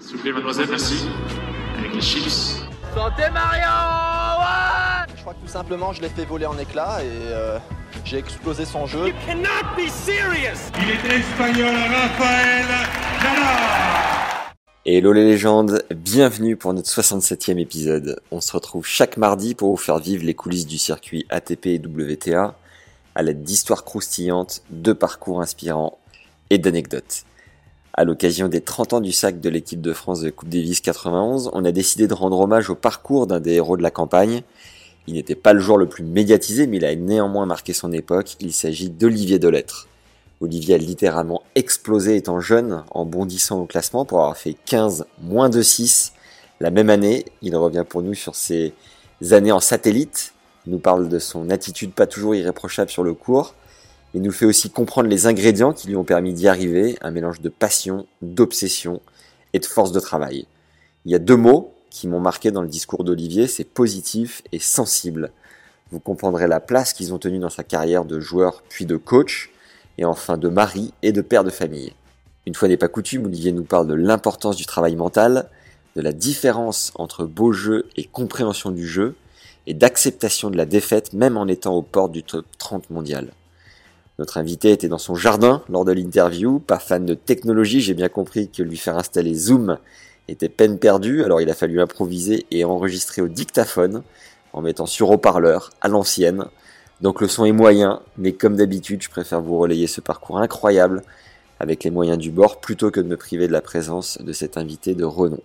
S'il vous plaît, mademoiselle, merci. Avec les chips. Santé Mario ouais Je crois que tout simplement, je l'ai fait voler en éclats et euh, j'ai explosé son jeu. cannot be serious Il est espagnol, Raphaël Nadal Hello les légendes, bienvenue pour notre 67e épisode. On se retrouve chaque mardi pour vous faire vivre les coulisses du circuit ATP et WTA à l'aide d'histoires croustillantes, de parcours inspirants et d'anecdotes. À l'occasion des 30 ans du sac de l'équipe de France de Coupe Davis 91, on a décidé de rendre hommage au parcours d'un des héros de la campagne. Il n'était pas le joueur le plus médiatisé, mais il a néanmoins marqué son époque. Il s'agit d'Olivier Delettre. Olivier a littéralement explosé étant jeune en bondissant au classement pour avoir fait 15 moins de 6 la même année. Il revient pour nous sur ses années en satellite. Il nous parle de son attitude pas toujours irréprochable sur le court. Il nous fait aussi comprendre les ingrédients qui lui ont permis d'y arriver, un mélange de passion, d'obsession et de force de travail. Il y a deux mots qui m'ont marqué dans le discours d'Olivier, c'est positif et sensible. Vous comprendrez la place qu'ils ont tenue dans sa carrière de joueur puis de coach, et enfin de mari et de père de famille. Une fois n'est pas coutume, Olivier nous parle de l'importance du travail mental, de la différence entre beau jeu et compréhension du jeu, et d'acceptation de la défaite même en étant aux portes du top 30 mondial. Notre invité était dans son jardin lors de l'interview, pas fan de technologie, j'ai bien compris que lui faire installer Zoom était peine perdue, alors il a fallu improviser et enregistrer au dictaphone en mettant sur haut-parleur à l'ancienne. Donc le son est moyen, mais comme d'habitude, je préfère vous relayer ce parcours incroyable avec les moyens du bord plutôt que de me priver de la présence de cet invité de renom.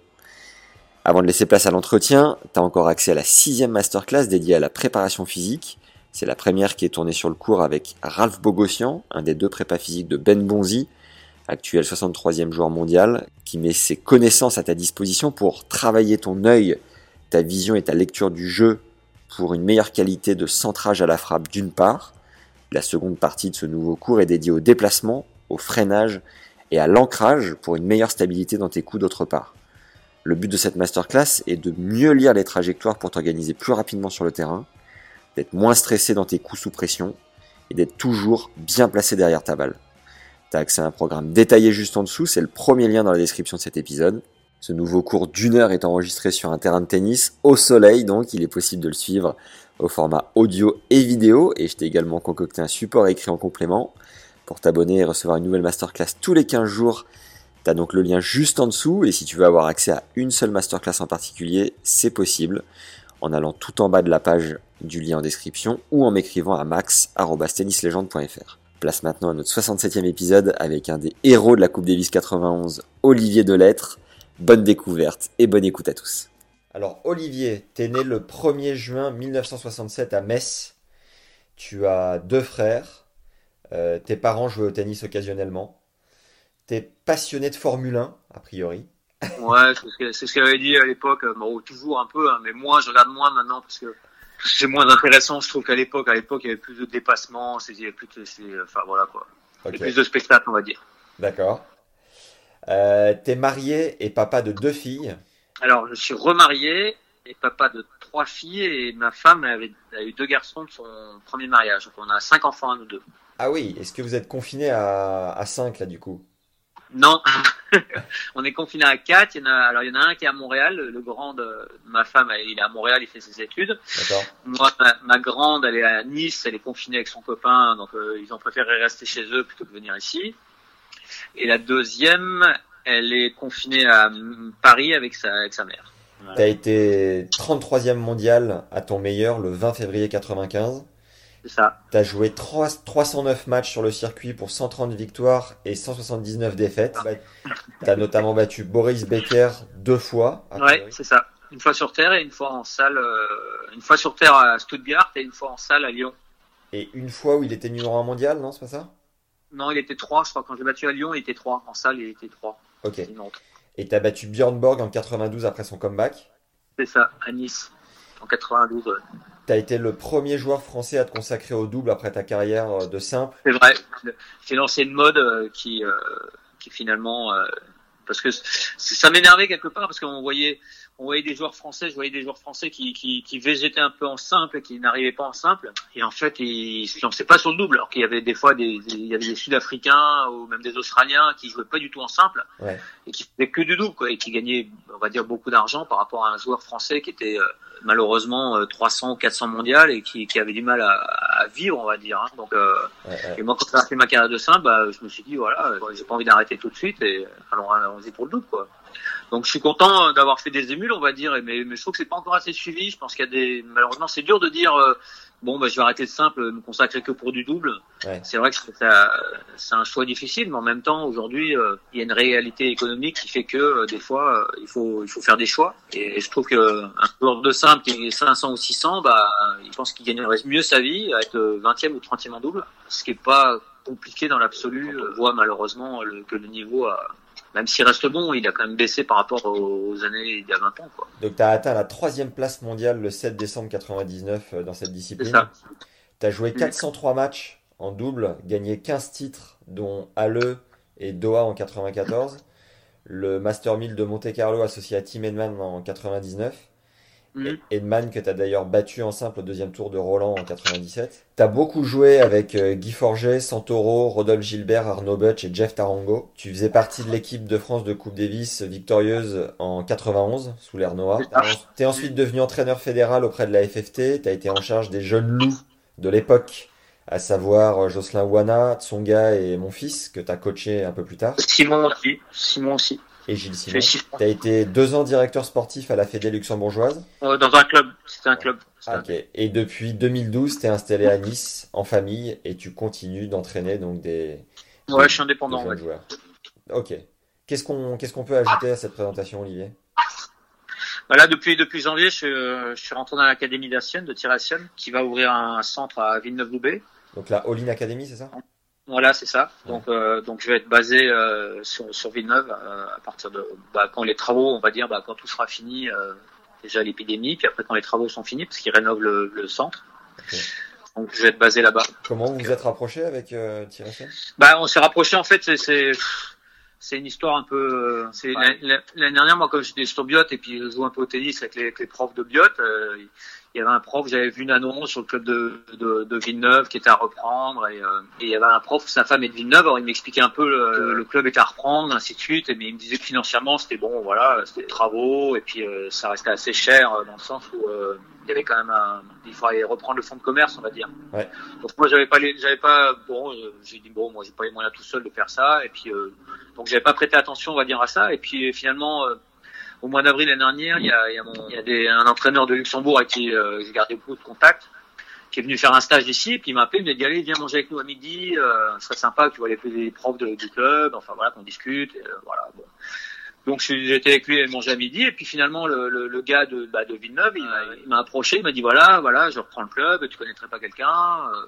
Avant de laisser place à l'entretien, tu as encore accès à la sixième masterclass dédiée à la préparation physique. C'est la première qui est tournée sur le cours avec Ralph Bogossian, un des deux prépas physiques de Ben Bonzi, actuel 63e joueur mondial, qui met ses connaissances à ta disposition pour travailler ton œil, ta vision et ta lecture du jeu pour une meilleure qualité de centrage à la frappe d'une part. La seconde partie de ce nouveau cours est dédiée au déplacement, au freinage et à l'ancrage pour une meilleure stabilité dans tes coups d'autre part. Le but de cette masterclass est de mieux lire les trajectoires pour t'organiser plus rapidement sur le terrain, d'être moins stressé dans tes coups sous pression et d'être toujours bien placé derrière ta balle. Tu as accès à un programme détaillé juste en dessous, c'est le premier lien dans la description de cet épisode. Ce nouveau cours d'une heure est enregistré sur un terrain de tennis au soleil, donc il est possible de le suivre au format audio et vidéo. Et je t'ai également concocté un support écrit en complément. Pour t'abonner et recevoir une nouvelle masterclass tous les 15 jours, tu as donc le lien juste en dessous. Et si tu veux avoir accès à une seule masterclass en particulier, c'est possible en allant tout en bas de la page du lien en description ou en m'écrivant à max.tennislegende.fr. Place maintenant à notre 67e épisode avec un des héros de la Coupe Davis 91, Olivier Delettre. Bonne découverte et bonne écoute à tous. Alors Olivier, t'es né le 1er juin 1967 à Metz. Tu as deux frères. Euh, tes parents jouaient au tennis occasionnellement. T'es passionné de Formule 1, a priori. Ouais, c'est ce que- c'est ce qu'elle avait dit à l'époque. euh, Bon, toujours un peu, hein, mais moi, je regarde moins maintenant parce que c'est moins intéressant. Je trouve qu'à l'époque, à l'époque, il y avait plus de dépassements, c'est- il y avait plus de, c'est- enfin voilà quoi, plus de spectacles, on va dire. d'accord. Euh, t'es marié et papa de deux filles. Alors, je suis remarié et papa de trois filles et ma femme avait, a eu deux garçons de son premier mariage. Donc, on a cinq enfants à nous deux. Ah oui, est-ce que vous êtes confiné à, à 5 là du coup? Non, on est confiné à quatre. Il y en a, alors il y en a un qui est à Montréal, le, grand de ma femme, il est à Montréal, il fait ses études. Moi, ma, ma grande, elle est à Nice, elle est confinée avec son copain, donc euh, ils ont préféré rester chez eux plutôt que venir ici. Et la deuxième, elle est confinée à Paris avec sa, avec sa mère. T'as été 33e mondial à ton meilleur le 20 février 95. C'est ça. T'as joué 3, 309 matchs sur le circuit pour 130 victoires et 179 défaites. Bah, T'as notamment battu Boris Becker deux fois. Ouais, c'est ça. Une fois sur terre et une fois en salle, euh, une fois sur terre à Stuttgart et une fois en salle à Lyon. Et une fois où il était numéro 1 mondial, non, c'est pas ça? Non, il était 3, je crois. Quand j'ai battu à Lyon, il était 3. En salle, il était 3. Ok. Et t'as battu Björn Borg en 92 après son comeback? C'est ça, à Nice, en 92. ouais. T'as été le premier joueur français à te consacrer au double après ta carrière euh, de simple. C'est vrai. J'ai lancé une mode euh, qui, euh, qui finalement, parce que ça m'énervait quelque part parce qu'on voyait, on voyait des joueurs français, je voyais des joueurs français qui, qui, qui végétaient un peu en simple, qui n'arrivaient pas en simple, et en fait ils se lançaient pas sur le double, alors qu'il y avait des fois des, des- il y avait des Sud-Africains ou même des Australiens qui jouaient pas du tout en simple Ouais. et qui faisaient que du double, quoi, et qui gagnaient, on va dire, beaucoup d'argent par rapport à un joueur français qui était euh, malheureusement euh, 300 ou 400 mondial et qui, qui avait du mal à, à vivre, on va dire. hein. Donc euh, Ouais, ouais. et moi, quand j'ai fait ma carrière de simple, bah, je me suis dit, voilà, euh, j'ai pas envie d'arrêter tout de suite et allons, allons-y pour le double, quoi. Donc, je suis content euh, d'avoir fait des émules, on va dire, mais, mais je trouve que c'est pas encore assez suivi. Je pense qu'il y a des, malheureusement, c'est dur de dire, euh, bon, bah, je vais arrêter le simple, me consacrer que pour du double. Ouais. C'est vrai que c'est un choix difficile, mais en même temps, aujourd'hui, euh, il y a une réalité économique qui fait que euh, des fois, il faut, il faut faire des choix. Et, je trouve que un joueur de simple qui est 500 ou 600, bah, il pense qu'il gagnerait mieux sa vie à être 20e ou 30e en double, ce qui est pas compliqué dans l'absolu. On voit malheureusement le- que le niveau a, même s'il reste bon, il a quand même baissé par rapport aux, années il y a 20 ans, quoi. Donc t'as atteint la troisième place mondiale le 7 décembre 99 euh, dans cette C'est discipline. ça. T'as joué Mm. 403 matchs en double, gagné 15 titres, dont Halle et Doha en 94, le Master 1000 de Monte Carlo associé à Tim Edman en 99, Mhm. Edman que t'as d'ailleurs battu en simple au deuxième tour de Roland en 97. T'as beaucoup joué avec euh, Guy Forget, Santoro, Rodolphe Gilbert, Arnaud Butch et Jeff Tarango. Tu faisais partie de l'équipe de France de Coupe Davis victorieuse en 91 sous l'ère Noah. C'est ça. T'es ensuite devenu entraîneur fédéral auprès de la FFT. T'as été en charge des jeunes loups de l'époque, à savoir euh, Jocelyn Wana, Tsonga et mon fils que t'as coaché un peu plus tard, Simon aussi. Simon aussi. Et Gilles Simon. six T'as été deux ans directeur sportif à la Fédé luxembourgeoise. Euh, dans un club. C'était un club. Ah, ok. Et depuis 2012, t'es installé à Nice en famille et tu continues d'entraîner donc des, Ouais, je suis indépendant. jeunes ouais. joueurs. Ok. Qu'est-ce qu'on qu'est-ce qu'on peut ajouter à cette présentation, Olivier? Bah là, depuis, depuis janvier, je, suis, je suis rentré dans l'académie d'Assienne, de Tir-à-Sienne, qui va ouvrir un centre à Villeneuve-Loubet. Donc la All-in Academy, c'est ça? Voilà, c'est ça. Donc, euh, donc je vais être basé euh, sur, sur Villeneuve euh, à partir de bah, quand les travaux, on va dire, bah, quand tout sera fini, euh, déjà l'épidémie, puis après quand les travaux sont finis, parce qu'ils rénovent le, le centre. Donc je vais être basé là-bas. Comment vous vous êtes rapproché avec euh, Thierry Bah, on s'est rapproché en fait. C'est c'est c'est une histoire un peu. euh, C'est l'année dernière, moi, comme j'étais sur Biot et puis je joue un peu au tennis avec les, avec les profs de Biot, euh, il y avait un prof. J'avais vu une annonce sur le club de, de, de Villeneuve qui était à reprendre et, euh, et il y avait un prof, sa femme est de Villeneuve. Alors il m'expliquait un peu le, le club était à reprendre, ainsi de suite. Et mais il me disait que financièrement c'était bon, voilà, c'était des travaux et puis euh, ça restait assez cher euh, dans le sens où euh, il y avait quand même un, il fallait reprendre le fonds de commerce, on va dire. Ouais. Donc moi j'avais pas j'avais pas bon, euh, j'ai dit bon moi j'ai pas les moyens tout seul de faire ça et puis euh, donc j'avais pas prêté attention on va dire à ça et puis finalement euh, au mois d'avril l'année dernière il y a, il y a, mon, il y a des, un entraîneur de Luxembourg avec qui euh, j'ai gardé beaucoup de contacts qui est venu faire un stage ici et puis il m'a appelé il m'a dit allez viens manger avec nous à midi euh, ce serait sympa que tu vois les, les profs de- du club enfin voilà qu'on discute et, euh, voilà bon. Donc j'étais avec lui à manger à midi et puis finalement le, le, le gars de, bah, de Villeneuve il m'a- approché il m'a dit voilà voilà je reprends le club tu connaîtrais pas quelqu'un euh,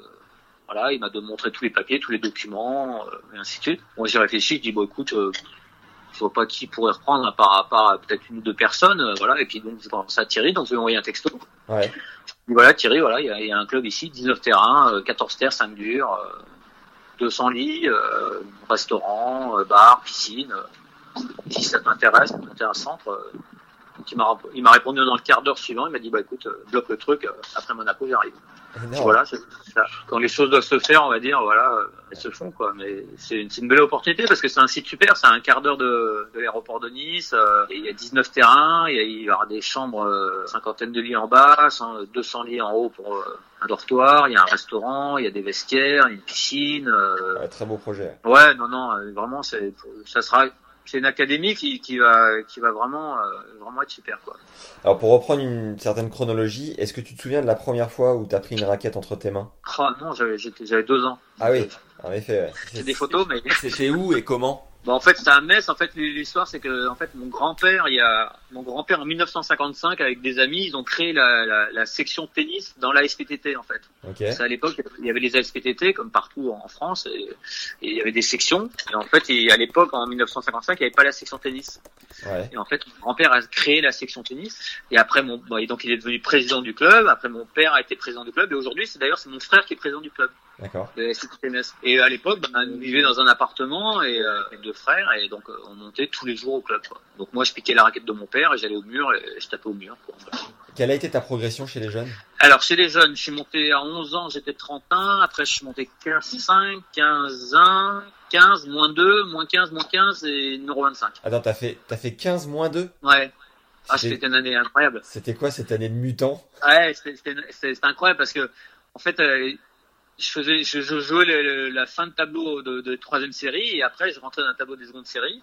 voilà il m'a montré tous les papiers tous les documents et ainsi de suite. Moi j'ai réfléchi je dis bon écoute je vois pas qui pourrait reprendre à part, à part peut-être une ou deux personnes euh, voilà et puis donc pense à Thierry donc je lui ai envoyé un texto Ouais. et voilà Thierry voilà il y a, il y a un club ici 19 terrains euh, 14 terres 5 durs euh, 200 lits euh, restaurant euh, bar piscine euh, si ça t'intéresse monter un centre euh, donc il m'a il m'a répondu dans le quart d'heure suivant il m'a dit bah écoute euh, bloque le truc euh, après Monaco j'arrive voilà, c'est ça. Quand les choses doivent se faire, on va dire, voilà, euh, elles se font, quoi. Mais c'est c'est une belle opportunité parce que c'est un site super, c'est à un quart d'heure de, de l'aéroport de Nice. euh, et il y a 19 terrains, il y, a, il y aura des chambres, euh, cinquantaine de lits en bas, 100, 200 lits en haut pour euh, un dortoir. Il y a un restaurant, il y a des vestiaires, une piscine. euh, Ouais, très beau projet. Ouais, non, non, vraiment, c'est, ça sera, c'est une académie qui, qui va, qui va vraiment, euh, vraiment être super, quoi. Alors pour reprendre une certaine chronologie, est-ce que tu te souviens de la première fois où tu as pris une raquette entre tes mains? Oh non, j'avais, deux ans. Ah oui, en effet. ouais. J'ai des photos, mais C'était où et comment? Bon, en fait, c'était à Metz. En fait, l'histoire, c'est que, en fait, mon grand-père, il y a, mon grand-père en 1955, avec des amis, ils ont créé la, la, la section tennis dans la SPTT, en fait. Ok. C'est à l'époque, il y avait les SPTT, comme partout en France, et, et il y avait des sections. Et en fait, et à l'époque, en 1955, il n'y avait pas la section tennis. Ouais. Et en fait, mon grand-père a créé la section tennis. Et après, mon, bon, et donc il est devenu président du club. Après, mon père a été président du club. Et aujourd'hui, c'est d'ailleurs, c'est mon frère qui est président du club. D'accord. de. Et à l'époque, ben, on vivait dans un appartement et euh, avec deux frères et donc euh, on montait tous les jours au club. Quoi. Donc moi, je piquais la raquette de mon père et j'allais au mur et je tapais au mur. Quoi. Quelle a été ta progression chez les jeunes? Alors chez les jeunes, je suis monté à 11 ans, j'étais 31. Après, je suis monté 15, 5, 15, 1, 15, moins 2, moins 15, moins 15 et numéro 25. Attends, t'as fait, t'as fait 15 moins 2 Ouais. Ah, C'était- une année incroyable. C'était quoi cette année de mutant? Ouais, c'était incroyable parce que en fait, euh, je faisais, je, je jouais le- le- la fin de tableau de, de troisième série et après je rentrais dans le tableau des secondes séries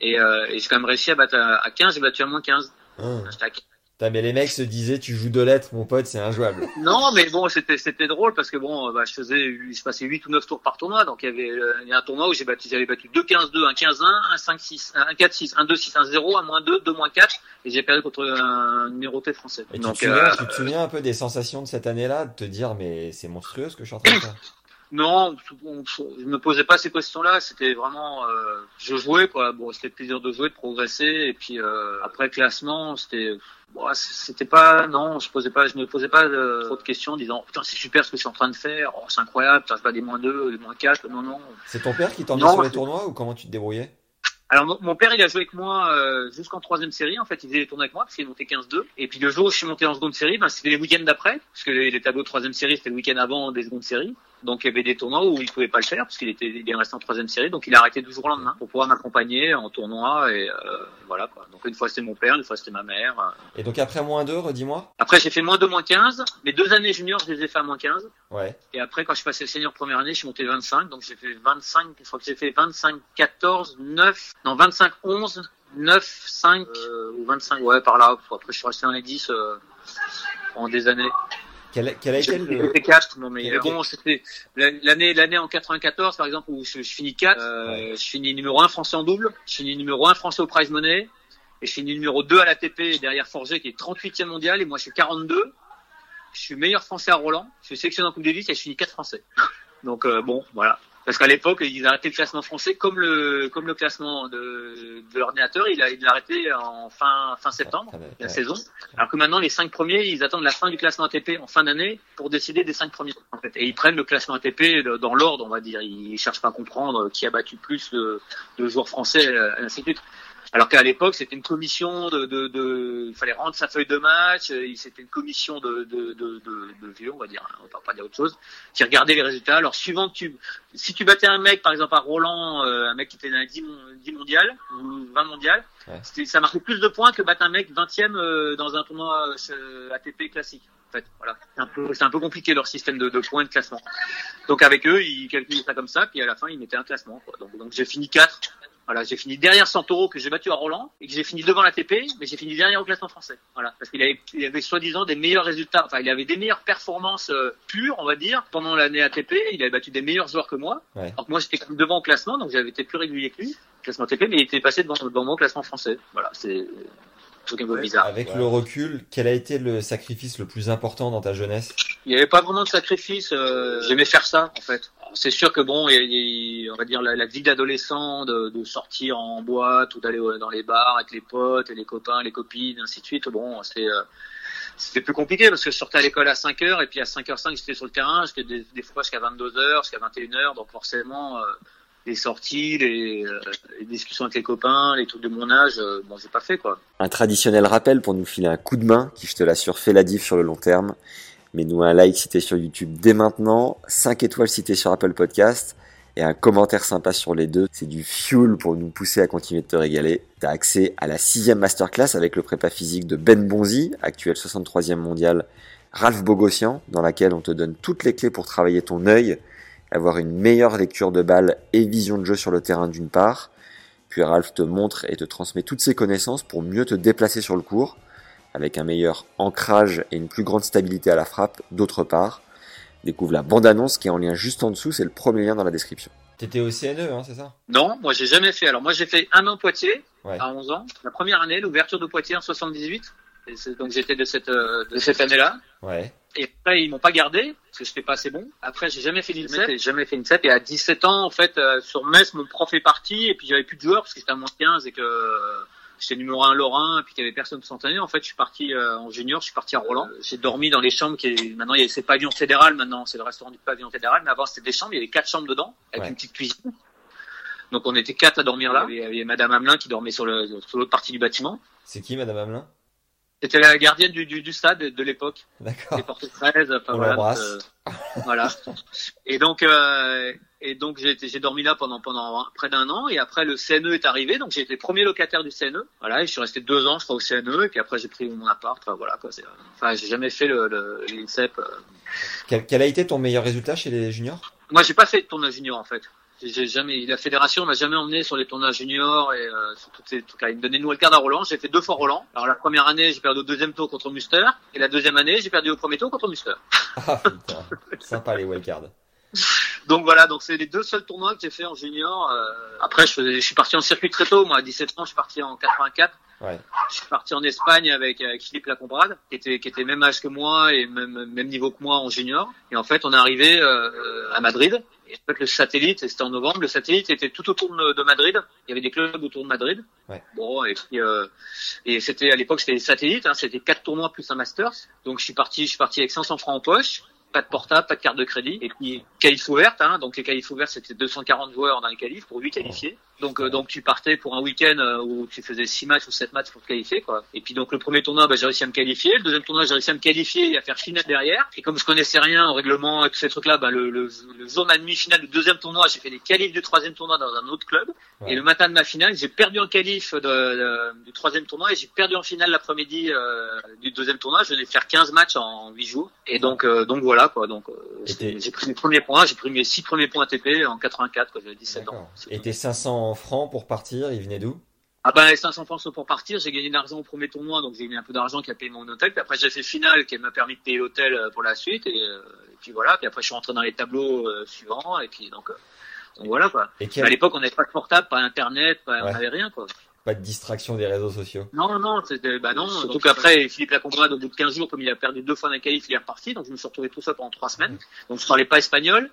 et, euh, et j'ai quand même réussi à battre à, à 15, j'ai battu à moins 15. Hein. J'étais à 15. Putain, mais les mecs se disaient, tu joues deux lettres, mon pote, c'est injouable. Non, mais bon, c'était c'était drôle parce que bon, bah, je faisais, je passais 8 ou 9 tours par tournoi, donc il y avait euh, il y a un tournoi où j'ai battu, j'avais battu 2 15 2, un 15 1, un 5 6, un 4 6, un 2 6, un 0, un moins 2, 2 moins 4 et j'ai perdu contre un numéroté français. Et tu, donc te souviens, euh, tu te souviens un peu des sensations de cette année-là, de te dire, mais c'est monstrueux ce que je suis en train de faire Non, on- je me posais pas ces questions-là. C'était vraiment, euh, je jouais quoi. Bon, c'était le plaisir de jouer, de progresser. Et puis euh, après classement, c'était, bon, c'était pas, non, je posais pas, je me posais pas euh, trop de questions, en disant putain c'est super ce que je suis en train de faire. Oh, c'est incroyable. Putain, je bats des moins 2, des moins 4. Non, non. C'est ton père qui t'emmenait sur les tournois ou comment tu te débrouillais? Alors mon, père, il a joué avec moi euh, jusqu'en troisième série. En fait, il faisait les tournois avec moi parce qu'il monté 15-2. Et puis le jour où je suis monté en seconde série, ben, c'était les week-ends d'après, parce que les, les tableaux de troisième série c'était le week-end avant des secondes séries. Donc il y avait des tournois où il pouvait pas le faire parce qu'il était il est resté en troisième série, donc il a arrêté du jour au lendemain pour pouvoir m'accompagner en tournoi et euh, voilà quoi. Donc une fois c'était mon père, une fois c'était ma mère. Et donc après moins 2, redis-moi Après j'ai fait moins 2, moins 15. Mes deux années juniors, je les ai fait à moins 15. Ouais. Et après, quand je suis passé senior première année, je suis monté 25. Donc j'ai fait 25, je crois que j'ai fait 25, 14, 9, non 25, 11, 9, 5 euh, ou 25, ouais par là. Après je suis resté dans les 10 euh, pendant des années. Quel, quel a été le... fait 4, non mais Quel bon, c'était l'année l'année en 94 par exemple où je, je finis 4, euh, je finis numéro 1 français en double, je finis numéro 1 français au prize money et je finis numéro 2 à l'ATP derrière Forger qui est 38e mondial et moi je suis 42. Je suis meilleur français à Roland, je suis sélectionné en Coupe Davis et je finis 4 français. Donc euh, bon, voilà. Parce qu'à l'époque, ils arrêtaient le classement français comme le comme le classement de, de l'ordinateur, il a il l'a arrêté en fin fin septembre bah, la ouais. saison. Alors que maintenant, les cinq premiers, ils attendent la fin du classement ATP en fin d'année pour décider des cinq premiers. En fait. Et ils prennent le classement ATP dans l'ordre, on va dire. Ils cherchent pas à comprendre qui a battu plus de, de joueurs français, ainsi de suite. Alors qu'à l'époque, c'était une commission de, de, de, il fallait rendre sa feuille de match. C'était une commission de, de, de, de, de vieux, on va dire. hein, On va pas dire autre chose. Qui regardait les résultats. Alors suivant que tu, si tu battais un mec, par exemple à Roland, euh, un mec qui était dans les 10, mon- 10 mondial ou 20 mondial, Ouais. ça marquait plus de points que battre un mec 20e euh, dans un tournoi euh, ATP classique. En fait, voilà. C'est un peu, c'est un peu compliqué leur système de, de points de classement. Donc avec eux, ils calculaient ça comme ça, puis à la fin, ils mettaient un classement. Quoi. Donc, donc j'ai fini 4. Voilà, j'ai fini derrière Santoro que j'ai battu à Roland et que j'ai fini devant l'ATP, mais j'ai fini dernier au classement français. Voilà, parce qu'il avait, il avait soi-disant des meilleurs résultats. Enfin, il avait des meilleures performances euh, pures, on va dire, pendant l'année ATP. Il avait battu des meilleurs joueurs que moi. Ouais. Alors que moi, j'étais devant au classement, donc j'avais été plus régulier que lui, classement ATP, mais il était passé devant, devant moi au classement français. Voilà, c'est truc un peu bizarre. Avec le recul, quel a été le sacrifice le plus important dans ta jeunesse? Il n'y avait pas vraiment de sacrifice. Euh, J'aimais faire ça, en fait. C'est sûr que bon, il il on va dire la, la vie d'adolescent, de, de sortir en boîte ou d'aller euh, dans les bars avec les potes et les copains, les copines, ainsi de suite. Bon, c'était euh, c'était plus compliqué parce que je sortais à l'école à 5 heures et puis à 5h05 j'étais sur le terrain, jusqu'à des, des fois jusqu'à 22 heures, jusqu'à 21 heures. Donc forcément, euh, les sorties, les, euh, les discussions avec les copains, les trucs de mon âge, euh, bon, j'ai pas fait quoi. Un traditionnel rappel pour nous filer un coup de main qui, je te l'assure, fait la diff sur le long terme. Mets-nous un like si t'es sur YouTube dès maintenant, 5 étoiles si t'es sur Apple Podcast et un commentaire sympa sur les deux. C'est du fuel pour nous pousser à continuer de te régaler. T'as accès à la sixième masterclass avec le prépa physique de Ben Bonzi, actuel 63e mondial, Ralph Bogossian, dans laquelle on te donne toutes les clés pour travailler ton œil, avoir une meilleure lecture de balle et vision de jeu sur le terrain d'une part. Puis Ralph te montre et te transmet toutes ses connaissances pour mieux te déplacer sur le court, avec un meilleur ancrage et une plus grande stabilité à la frappe d'autre part. Découvre la bande-annonce qui est en lien juste en dessous, c'est le premier lien dans la description. T'étais au CNE, hein, c'est ça? Non, moi j'ai jamais fait. Alors moi j'ai fait un an Poitiers Ouais. à 11 ans. La première année, l'ouverture de Poitiers en 78. Et c'est- donc j'étais de cette euh, de cette année-là. Ouais. Et après ils m'ont pas gardé parce que j'étais pas assez bon. Après j'ai jamais fait l'INSEP. J'ai jamais fait l'INSEP. Et à 17 ans en fait euh, sur Metz mon prof est parti et puis j'avais plus de joueurs parce que j'étais à moins 15 et que euh, j'étais numéro 1 Lorrain et puis qu'il y avait personne pour s'entraîner. En fait je suis parti euh, en junior, je suis parti à Roland. Euh, J'ai dormi dans les chambres qui est maintenant il y a c'est pavillon fédéral maintenant c'est le restaurant du pavillon fédéral mais avant c'était des chambres il y avait quatre chambres dedans avec Ouais. une petite cuisine. Donc on était quatre à dormir là. Il y avait, il y avait Madame Hamelin qui dormait sur le sur l'autre partie du bâtiment. C'est qui, Madame Hamelin? C'était la gardienne du, du, du stade de l'époque, D'accord. des portes 13, enfin On voilà. euh, voilà. Et donc, euh, et donc j'ai dormi là pendant pendant près d'un an et après le CNE est arrivé, donc j'ai été premier locataire du CNE. Voilà, et je suis resté deux ans, je crois, au CNE et puis après j'ai pris mon appart. Enfin voilà quoi. Enfin, j'ai jamais fait le, l'INSEP. euh. Quel, quel a été ton meilleur résultat chez les juniors? Moi, j'ai pas fait de tournage junior en fait. J'ai- jamais, la fédération m'a jamais emmené sur les tournages juniors et euh, sur toutes ces trucs-là. Ils me donnaient une wildcard à Roland. J'ai fait deux fois Roland. Alors la première année, j'ai perdu au deuxième tour contre Muster et la deuxième année, j'ai perdu au premier tour contre Muster. Ah putain, sympa les wildcards. Donc voilà, donc c'est les deux seuls tournois que j'ai fait en junior. Euh, après, je, faisais- je suis parti en circuit très tôt. Moi, à 17 ans, je suis parti en 84. Ouais. Je suis parti en Espagne avec, avec Philippe Lacombrade, qui était, qui était même âge que moi et même, même niveau que moi en junior. Et en fait, on est arrivé euh, à Madrid. Et en fait, le satellite, c'était en novembre, le satellite était tout autour de, de Madrid. Il y avait des clubs autour de Madrid. Ouais. Bon, et puis euh, et c'était à l'époque c'était les satellites, hein, c'était quatre tournois plus un Masters. Donc je suis parti, je suis parti avec 500 francs en poche. Pas de portable, pas de carte de crédit, et puis qualif ouverte, hein, donc les qualifs ouverts c'était 240 joueurs dans les qualifs pour 8 qualifiés. Donc euh, donc tu partais pour un week-end euh, où tu faisais 6 matchs ou 7 matchs pour te qualifier quoi. Et puis donc le premier tournoi bah, j'ai réussi à me qualifier, le deuxième tournoi j'ai réussi à me qualifier et à faire finale derrière. Et comme je connaissais rien au règlement et tous ces trucs là, bah, le, le, le jour de ma demi-finale du deuxième tournoi j'ai fait les qualifs du troisième tournoi dans un autre club. Ouais. Et le matin de ma finale, j'ai perdu en qualif de, de- du troisième tournoi et j'ai perdu en finale l'après-midi euh, du deuxième tournoi. Je venais faire 15 matchs en 8 jours. Et donc, euh, donc voilà quoi. Donc, euh, j'ai pris mes premiers points. J'ai pris mes 6 premiers points ATP en 84 quand j'avais 17 ans. Et tes 500 francs pour partir, ils venaient d'où? Ah ben les 500 francs sont pour partir. J'ai gagné de l'argent au premier tournoi, donc j'ai mis un peu d'argent qui a payé mon hôtel. Puis après j'ai fait finale qui m'a permis de payer l'hôtel euh, pour la suite. Et, euh, et puis voilà. Puis après je suis rentré dans les tableaux euh, suivants. Et puis donc, euh, donc voilà quoi. Et À l'époque on n'avait pas de portable, pas internet, pas, Ouais. on n'avait rien quoi. Pas de distraction des réseaux sociaux. Non, non, c'était, bah non. Surtout qu'après, Philippe Lacombrade, au bout de 15 jours, comme il a perdu deux fois dans les qualifs, il est reparti. Donc, je me suis retrouvé tout seul pendant trois semaines. Donc, je parlais pas espagnol.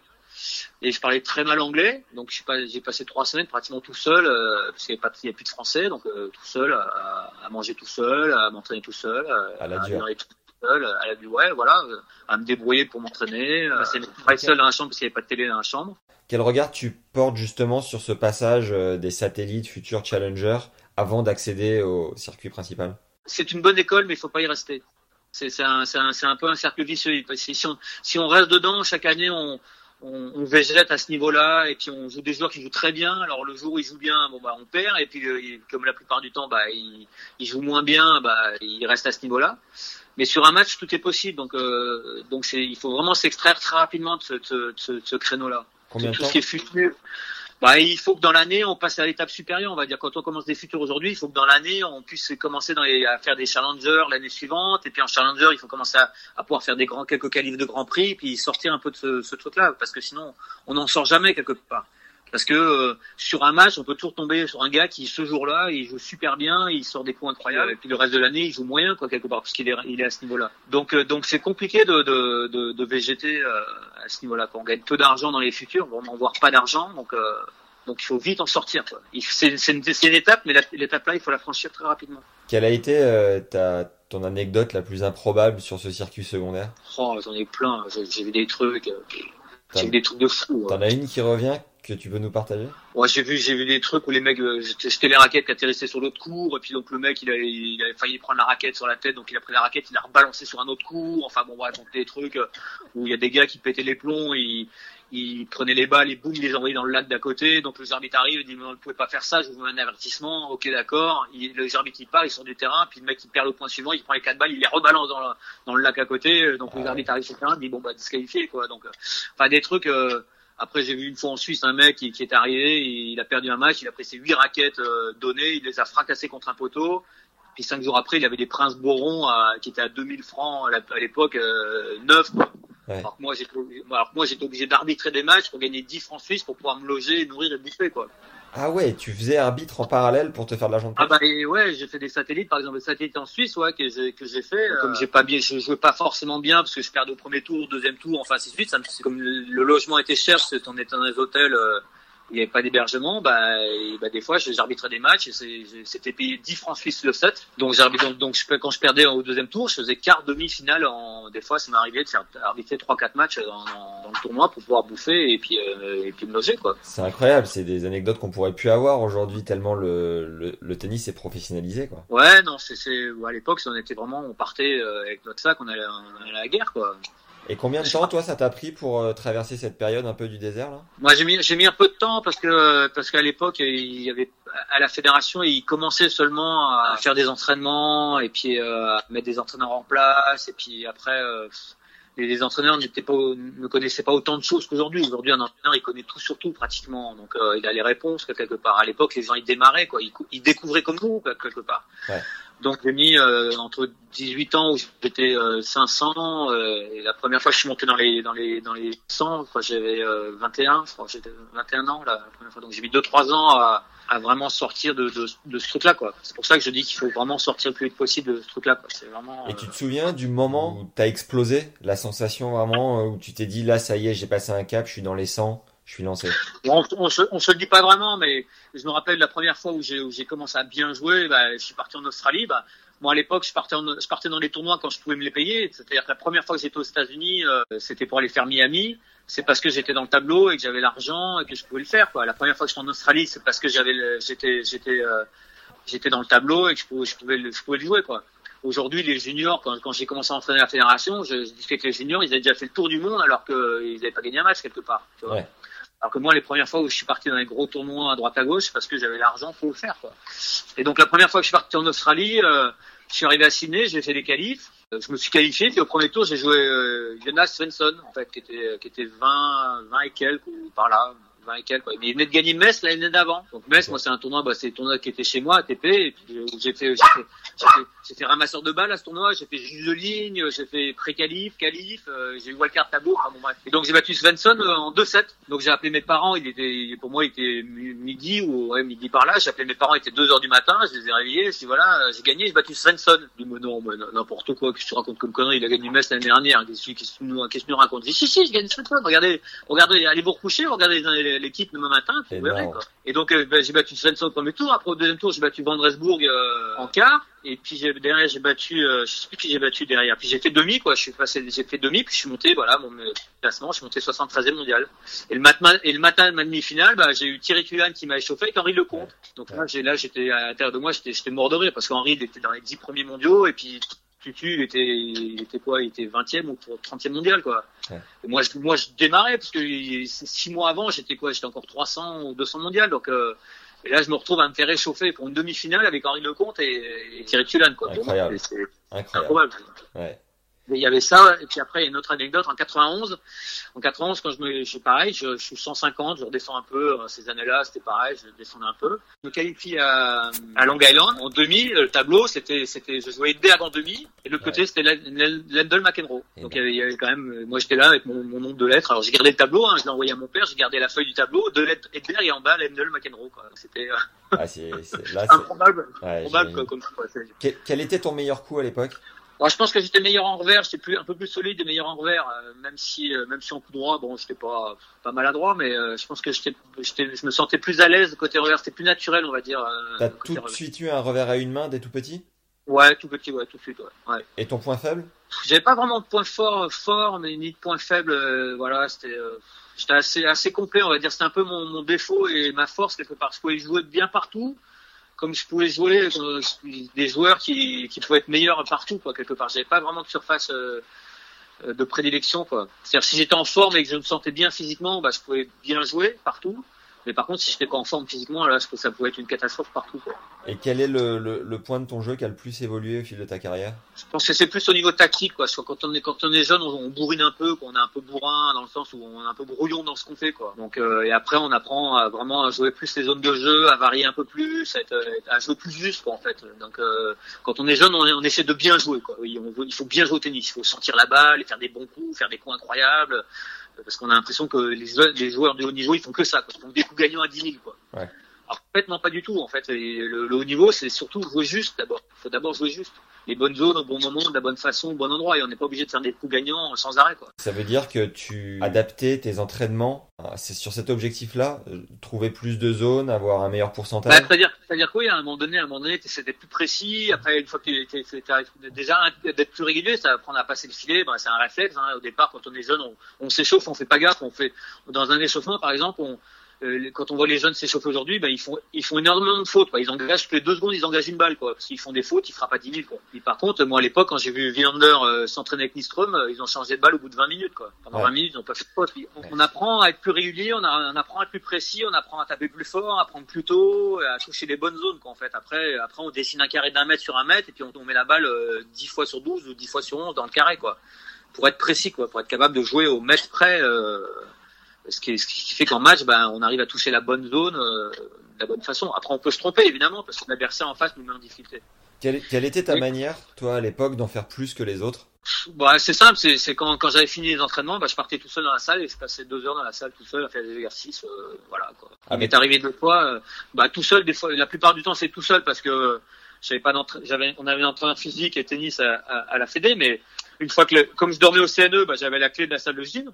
Et je parlais très mal anglais. Donc, pas, j'ai passé trois semaines pratiquement tout seul, euh, parce qu'il n'y a, pas- il y a plus de français. Donc, euh, tout seul, à, à manger tout seul, à m'entraîner tout seul, euh, À la dure. venir tout seul, à la ouais, voilà, à me débrouiller pour m'entraîner. Euh, c'est pas seul dans la chambre parce qu'il n'y avait pas de télé dans la chambre. Quel regard tu portes justement sur ce passage des satellites futurs challengers avant d'accéder au circuit principal? C'est une bonne école, mais il faut pas y rester. C'est un, peu un cercle vicieux. Parce que si on, si on reste dedans, chaque année, on, on, on végète à ce niveau-là, et puis on joue des joueurs qui jouent très bien. Alors le jour où ils jouent bien, bon bah on perd, et puis euh, comme la plupart du temps, bah ils, ils jouent moins bien, bah ils restent à ce niveau-là. Mais sur un match, tout est possible. Donc euh, donc c'est, il faut vraiment s'extraire très rapidement de ce, de ce, de ce, créneau-là Combien de tout temps ce qui est. Bah, il faut que dans l'année, on passe à l'étape supérieure. On va dire quand on commence des futurs aujourd'hui, il faut que dans l'année, on puisse commencer à faire des challengers l'année suivante. Et puis en challenger, il faut commencer à, pouvoir faire des quelques qualifs de Grand Prix, puis sortir un peu de ce, ce truc-là, parce que sinon, on n'en sort jamais quelque part. Parce que euh, sur un match, on peut toujours tomber sur un gars qui ce jour-là, il joue super bien, il sort des coups incroyables, et puis le reste de l'année, il joue moyen quoi quelque part, puisqu'il est, il est à ce niveau-là. Donc euh, donc c'est compliqué de de, de, de végéter euh, à ce niveau-là. Quand on gagne peu d'argent dans les futurs, on voit pas d'argent, donc euh, donc il faut vite en sortir. C'est c'est une, une étape, mais la- l'étape là, il faut la franchir très rapidement. Quelle a été euh, ta, ton anecdote la plus improbable sur ce circuit secondaire? Oh, j'en ai plein. J'ai vu des trucs, j'ai vu des trucs de fou. T'en as une qui revient? Que tu peux nous partager? Ouais, j'ai vu, j'ai vu des trucs où les mecs, euh, j'étais les raquettes qui atterrissaient sur l'autre cours, et puis donc le mec, il a, il a failli prendre la raquette sur la tête, donc il a pris la raquette, il l'a rebalancé sur un autre cours. Enfin bon, bref, donc des trucs euh, où il y a des gars qui pétaient les plombs, ils, ils prenaient les balles, et boum, ils les envoyaient dans le lac d'à côté. Donc le arbitre arrive, il dit, mais on ne pouvait pas faire ça, je vous mets un avertissement. Ok, d'accord. Il- Le arbitre il part, il sort du terrain, puis le mec il perd le point suivant, il prend les quatre balles, il les rebalance dans, la- dans le lac à côté. Donc le arbitre arrive sur le terrain, il dit bon bah disqualifié quoi. Donc, euh, enfin des trucs. euh, après, j'ai vu une fois en Suisse un mec qui, qui est arrivé, il a perdu un match, il a pris ses huit raquettes euh, données, il les a fracassées contre un poteau. Puis cinq jours après, il avait des princes Boron à- qui étaient à 2000 francs à l'époque, euh, neuf. Ouais. Alors que moi, j'étais, alors que moi, j'étais obligé d'arbitrer des matchs pour gagner 10 francs suisses pour pouvoir me loger, nourrir et bouffer, quoi. Ah ouais, tu faisais arbitre en parallèle pour te faire de l'argent de Ah poche bah et ouais, j'ai fait des satellites, par exemple, des satellites en Suisse, ouais, que j'ai que j'ai fait. euh, Comme j'ai pas bien, je jouais pas forcément bien parce que je perdais au premier tour, au deuxième tour, enfin ainsi de suite. Ça me- c'est comme le logement était cher, parce qu'on était dans des hôtels, euh, il n'y avait pas d'hébergement, bah, et, bah des fois j'arbitrais des matchs et c'était payé 10 francs suisses le set. Donc donc, donc je, quand je perdais au deuxième tour, je faisais quart demi-finale en des fois ça arrivé de faire arbitrer trois quatre matchs dans, dans, dans le tournoi pour pouvoir bouffer et puis euh, et puis me loger quoi. C'est incroyable, c'est des anecdotes qu'on pourrait plus avoir aujourd'hui tellement le, le, le tennis est professionnalisé quoi. Ouais, non, c'est, c'est, à l'époque, on était vraiment, on partait euh, avec notre sac, on allait, on allait à la guerre, quoi. Et combien de temps toi ça t'a pris pour euh, traverser cette période un peu du désert là? Moi, j'ai mis, j'ai mis un peu de temps parce que, parce qu'à l'époque, il y avait, à la fédération, ils commençaient seulement à faire des entraînements et puis euh, à mettre des entraîneurs en place et puis après, euh, les, les entraîneurs n'étaient pas, ne connaissaient pas autant de choses qu'aujourd'hui. Aujourd'hui, un entraîneur, il connaît tout sur tout pratiquement, donc euh, il a les réponses quelque part. À l'époque, les gens ils démarraient, quoi, ils, cou- ils découvraient comme nous quelque part. Ouais. Donc j'ai mis euh, entre 18 ans où j'étais euh, 500 euh, et la première fois que je suis monté dans les dans les dans les 100, quoi, j'avais euh, 21, je crois que j'étais 21 ans la première fois. Donc j'ai mis 2 3 ans à, à vraiment sortir de, de, de ce truc-là quoi. C'est pour ça que je dis qu'il faut vraiment sortir le plus vite possible de ce truc-là quoi. C'est vraiment Et euh, tu te souviens du moment où t'as explosé, la sensation vraiment euh, où tu t'es dit là ça y est j'ai passé un cap, je suis dans les 100, je suis lancé. Bon, on, on, se, on se le dit pas vraiment, mais je me rappelle la première fois où j'ai commencé à bien jouer, bah, je suis parti en Australie. Bah, moi à l'époque, je partais en, je partais dans les tournois quand je pouvais me les payer. C'est-à-dire que la première fois que j'étais aux États-Unis, euh, c'était pour aller faire Miami. C'est parce que j'étais dans le tableau et que j'avais l'argent et que je pouvais le faire. Quoi. La première fois que j'étais en Australie, c'est parce que j'avais j'étais j'étais euh, j'étais dans le tableau et que je pouvais je pouvais le, je jouer quoi. Aujourd'hui, les juniors, quand, j'ai commencé à entraîner la fédération, je, je discutais avec les juniors, ils avaient déjà fait le tour du monde alors qu'ils n'avaient pas gagné un match quelque part. Alors que moi, les premières fois où je suis parti dans les gros tournois à droite à gauche, parce que j'avais l'argent pour le faire. Quoi. Et donc la première fois que je suis parti en Australie, euh, je suis arrivé à Sydney, j'ai fait des qualifs. Euh, Je me suis qualifié, puis au premier tour, j'ai joué euh, Jonas Svensson, en fait, qui était, qui était 20, 20 et quelques, ou par là, 20 et quelques. Quoi. Mais il venait de gagner Metz l'année d'avant. Donc Metz, moi, c'est un tournoi, bah, c'est le tournoi qui était chez moi, ATP, et puis euh, j'ai fait, j'ai fait, ramasseur de balles à ce tournoi, j'ai fait juge de ligne, j'ai fait pré-qualif, qualif, euh, j'ai eu wildcard tableau, enfin bon. Et donc j'ai battu Svensson euh, en 2-7. Donc j'ai appelé mes parents, il était, pour moi il était mi- midi ou midi par là, j'ai appelé mes parents, il était 2 heures du matin, je les ai réveillés, je dis voilà, j'ai gagné, j'ai battu Svensson. Il dit mais non, n'importe quoi, que tu racontes comme connerie, il a gagné Metz l'année dernière, qu'est-ce que qu'est-ce que tu nous racontes Je dis si si, j'ai gagné Svensson, regardez, regardez, allez vous recoucher, regardez les- l'équipe demain matin, verrez quoi. Et donc euh, ben, j'ai battu Svensson au premier tour. Après au deuxième tour j'ai battu Van Dresburg euh, en quart. Et puis derrière j'ai battu, euh, je sais plus qui j'ai battu derrière. Puis j'ai fait demi quoi. Je suis passé, j'ai fait demi puis je suis monté voilà mon euh, classement. Je suis monté 73e mondial. Et le matin, et le matin de ma demi-finale, bah, j'ai eu Thierry Culhan qui m'a échauffé avec Henri Lecomte. Donc là j'ai là j'étais à l'intérieur de moi, j'étais j'étais mort de rire parce qu'Henri était dans les 10 premiers mondiaux et puis Tutu était il était quoi Il était 20e ou 30e mondial quoi. Ouais. Moi je moi je démarrais parce que six mois avant j'étais quoi J'étais encore 300 ou 200 mondial donc euh, et là, je me retrouve à me faire réchauffer pour une demi-finale avec Henri Lecomte et, et Thierry Tulane, quoi. Incroyable. C'est Incroyable. incroyable. Ouais. Il y avait ça, et puis après, il y a une autre anecdote, en 91, en 91, quand je me, je pareil, je, je suis 150, je redescends un peu, euh, ces années-là, c'était pareil, je descendais un peu. Je me qualifie à, à Long Island, en demi, le tableau, c'était, c'était, je jouais Berg en demi, et l'autre Ouais. côté, c'était Len- Lendl McEnroe. Et Donc ben. il y, avait, il y avait quand même, moi j'étais là avec mon, mon nombre de lettres, alors j'ai gardé le tableau, hein, je l'ai envoyé à mon père, j'ai gardé la feuille du tableau, deux lettres Edberg et en bas Lendl McEnroe, quoi. C'était euh, Ah, c'est, c'est- là, c'est- improbable, ouais, improbable, quoi, comme ça. C'est- Quel, quel était ton meilleur coup à l'époque? Bon, je pense que j'étais meilleur en revers, j'étais plus un peu plus solide et meilleur en revers, euh, même si euh, même si en coup droit, bon, j'étais pas pas maladroit, mais euh, je pense que j'étais j'étais je me sentais plus à l'aise côté revers, c'était plus naturel, on va dire. T'as tout de suite eu un revers à une main dès tout petit? Ouais, tout petit, ouais, tout de suite, ouais. ouais. Et ton point faible? J'avais pas vraiment de point fort fort, mais ni de point faible, voilà, c'était j'étais assez assez complet, on va dire, c'était un peu mon, mon défaut et ma force quelque part. Je pouvais jouer bien partout. Comme je pouvais jouer euh, des joueurs qui, qui pouvaient être meilleurs partout, quoi, quelque part. J'avais pas vraiment de surface euh, de prédilection quoi. C'est-à-dire si j'étais en forme et que je me sentais bien physiquement, bah je pouvais bien jouer partout. Mais par contre, si je n'étais pas en forme physiquement, là, ça pouvait être une catastrophe partout. Quoi. Et quel est le, le, le, point de ton jeu qui a le plus évolué au fil de ta carrière? Je pense que c'est plus au niveau tactique. Quoi. Soit quand on est quand on est jeune, on, on bourrine un peu, qu'on est un peu bourrin dans le sens où on est un peu brouillon dans ce qu'on fait. Quoi. Donc euh, et après, on apprend à vraiment à jouer plus les zones de jeu, à varier un peu plus, à, être, à jouer plus juste. Quoi, en fait. Donc euh, quand on est jeune, on, on, essaie de bien jouer. Quoi. Oui, on, il faut bien jouer au tennis. Il faut sentir la balle, et faire des bons coups, faire des coups incroyables parce qu'on a l'impression que les, les, joueurs de haut niveau ils font que ça, quoi. ils font des coups gagnants à 10 000 quoi. Ouais. Alors en fait non pas du tout en fait. Le, le haut niveau c'est surtout jouer juste d'abord. Il faut d'abord jouer juste. Les bonnes zones au bon moment, de la bonne façon, au bon endroit et on n'est pas obligé de faire des coups gagnants sans arrêt quoi. Ça veut dire que tu adaptais tes entraînements c'est sur cet objectif-là, trouver plus de zones, avoir un meilleur pourcentage? Bah, c'est-à-dire, c'est-à-dire oui, à un moment donné, à un moment donné, c'était plus précis. Après, une fois que tu déjà d'être plus régulier, ça va apprendre à passer le filet. Bah, c'est un réflexe. Hein. Au départ, quand on est jeune, on, on s'échauffe, on fait pas gaffe. On fait dans un échauffement, par exemple, on, euh, quand on voit les jeunes s'échauffer aujourd'hui, ben, ils font ils font énormément de fautes. Quoi. Ils engagent toutes les deux secondes, ils engagent une balle. Quoi. Qu'ils font des fautes, ils frappent à 10 000. Quoi. Et par contre, moi à l'époque, quand j'ai vu Villander euh, s'entraîner avec Nistrom, euh, ils ont changé de balle au bout de 20 minutes. Quoi. Pendant Ouais. 20 minutes, ils n'ont pas fait de faute. On, on apprend à être plus régulier, on, a- on apprend à être plus précis, on apprend à taper plus fort, à prendre plus tôt, à toucher les bonnes zones. Quoi, en fait. Après, après, on dessine un carré d'un mètre sur un mètre et puis on, on met la balle euh, 10 fois sur 12 ou 10 fois sur 11 dans le carré. Quoi. Pour être précis, quoi, pour être capable de jouer au mètre près. Euh, ce qui, ce qui fait qu'en match, ben, on arrive à toucher la bonne zone euh, de la bonne façon. Après, on peut se tromper, évidemment, parce que l'adversaire en face nous met en difficulté. Quelle, quelle était ta manière, toi, à l'époque, d'en faire plus que les autres? Bon, c'est simple, c'est quand, quand j'avais fini les entraînements, bah, je partais tout seul dans la salle et je passais deux heures dans la salle tout seul à faire des exercices. euh, voilà, quoi. Il Avec- m'est arrivé deux fois, euh, bah, tout seul, des fois, la plupart du temps, c'est tout seul parce que euh, j'avais pas j'avais, on avait un entraîneur physique et tennis à, à, à la Fédé, mais une fois que, le- comme je dormais au CNE, bah, j'avais la clé de la salle de gym.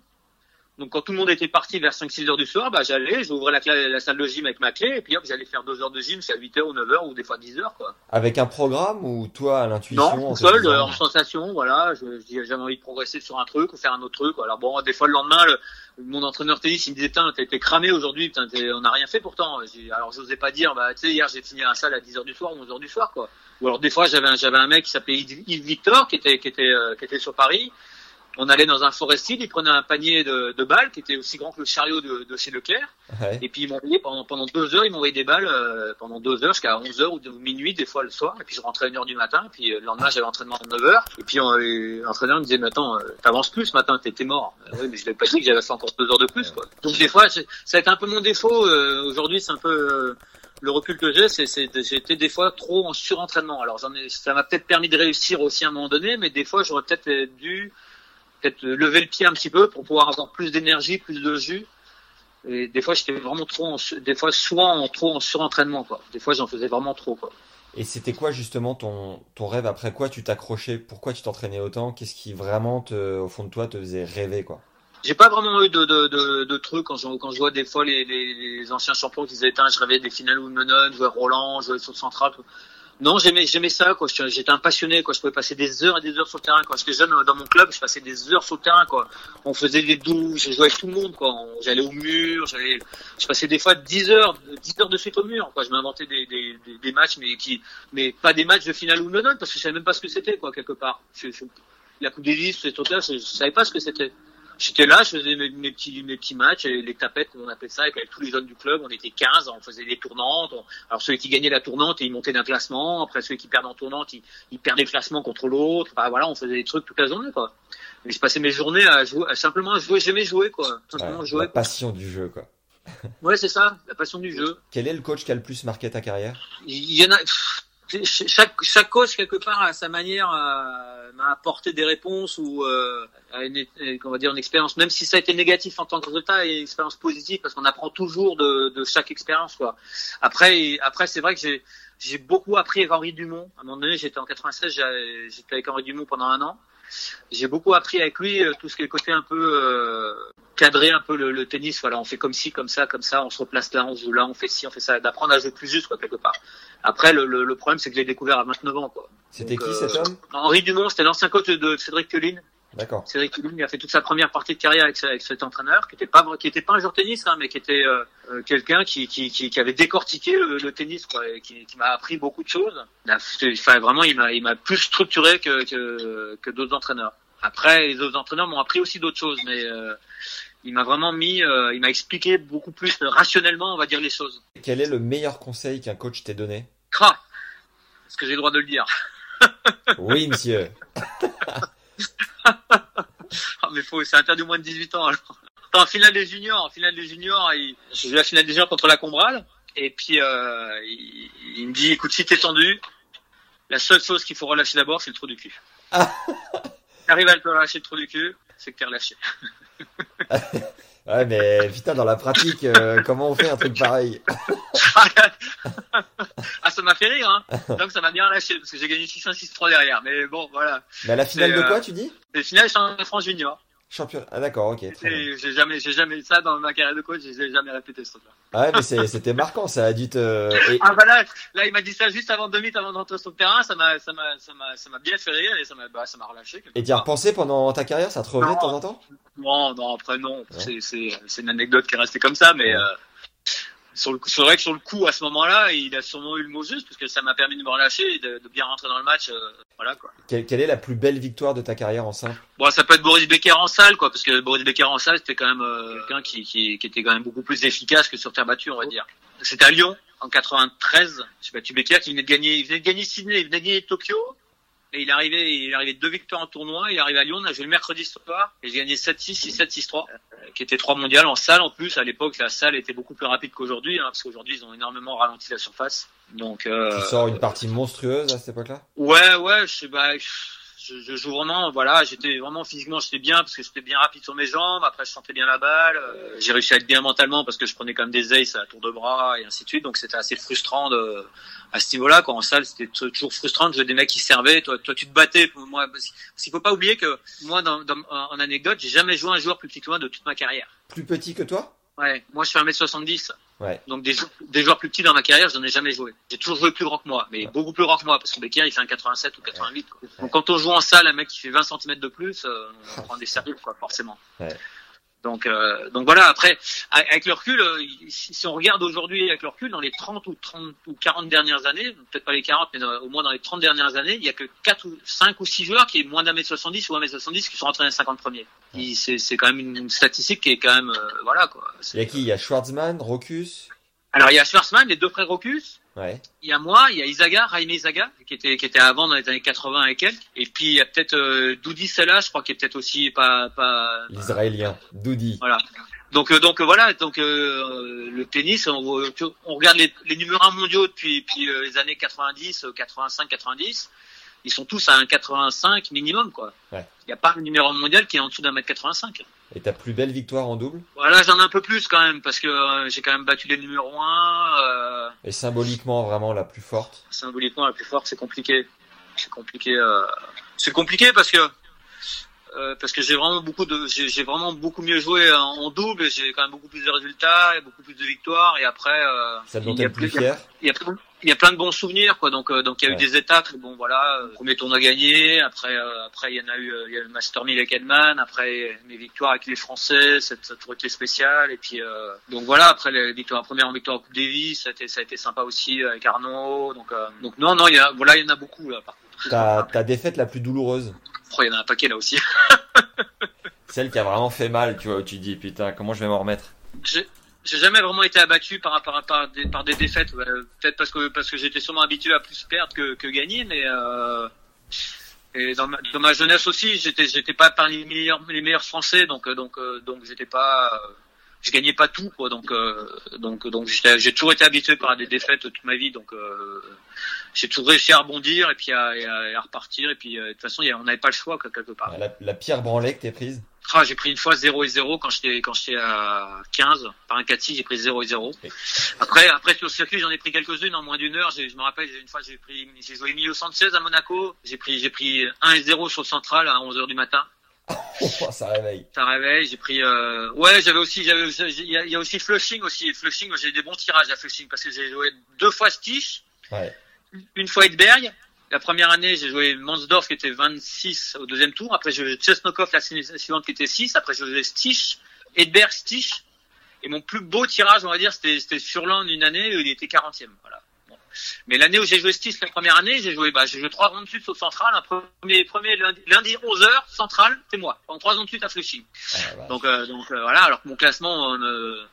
Donc quand tout le monde était parti vers 5-6 heures du soir, bah, j'allais, j'ouvrais la, la salle de gym avec ma clé et puis hop, j'allais faire deux heures de gym jusqu'à 8 heures ou 9 heures ou des fois 10 heures, quoi. Avec un programme ou toi, à l'intuition Non, en seul, euh, en sensation, voilà. J'avais envie de progresser sur un truc ou faire un autre truc. Alors bon, des fois le lendemain, le, mon entraîneur tennis, il me disait, putain, t'es cramé aujourd'hui, on n'a rien fait pourtant. Alors j'osais pas dire, bah tu sais, hier j'ai fini la salle à 10 heures du soir, 11 heures du soir, quoi. Ou alors des fois j'avais un, j'avais un mec qui s'appelait Yves Yves Victor, qui était qui était euh, qui était sur Paris. On allait dans un forestier, il prenait un panier de, de balles qui était aussi grand que le chariot de, de chez Leclerc. Ouais. Et puis ils m'envoyaient pendant, pendant deux heures, ils m'envoyaient des balles euh, pendant deux heures jusqu'à 11 heures ou minuit des fois le soir. Et puis je rentrais à 1 heure du matin. Et puis euh, le lendemain j'avais entraînement à 9 heures. Et puis on- l'entraîneur me disait mais attends, euh, t'avances plus ce matin, t'es mort. Euh, oui mais je l'avais pas dit que j'avais encore deux heures de plus quoi. Donc des fois ça a été un peu mon défaut. euh, Aujourd'hui c'est un peu euh, le recul que j'ai, c'est c'est- j'étais des fois trop en surentraînement. Alors j'en ai, ça m'a peut-être permis de réussir aussi à un moment donné, mais des fois j'aurais peut-être dû peut-être lever le pied un petit peu pour pouvoir avoir plus d'énergie, plus de jus. Et des fois, j'étais vraiment trop, en, des fois, soit en trop en surentraînement, quoi. Des fois, j'en faisais vraiment trop, quoi. Et c'était quoi justement ton, ton rêve Après quoi tu t'accrochais? Pourquoi tu t'entraînais autant? Qu'est-ce qui vraiment, te, au fond de toi, te faisait rêver quoi? J'ai pas vraiment eu de, de, de, de trucs quand je, quand je vois des fois les, les, les anciens champions qui disaient, je rêvais des finales Wimbledon, jouer Roland, jouer sur le central. Non, j'aimais, j'aimais ça, quoi. J'étais un passionné, quoi. Je pouvais passer des heures et des heures sur le terrain. Quand j'étais jeune, dans mon club, je passais des heures sur le terrain, quoi. On faisait des douches, je jouais avec tout le monde, quoi. J'allais au mur, j'allais, je passais des fois 10 heures, 10 heures de suite au mur, quoi. Je m'inventais des, des, des, des matchs, mais qui, mais pas des matchs de finale Wimbledon, parce que je savais même pas ce que c'était, quoi, quelque part. Je- je- la Coupe Davis, ces trucs-là, je, je savais pas ce que c'était. J'étais là, je faisais mes, mes petits, mes petits matchs, les tapettes, comme on appelait ça, avec, tous les jeunes du club. On était 15, on faisait des tournantes. On- alors ceux qui gagnaient la tournante, ils montaient d'un classement. Après ceux qui perdent en tournante, ils, ils perdaient le classement contre l'autre. Enfin voilà, on faisait des trucs toute la journée, quoi. Et je passais mes journées à jouer, à simplement à jouer. J'aimais jouer, quoi. Simplement Ouais, jouer. La passion du jeu quoi. Ouais, c'est ça, la passion du jeu. Quel est le coach qui a le plus marqué ta carrière? Il y en a. pff, Chaque, chaque coach quelque part à sa manière euh, m'a apporté des réponses ou euh, à une, euh, on va dire une expérience, même si ça a été négatif en tant que résultat, et une expérience positive parce qu'on apprend toujours de, de chaque expérience quoi. Après, après c'est vrai que j'ai j'ai beaucoup appris avec Henri Dumont. À un moment donné, j'étais en 96, j'ai- j'étais avec Henri Dumont pendant un an. J'ai beaucoup appris avec lui euh, tout ce qui est côté un peu euh, cadrer un peu le, le tennis. Voilà, on fait comme ci, comme ça, comme ça, on se replace là, on joue là, on fait ci, on fait ça, d'apprendre à jouer plus juste quoi quelque part. Après, le, le, le problème c'est que je l'ai découvert à 29 ans quoi. C'était qui euh, cet homme? Henri Dumont, c'était l'ancien coach de Cédric Queline. D'accord. Cédric il a fait toute sa première partie de carrière avec, avec cet entraîneur, qui était pas qui était pas un joueur de tennis, hein, mais qui était euh, euh, quelqu'un qui, qui, qui, qui avait décortiqué le, le tennis, quoi, et qui, qui m'a appris beaucoup de choses. Enfin, vraiment, il m'a il m'a plus structuré que que, que d'autres entraîneurs. Après, les autres entraîneurs m'ont appris aussi d'autres choses, mais euh, il m'a vraiment mis, euh, il m'a expliqué beaucoup plus rationnellement, on va dire les choses. Quel est le meilleur conseil qu'un coach t'ait donné? Cra, est-ce que j'ai le droit de le dire Oui, monsieur. Ah, mais faut, c'est interdit au moins de 18 ans. Alors. En finale des juniors, en finale des juniors, il, j'ai vu la finale des juniors contre la Combrale, et puis euh, il, il me dit, écoute, si t'es tendu, la seule chose qu'il faut relâcher d'abord, c'est le trou du cul. Ah. T'arrives à te relâcher le trou du cul, c'est que t'es relâché. Ouais, mais putain, dans la pratique, euh, comment on fait un truc pareil? Ah, ça m'a fait rire, hein. Donc ça m'a bien relâché parce que j'ai gagné 6-1, 6-3 derrière. Mais bon, voilà. Mais à la finale C'est, de euh, quoi, tu dis? C'est finale championnat de France junior. Champion. Ah d'accord, ok. J'ai jamais, j'ai jamais ça dans ma carrière de coach, j'ai jamais répété ce truc-là. Ah ouais, mais c'était marquant, ça a dû te. et- Ah bah là, là il m'a dit ça juste avant minutes avant d'entrer sur le terrain, ça m'a, ça m'a, ça m'a, ça m'a bien fait rire et ça m'a, bah, ça m'a relâché. Et t'y as repensé pendant ta carrière, ça te revenait de temps en temps? Non, non, après non, c'est, c'est, c'est une anecdote qui est restée comme ça, mais Ouais. euh, sur le, coup- c'est vrai que sur le coup à ce moment-là, il a sûrement eu le mot juste parce que ça m'a permis de me relâcher et de, de bien rentrer dans le match, euh, voilà quoi. quelle, quelle est la plus belle victoire de ta carrière en simple? Bon, ça peut être Boris Becker en salle, quoi, parce que Boris Becker en salle, c'était quand même euh, quelqu'un qui, qui, qui était quand même beaucoup plus efficace que sur terre battue, on va dire. C'était à Lyon, en 93. J'ai battu Becker qui venait de gagner, il venait de gagner Sydney, il venait de gagner Tokyo. Et il est arrivé, il est arrivé deux victoires en tournoi, il est arrivé à Lyon, on a joué le mercredi soir, et j'ai gagné 7-6, 6-7, 6-3, euh, qui était trois mondiales en salle en plus. À l'époque, la salle était beaucoup plus rapide qu'aujourd'hui, hein, parce qu'aujourd'hui, ils ont énormément ralenti la surface. Donc, euh, Tu sors une partie monstrueuse à cette époque-là? Ouais, ouais, je sais pas. Je, je joue vraiment, voilà, j'étais vraiment physiquement, j'étais bien parce que j'étais bien rapide sur mes jambes. Après, je sentais bien la balle. Euh, J'ai réussi à être bien mentalement parce que je prenais quand même des aces à tour de bras et ainsi de suite. Donc, c'était assez frustrant de, à ce niveau-là. Quand en salle, c'était toujours frustrant de jouer des mecs qui servaient. Toi, toi, tu te battais. Moi, parce qu'il faut pas oublier que moi, dans, dans- en anecdote, j'ai jamais joué un joueur plus petit que moi de toute ma carrière. Plus petit que toi? Ouais, moi, je fais 1m70. Ouais. Donc des, jou- des joueurs plus petits dans ma carrière, j'en ai jamais joué. J'ai toujours joué plus grand que moi, mais beaucoup plus grand que moi, parce que Becker, il fait un 87 ou 88. Quoi. Donc quand on joue en salle, un mec qui fait 20 cm de plus, euh, on prend des sérieux, quoi, forcément. Ouais. Donc, euh, donc voilà, après, avec le recul, euh, si, si on regarde aujourd'hui avec le recul, dans les 30 ou 30 ou 40 dernières années, peut-être pas les 40, mais dans- au moins dans les 30 dernières années, il y a que 4 ou 5 ou 6 joueurs qui est moins d'un mètre 70 ou un mètre 70 qui sont rentrés dans les 50 premiers. Qui- C'est c'est quand même une, une statistique qui est quand même, euh, voilà, quoi. Il y a qui? Il y a Schwartzmann, Rocus? Alors il y a Schwarzman, les deux frères Rocus, Ouais. il y a moi, il y a Isaga, Jaime Isaga, qui était, qui était avant dans les années 80 et quelques. Et puis il y a peut-être euh, Doudi Sella, je crois, qui est peut-être aussi pas, pas. L'Israélien, Doudi. Voilà. Donc, euh, donc euh, voilà, donc euh, le tennis, on, voit- on regarde les, les numéros 1 mondiaux depuis, depuis euh, les années 90, euh, 85, 90. Ils sont tous à un 85 minimum, quoi. Ouais. Il n'y a pas un numéro 1 mondial qui est en dessous d'un mètre 85. Et ta plus belle victoire en double? Voilà, j'en ai un peu plus quand même, parce que euh, j'ai quand même battu les numéros 1. Euh, Et symboliquement, vraiment la plus forte? Symboliquement la plus forte, c'est compliqué. C'est compliqué. Euh... C'est compliqué parce que euh, parce que j'ai vraiment beaucoup de j'ai vraiment beaucoup mieux joué en, en double. J'ai quand même beaucoup plus de résultats et beaucoup plus de victoires. Et après, euh, Celle dont il y a plus plus- il y a- fier? il y a il y a plein de bons souvenirs quoi. Donc euh, donc il y a Ouais. eu des étapes. Bon voilà, euh, premier tournoi gagné. Après euh, après il y en a eu euh, il y a eu le Master 1000 avec Edman. Après mes victoires avec les Français, cette cette spéciale. Et puis donc voilà après les victoires première en victoire en Coupe Davis, ça a été ça a été sympa aussi avec Arnaud. Donc donc non non il y a voilà il y en a beaucoup là par contre. ta, ta défaite la plus douloureuse? Oh, il y en a un paquet là aussi. Celle qui a vraiment fait mal, tu vois, où tu dis putain, comment je vais m'en remettre? J'ai jamais vraiment été abattu par à par des, par des défaites. Peut-être parce que parce que j'étais sûrement habitué à plus perdre que, que gagner, mais euh, et dans ma, dans ma jeunesse aussi, j'étais j'étais pas parmi les meilleurs les meilleurs Français, donc euh, donc euh, donc j'étais pas euh, je gagnais pas tout quoi, donc euh, donc donc j'ai toujours été habitué par des défaites toute ma vie, donc euh, j'ai toujours réussi à rebondir et puis à, à, repartir et puis euh, de toute façon on n'avait pas le choix quoi, quelque part. la, la pire branlée que t'aies prise Ah, j'ai pris une fois 0 et 0 quand j'étais quand j'étais à 15 par un 4 j'ai pris 0 et 0. Et- Après après sur le circuit, j'en ai pris quelques-unes en moins d'une heure, je me rappelle j'ai- une fois j'ai pris j'ai joué Emilio Sanchez à Monaco, j'ai pris j'ai pris 1 et 0 sur le central à 11h du matin. Oh, ça réveille. Ça réveille, j'ai pris euh... ouais, j'avais aussi j'avais il y, y a aussi Flushing aussi, Flushing, j'ai des bons tirages à Flushing parce que j'ai joué deux fois Stich, Ouais. une fois Edberg. La première année, j'ai joué Mansdorf qui était 26 au deuxième tour. Après, j'ai joué Chesnokov la saison suivante qui était 6. Après, j'ai joué Stich, Edberg, Stich. Et mon plus beau tirage, on va dire, c'était c'était Furlan une année où il était 40e. Voilà. Bon. Mais l'année où j'ai joué Stis la première année, j'ai joué, bah, j'ai joué trois rondes de suite au central, un premier, premier lundi, lundi 11h, central, c'est moi. Pendant trois rondes de suite à Flushing. Ah, Donc, euh, donc euh, voilà, alors que mon classement euh,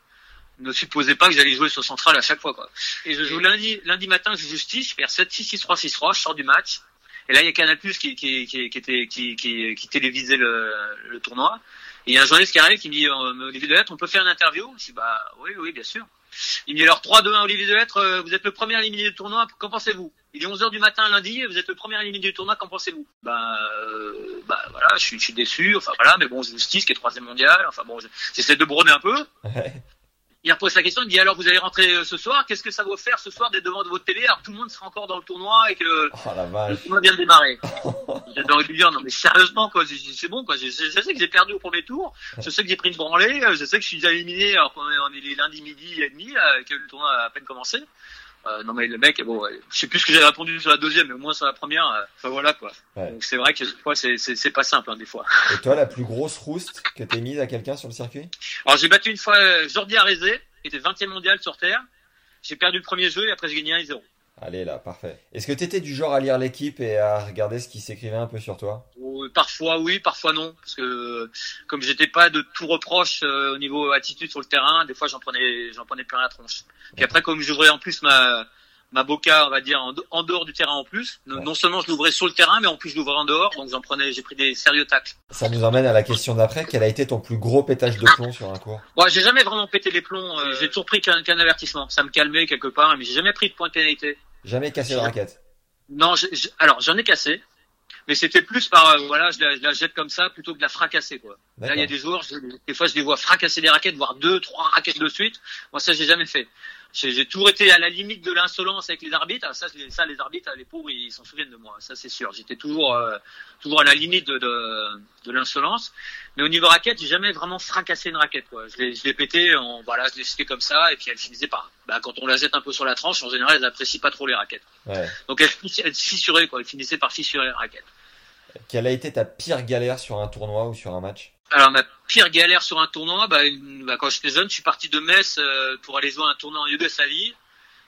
ne, supposait pas que j'allais jouer sur central à chaque fois, quoi. Et je joue lundi, lundi matin, je joue Stis, je perds 7-6, 6-3, 6-3, je sors du match. Et là, il y a Canal Plus qui, qui, qui, qui, était, qui, qui, qui télévisait le, le tournoi. Et il y a un journaliste qui arrive qui me dit, euh, Olivier Delettre, on peut faire une interview? Je dis, bah oui, oui, bien sûr. Il me dit alors 3-2-1 Olivier Delettre, euh, vous êtes le premier éliminé du tournoi, qu'en pensez-vous? Il est 11h du matin lundi, vous êtes le premier éliminé du tournoi, qu'en pensez-vous? Bah, euh, bah voilà, je suis, je suis déçu, enfin voilà, mais bon, Justice qui est troisième mondial, enfin bon, j'essaie de broder un peu. Il repose la question, il dit alors vous allez rentrer euh, ce soir, qu'est-ce que ça va faire ce soir d'être devant de votre télé alors que tout le monde sera encore dans le tournoi et que Oh la le vache. tournoi vient de démarrer. De lui dire non mais sérieusement quoi, c'est- bon quoi, je, sais que j'ai perdu au premier tour, je sais que j'ai pris une branlée, euh, je sais que je suis déjà éliminé alors qu'on est, on est lundi midi et demi là, que le tournoi a à peine commencé. Euh, non mais le mec, bon, je sais plus ce que j'ai répondu sur la deuxième, mais au moins sur la première, euh, enfin voilà quoi. Ouais. Donc c'est vrai que fois c'est c'est c'est pas simple hein, des fois. Et toi, la plus grosse rouste que t'aies mise à quelqu'un sur le circuit? Alors j'ai battu une fois euh, Jordi Arezé, qui était 20e mondial sur terre. J'ai perdu le premier jeu et après j'ai gagné 1-0. Allez là, parfait. Est-ce que t'étais du genre à lire l'équipe et à regarder ce qui s'écrivait un peu sur toi? Euh, Parfois oui, parfois non, parce que comme j'étais pas de tout reproche euh, au niveau attitude sur le terrain, des fois j'en prenais j'en prenais plein la tronche. Puis après comme j'ouvrais en plus ma ma boca, on va dire en, en dehors du terrain en plus, non, Ouais. non seulement je l'ouvrais sur le terrain, mais en plus je l'ouvrais en dehors, donc j'en prenais j'ai pris des sérieux tacles. Ça nous emmène à la question d'après. Quel a été ton plus gros pétage de plomb sur un cours? Moi j'ai jamais vraiment pété les plombs, euh, j'ai toujours pris qu'un avertissement, ça me calmait quelque part, mais j'ai jamais pris de point de pénalité. Jamais cassé de raquette? Non, alors j'en ai cassé, mais c'était plus par euh, voilà, je la, je la jette comme ça plutôt que de la fracasser quoi. Là, il y a des joueurs, je- des fois je les vois fracasser des raquettes, voire deux, trois raquettes de suite. Moi ça j'ai jamais fait. J'ai toujours été à la limite de l'insolence avec les arbitres. Ah, Ça, ça les arbitres, les pauvres, ils s'en souviennent de moi. Ça c'est sûr. J'étais toujours euh, toujours à la limite de de, de l'insolence. Mais au niveau raquette, j'ai jamais vraiment fracassé une raquette quoi. Je l'ai pété, en, voilà, je l'ai jeté comme ça et puis elle finissait par. Bah, quand on la jette un peu sur la tranche, en général, elles apprécient pas trop les raquettes. Ouais. Donc elle, elle fissurait quoi, elle finissait par fissurer la raquette. Quelle a été ta pire galère sur un tournoi ou sur un match? Alors ma pire galère sur un tournoi, bah, une- bah, quand j'étais jeune, je suis parti de Metz euh, pour aller jouer un tournoi en Yougoslavie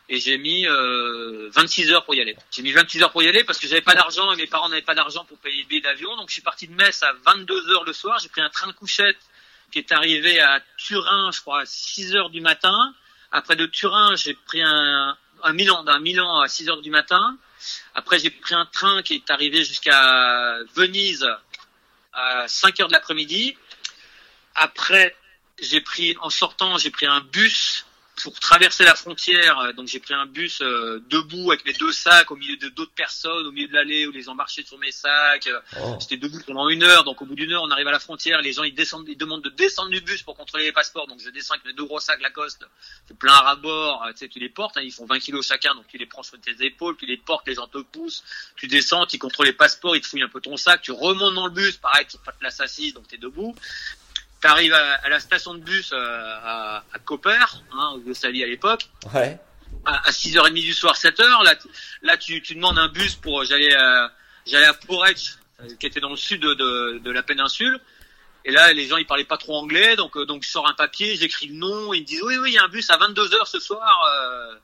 et j'ai mis euh, 26 heures pour y aller. J'ai mis 26 heures pour y aller parce que j'avais pas d'argent et mes parents n'avaient pas d'argent pour payer le billet d'avion, donc je suis parti de Metz à 22 heures le soir. J'ai pris un train de couchette qui est arrivé à Turin, je crois, à 6 heures du matin. Après de Turin, j'ai pris un, un Milan, d'un Milan à 6 heures du matin. Après, j'ai pris un train qui est arrivé jusqu'à Venise à 5 heures de l'après-midi. Après, j'ai pris, en sortant, j'ai pris un bus pour traverser la frontière. Donc, j'ai pris un bus euh, debout avec mes deux sacs au milieu de d'autres personnes, au milieu de l'allée où les gens marchaient sur mes sacs. Oh. J'étais debout pendant une heure, donc au bout d'une heure, on arrive à la frontière, les gens ils descendent, ils demandent de descendre du bus pour contrôler les passeports, donc je descends avec mes deux gros sacs Lacoste, c'est plein à ras-bord, tu sais, tu les portes, hein, ils font 20 kilos chacun, donc tu les prends sur tes épaules, tu les portes, les gens te poussent, tu descends, tu contrôles les passeports, ils te fouillent un peu ton sac, tu remontes dans le bus, pareil, tu pas de place assise, donc t'es debout. T'arrives à, à la station de bus euh, à, à Koper, hein, Yougoslavie à l'époque, Ouais. à, à 6h30 du soir, 7h, là, tu- là tu, tu demandes un bus pour j'allais à, j'allais à euh, qui était dans le sud de, de, de la péninsule. Et là, les gens ils parlaient pas trop anglais, donc euh, donc je sors un papier, j'écris le nom, ils me disent oui oui, il y a un bus à 22h ce soir. euh.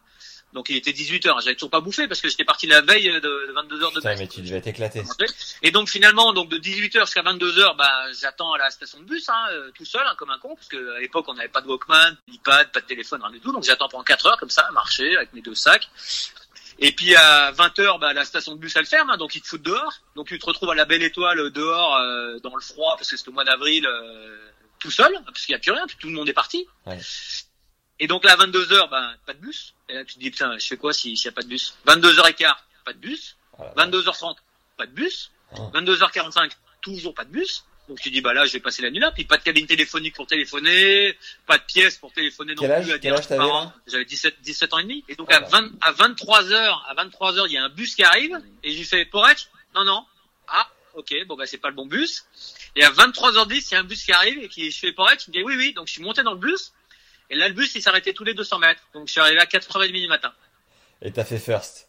Donc il était 18h, j'avais toujours pas bouffé parce que j'étais parti la veille de, de 22h de Putain, mais tu devais t'éclater. Et donc finalement, donc de 18h jusqu'à 22h, bah j'attends à la station de bus, hein, euh, tout seul, hein, comme un con, parce que à l'époque on n'avait pas de Walkman, d'iPad, pas de téléphone, rien du tout. Donc j'attends pendant 4 heures comme ça, à marcher avec mes deux sacs. Et puis à 20h, bah, la station de bus elle ferme, hein, donc ils te foutent dehors. Donc tu te retrouves à la belle étoile euh, dehors euh, dans le froid, parce que c'est au mois d'avril, euh, tout seul, parce qu'il n'y a plus rien, puis tout le monde est parti. Ouais. Et donc là à 22h, bah, pas de bus. Et là tu te dis putain, je fais quoi si- s'il n'y a pas de bus? 22h15, pas de bus. Voilà. 22h30, pas de bus. Oh. 22h45, toujours pas de bus. Donc tu dis bah là je vais passer la nuit là, puis pas de cabine téléphonique pour téléphoner, pas de pièce pour téléphoner non Quel âge- plus à quel âge à t'avais, parents. là? J'avais 17 17 ans et demi et donc Oh à là. 20 à 23h, à 23h, il y a un bus qui arrive et je lui fais Porec Non non. Ah, OK, bon bah c'est pas le bon bus. Et à 23h10, il y a un bus qui arrive et qui je fais Porec, il me dit oui oui, donc je suis monté dans le bus et là le bus il s'arrêtait tous les 200 mètres. Donc je suis arrivé à 4h30 du matin. Et t'as fait first.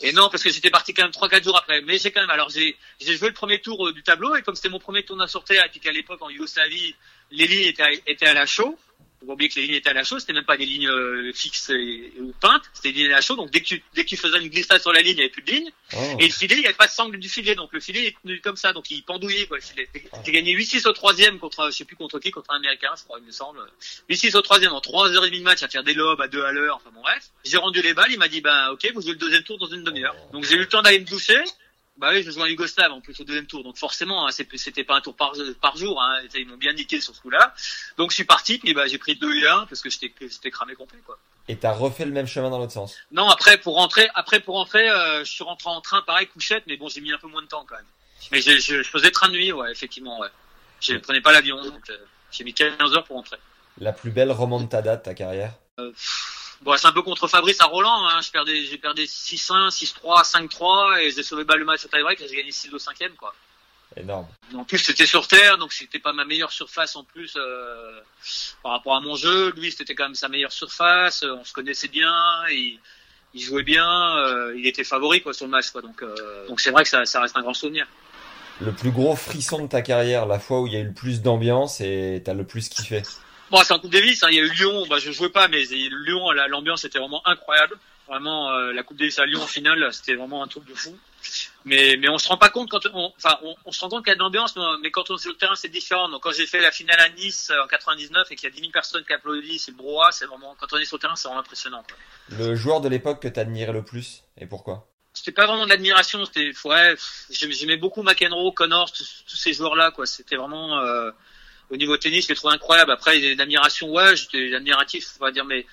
Et non, parce que j'étais parti quand même 3-4 jours après. Mais j'ai quand même, alors j'ai, j'ai joué le premier tour euh, du tableau, et comme c'était mon premier tournoi sur terre, et puis qu'à l'époque en Yougoslavie, les lignes étaient, à- étaient à la chaux, Faut pas oublier que les lignes étaient à la chaux, c'était même pas des lignes euh, fixes et, ou peintes, c'était des lignes à la chaux. Donc dès que tu, dès que tu faisais une glissade sur la ligne, il n'y avait plus de ligne. Oh. Et le filet, il n'y avait pas de sangle du filet, donc le filet est tenu comme ça, donc il pendouillait quoi. Le filet. J'ai gagné 8-6 au troisième contre, je sais plus contre qui, contre un américain, je crois, il me semble. 8-6 au troisième en 3h30 de match à faire des lobes à deux à l'heure, enfin bon bref. J'ai rendu les balles, il m'a dit ben ok, vous jouez le deuxième tour dans une demi-heure. Donc j'ai eu le temps d'aller me doucher. Bah oui, je joue en Yougoslave en plus au deuxième tour, donc forcément, hein, c'était pas un tour par, par jour, hein, ils m'ont bien niqué sur ce coup-là. Donc je suis parti, puis bah j'ai pris 2 et 1 parce que j'étais cramé complet quoi. Et t'as refait le même chemin dans l'autre sens? Non, après pour rentrer, après pour rentrer, euh, je suis rentré en train pareil couchette, mais bon j'ai mis un peu moins de temps quand même. Mais je, je faisais train de nuit, ouais, effectivement, ouais. Je prenais pas l'avion, donc euh, j'ai mis 15 heures pour rentrer. La plus belle remontada de ta carrière? Euh, pff, bon, c'est un peu contre Fabrice à Roland, hein. Je perdais, j'ai perdu 6-1, 6-3, 5-3, et j'ai sauvé le match au tie-break, et j'ai gagné 6 au cinquième, quoi. Énorme. En plus, c'était sur terre, donc c'était pas ma meilleure surface en plus euh, par rapport à mon jeu. Lui, c'était quand même sa meilleure surface. euh, On se connaissait bien, il, il jouait bien, euh, il était favori quoi sur le match, quoi. Donc, euh, donc c'est vrai que ça, ça reste un grand souvenir. Le plus gros frisson de ta carrière, la fois où il y a eu le plus d'ambiance et t'as le plus kiffé? Bon, c'est en Coupe Davis. Hein, il y a eu Lyon. Bah, je jouais pas, mais Lyon, la- l'ambiance était vraiment incroyable. Vraiment, euh, la Coupe Davis à Lyon en finale, c'était vraiment un truc de fou. Mais, mais on se rend pas compte quand on, enfin, on, on se rend compte qu'il y a de l'ambiance, mais- quand on est sur le terrain, c'est différent. Donc, quand j'ai fait la finale à Nice euh, en 99 et qu'il y a 10 000 personnes qui applaudissent, c'est le brouhaha, c'est vraiment, quand on est sur le terrain, c'est vraiment impressionnant. quoi. Le joueur de l'époque que t'admirais le plus et pourquoi? C'était pas vraiment de l'admiration, c'était, ouais, j'aimais beaucoup McEnroe, Connors, tous, tous ces joueurs-là, quoi. C'était vraiment, euh, au niveau tennis, je les trouvais incroyables. Après, l'admiration, ouais, j'étais admiratif, on va dire, mais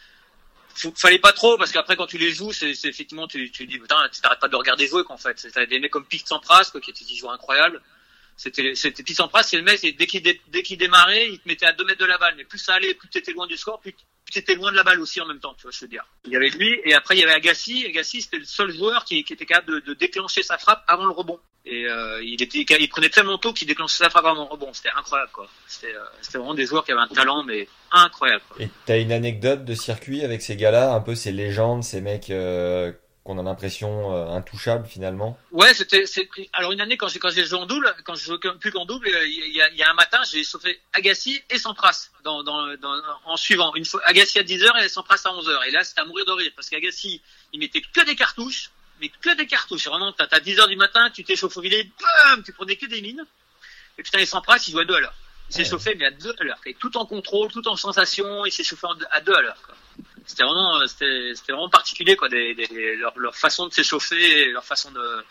fallait pas trop parce qu'après quand tu les joues c'est effectivement tu tu dis putain tu t'arrêtes pas de regarder jouer quoi en fait. C'était des mecs comme Pete Sampras quoi qui était des joueurs incroyables. C'était c'était Pete Sampras c'est le mec et dès qu'il dès qu'il démarrait il te mettait à 2 mètres de la balle. Mais plus ça allait plus t'étais loin du score plus plus t'étais loin de la balle aussi en même temps tu vois je veux dire. Il y avait lui et après il y avait Agassi. Agassi c'était le seul joueur qui, qui était capable de, de déclencher sa frappe avant le rebond et euh, il était il prenait tellement tôt qu'il déclenchait sa frappe. Avant le rebond c'était incroyable quoi. C'était euh, c'était vraiment des joueurs qui avaient un talent mais incroyable quoi. Et t'as une anecdote de circuit avec ces gars-là, un peu ces légendes, ces mecs euh, qu'on a l'impression intouchables finalement? Ouais, c'était c'est alors une année quand j'ai quand j'ai joué en double, quand je jouais plus qu'en double, il y a, il y a un matin, j'ai sauvé Agassi et Sampras dans, dans, dans en suivant. Une fois Agassi à 10h et Sampras à 11h et là c'était à mourir de rire parce qu'Agassi, il mettait que des cartouches, mais que des cartouches, vraiment t'as t'as 10h du matin, tu t'échauffes au filet, bam, tu prenais que des mines. Et putain, les Sampras, il jouait à 2 à l'heure. Il s'est chauffé mais à 2 à l'heure, Et tout en contrôle, tout en sensation, il s'est chauffé à 2 à l'heure quoi. C'était vraiment euh, c'était c'était vraiment particulier quoi des, des- leur, leur façon de s'échauffer, leur façon de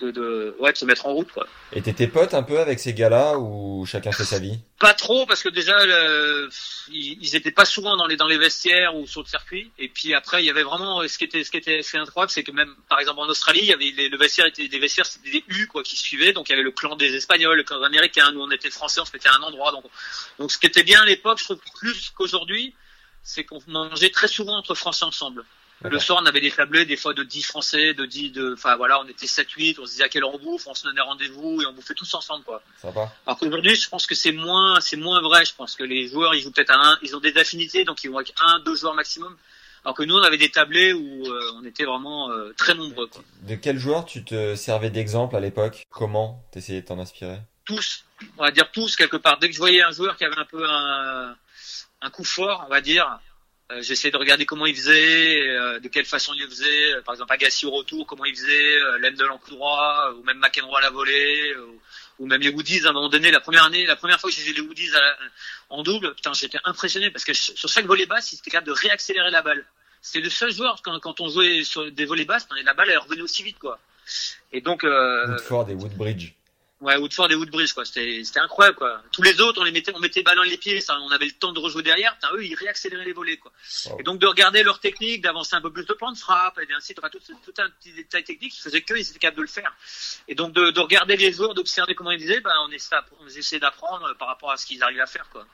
de, de, ouais, de se mettre en route quoi. Et t'étais pote un peu avec ces gars-là ou chacun fait sa vie? Pas trop parce que déjà le, ils, ils étaient pas souvent dans les dans les vestiaires ou sur le circuit. Et puis après il y avait vraiment ce qui était ce qui était ce qui était incroyable c'est que même par exemple en Australie il y avait les, le vestiaire était des vestiaires c'était des U quoi qui suivaient. Donc il y avait le clan des Espagnols le clan des Américains. Nous on était Français on se mettait à un endroit. Donc donc ce qui était bien à l'époque je trouve plus qu'aujourd'hui c'est qu'on mangeait très souvent entre Français ensemble le soir, on avait des tablés, des fois de 10 Français, de 10, de, enfin voilà, on était 7, 8, on se disait à quelle heure on bouffe, on se donnait rendez-vous et on bouffait tous ensemble, quoi. Sympa. Alors qu'aujourd'hui, je pense que c'est moins, c'est moins vrai. Je pense que les joueurs, ils jouent peut-être à un, ils ont des affinités, donc ils vont avec un, deux joueurs maximum. Alors que nous, on avait des tablés où euh, on était vraiment euh, très nombreux, quoi. De quel joueur tu te servais d'exemple à l'époque? Comment t'essayais de t'en inspirer? Tous, on va dire tous quelque part. Dès que je voyais un joueur qui avait un peu un, un coup fort, on va dire, euh, j'essayais de regarder comment il faisait, euh, de quelle façon il le faisait. Euh, Par exemple, Agassi au retour, comment il faisait, euh, coup droit, euh, ou même McEnroe à la volée, ou même les Woodies. À un moment donné, la première année, la première fois que j'ai les Woodies en double, putain, j'étais impressionné parce que sur chaque volée basse, il était capable de réaccélérer la balle. C'était le seul joueur quand, quand on jouait sur des volées basses, la balle elle revenait aussi vite, quoi. Et donc, euh, Woodford et Woodbridge. Ouais, Woodford et Woodbridge, quoi. C'était, c'était incroyable, quoi. Tous les autres, on les mettait, on mettait dans les pieds, ça, on avait le temps de rejouer derrière. Putain, eux, ils réaccéléraient les volets, quoi. Et donc, de regarder leur technique, d'avancer un peu plus de plan de frappe, et ainsi, tout, tout un petit détail technique qui faisait qu'eux, ils étaient capables de le faire. Et donc, de, de regarder les joueurs, d'observer comment ils disaient, ben, on essaie d'apprendre par rapport à ce qu'ils arrivent à faire, quoi.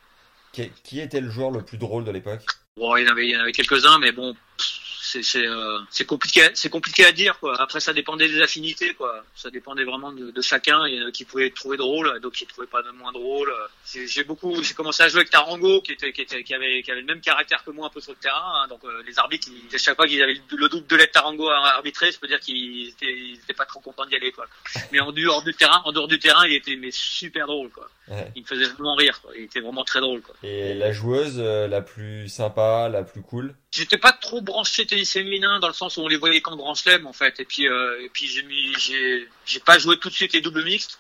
Qui, qui était le joueur le plus drôle de l'époque? Bon, il y en avait, il y en avait quelques-uns, mais bon, pff, c'est c'est euh, c'est compliqué c'est compliqué à dire quoi. Après ça dépendait des affinités quoi. Ça dépendait vraiment de, de chacun. Il y en a qui pouvaient trouver drôle, d'autres qui trouvaient pas de moins drôle. J'ai beaucoup j'ai commencé à jouer avec Tarango qui était qui était qui avait qui avait le même caractère que moi un peu sur le terrain. hein. Donc euh, les arbitres ils, chaque fois qu'ils avaient le, le double de l'aide Tarango à arbitrer, je peux dire qu'ils étaient ils étaient pas trop contents d'y aller quoi. Mais en dehors du terrain en dehors du terrain il était mais super drôle quoi. Ouais. Il me faisait vraiment rire quoi. Il était vraiment très drôle quoi. Et la joueuse euh, la plus sympa, la plus cool? J'étais pas trop branché tennis féminin dans le sens où on les voyait qu'en grand chelem en fait. Et puis euh, et puis j'ai mis j'ai j'ai pas joué tout de suite les doubles mixtes.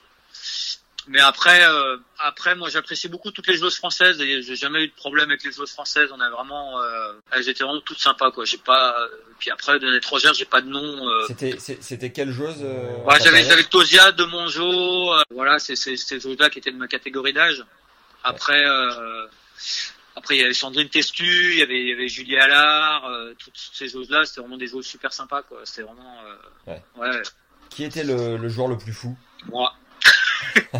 Mais après euh, après moi j'apprécie beaucoup toutes les joueuses françaises et j'ai jamais eu de problème avec les joueuses françaises. On a vraiment euh, elles étaient vraiment toutes sympas quoi. J'ai pas puis après de l'étrangère j'ai pas de nom. euh, C'était c'était quelle joueuse euh, Ouais, j'avais j'avais Tosia de Monjo, euh, voilà, c'est c'est ces joueuses-là qui étaient de ma catégorie d'âge. Après euh, après il y avait Sandrine Testu, il y avait il y avait Julie Allard, euh, toutes ces joueuses-là, c'était vraiment des joueuses super sympas quoi. C'était vraiment euh, ouais. Qui était le, le joueur le plus fou? Moi.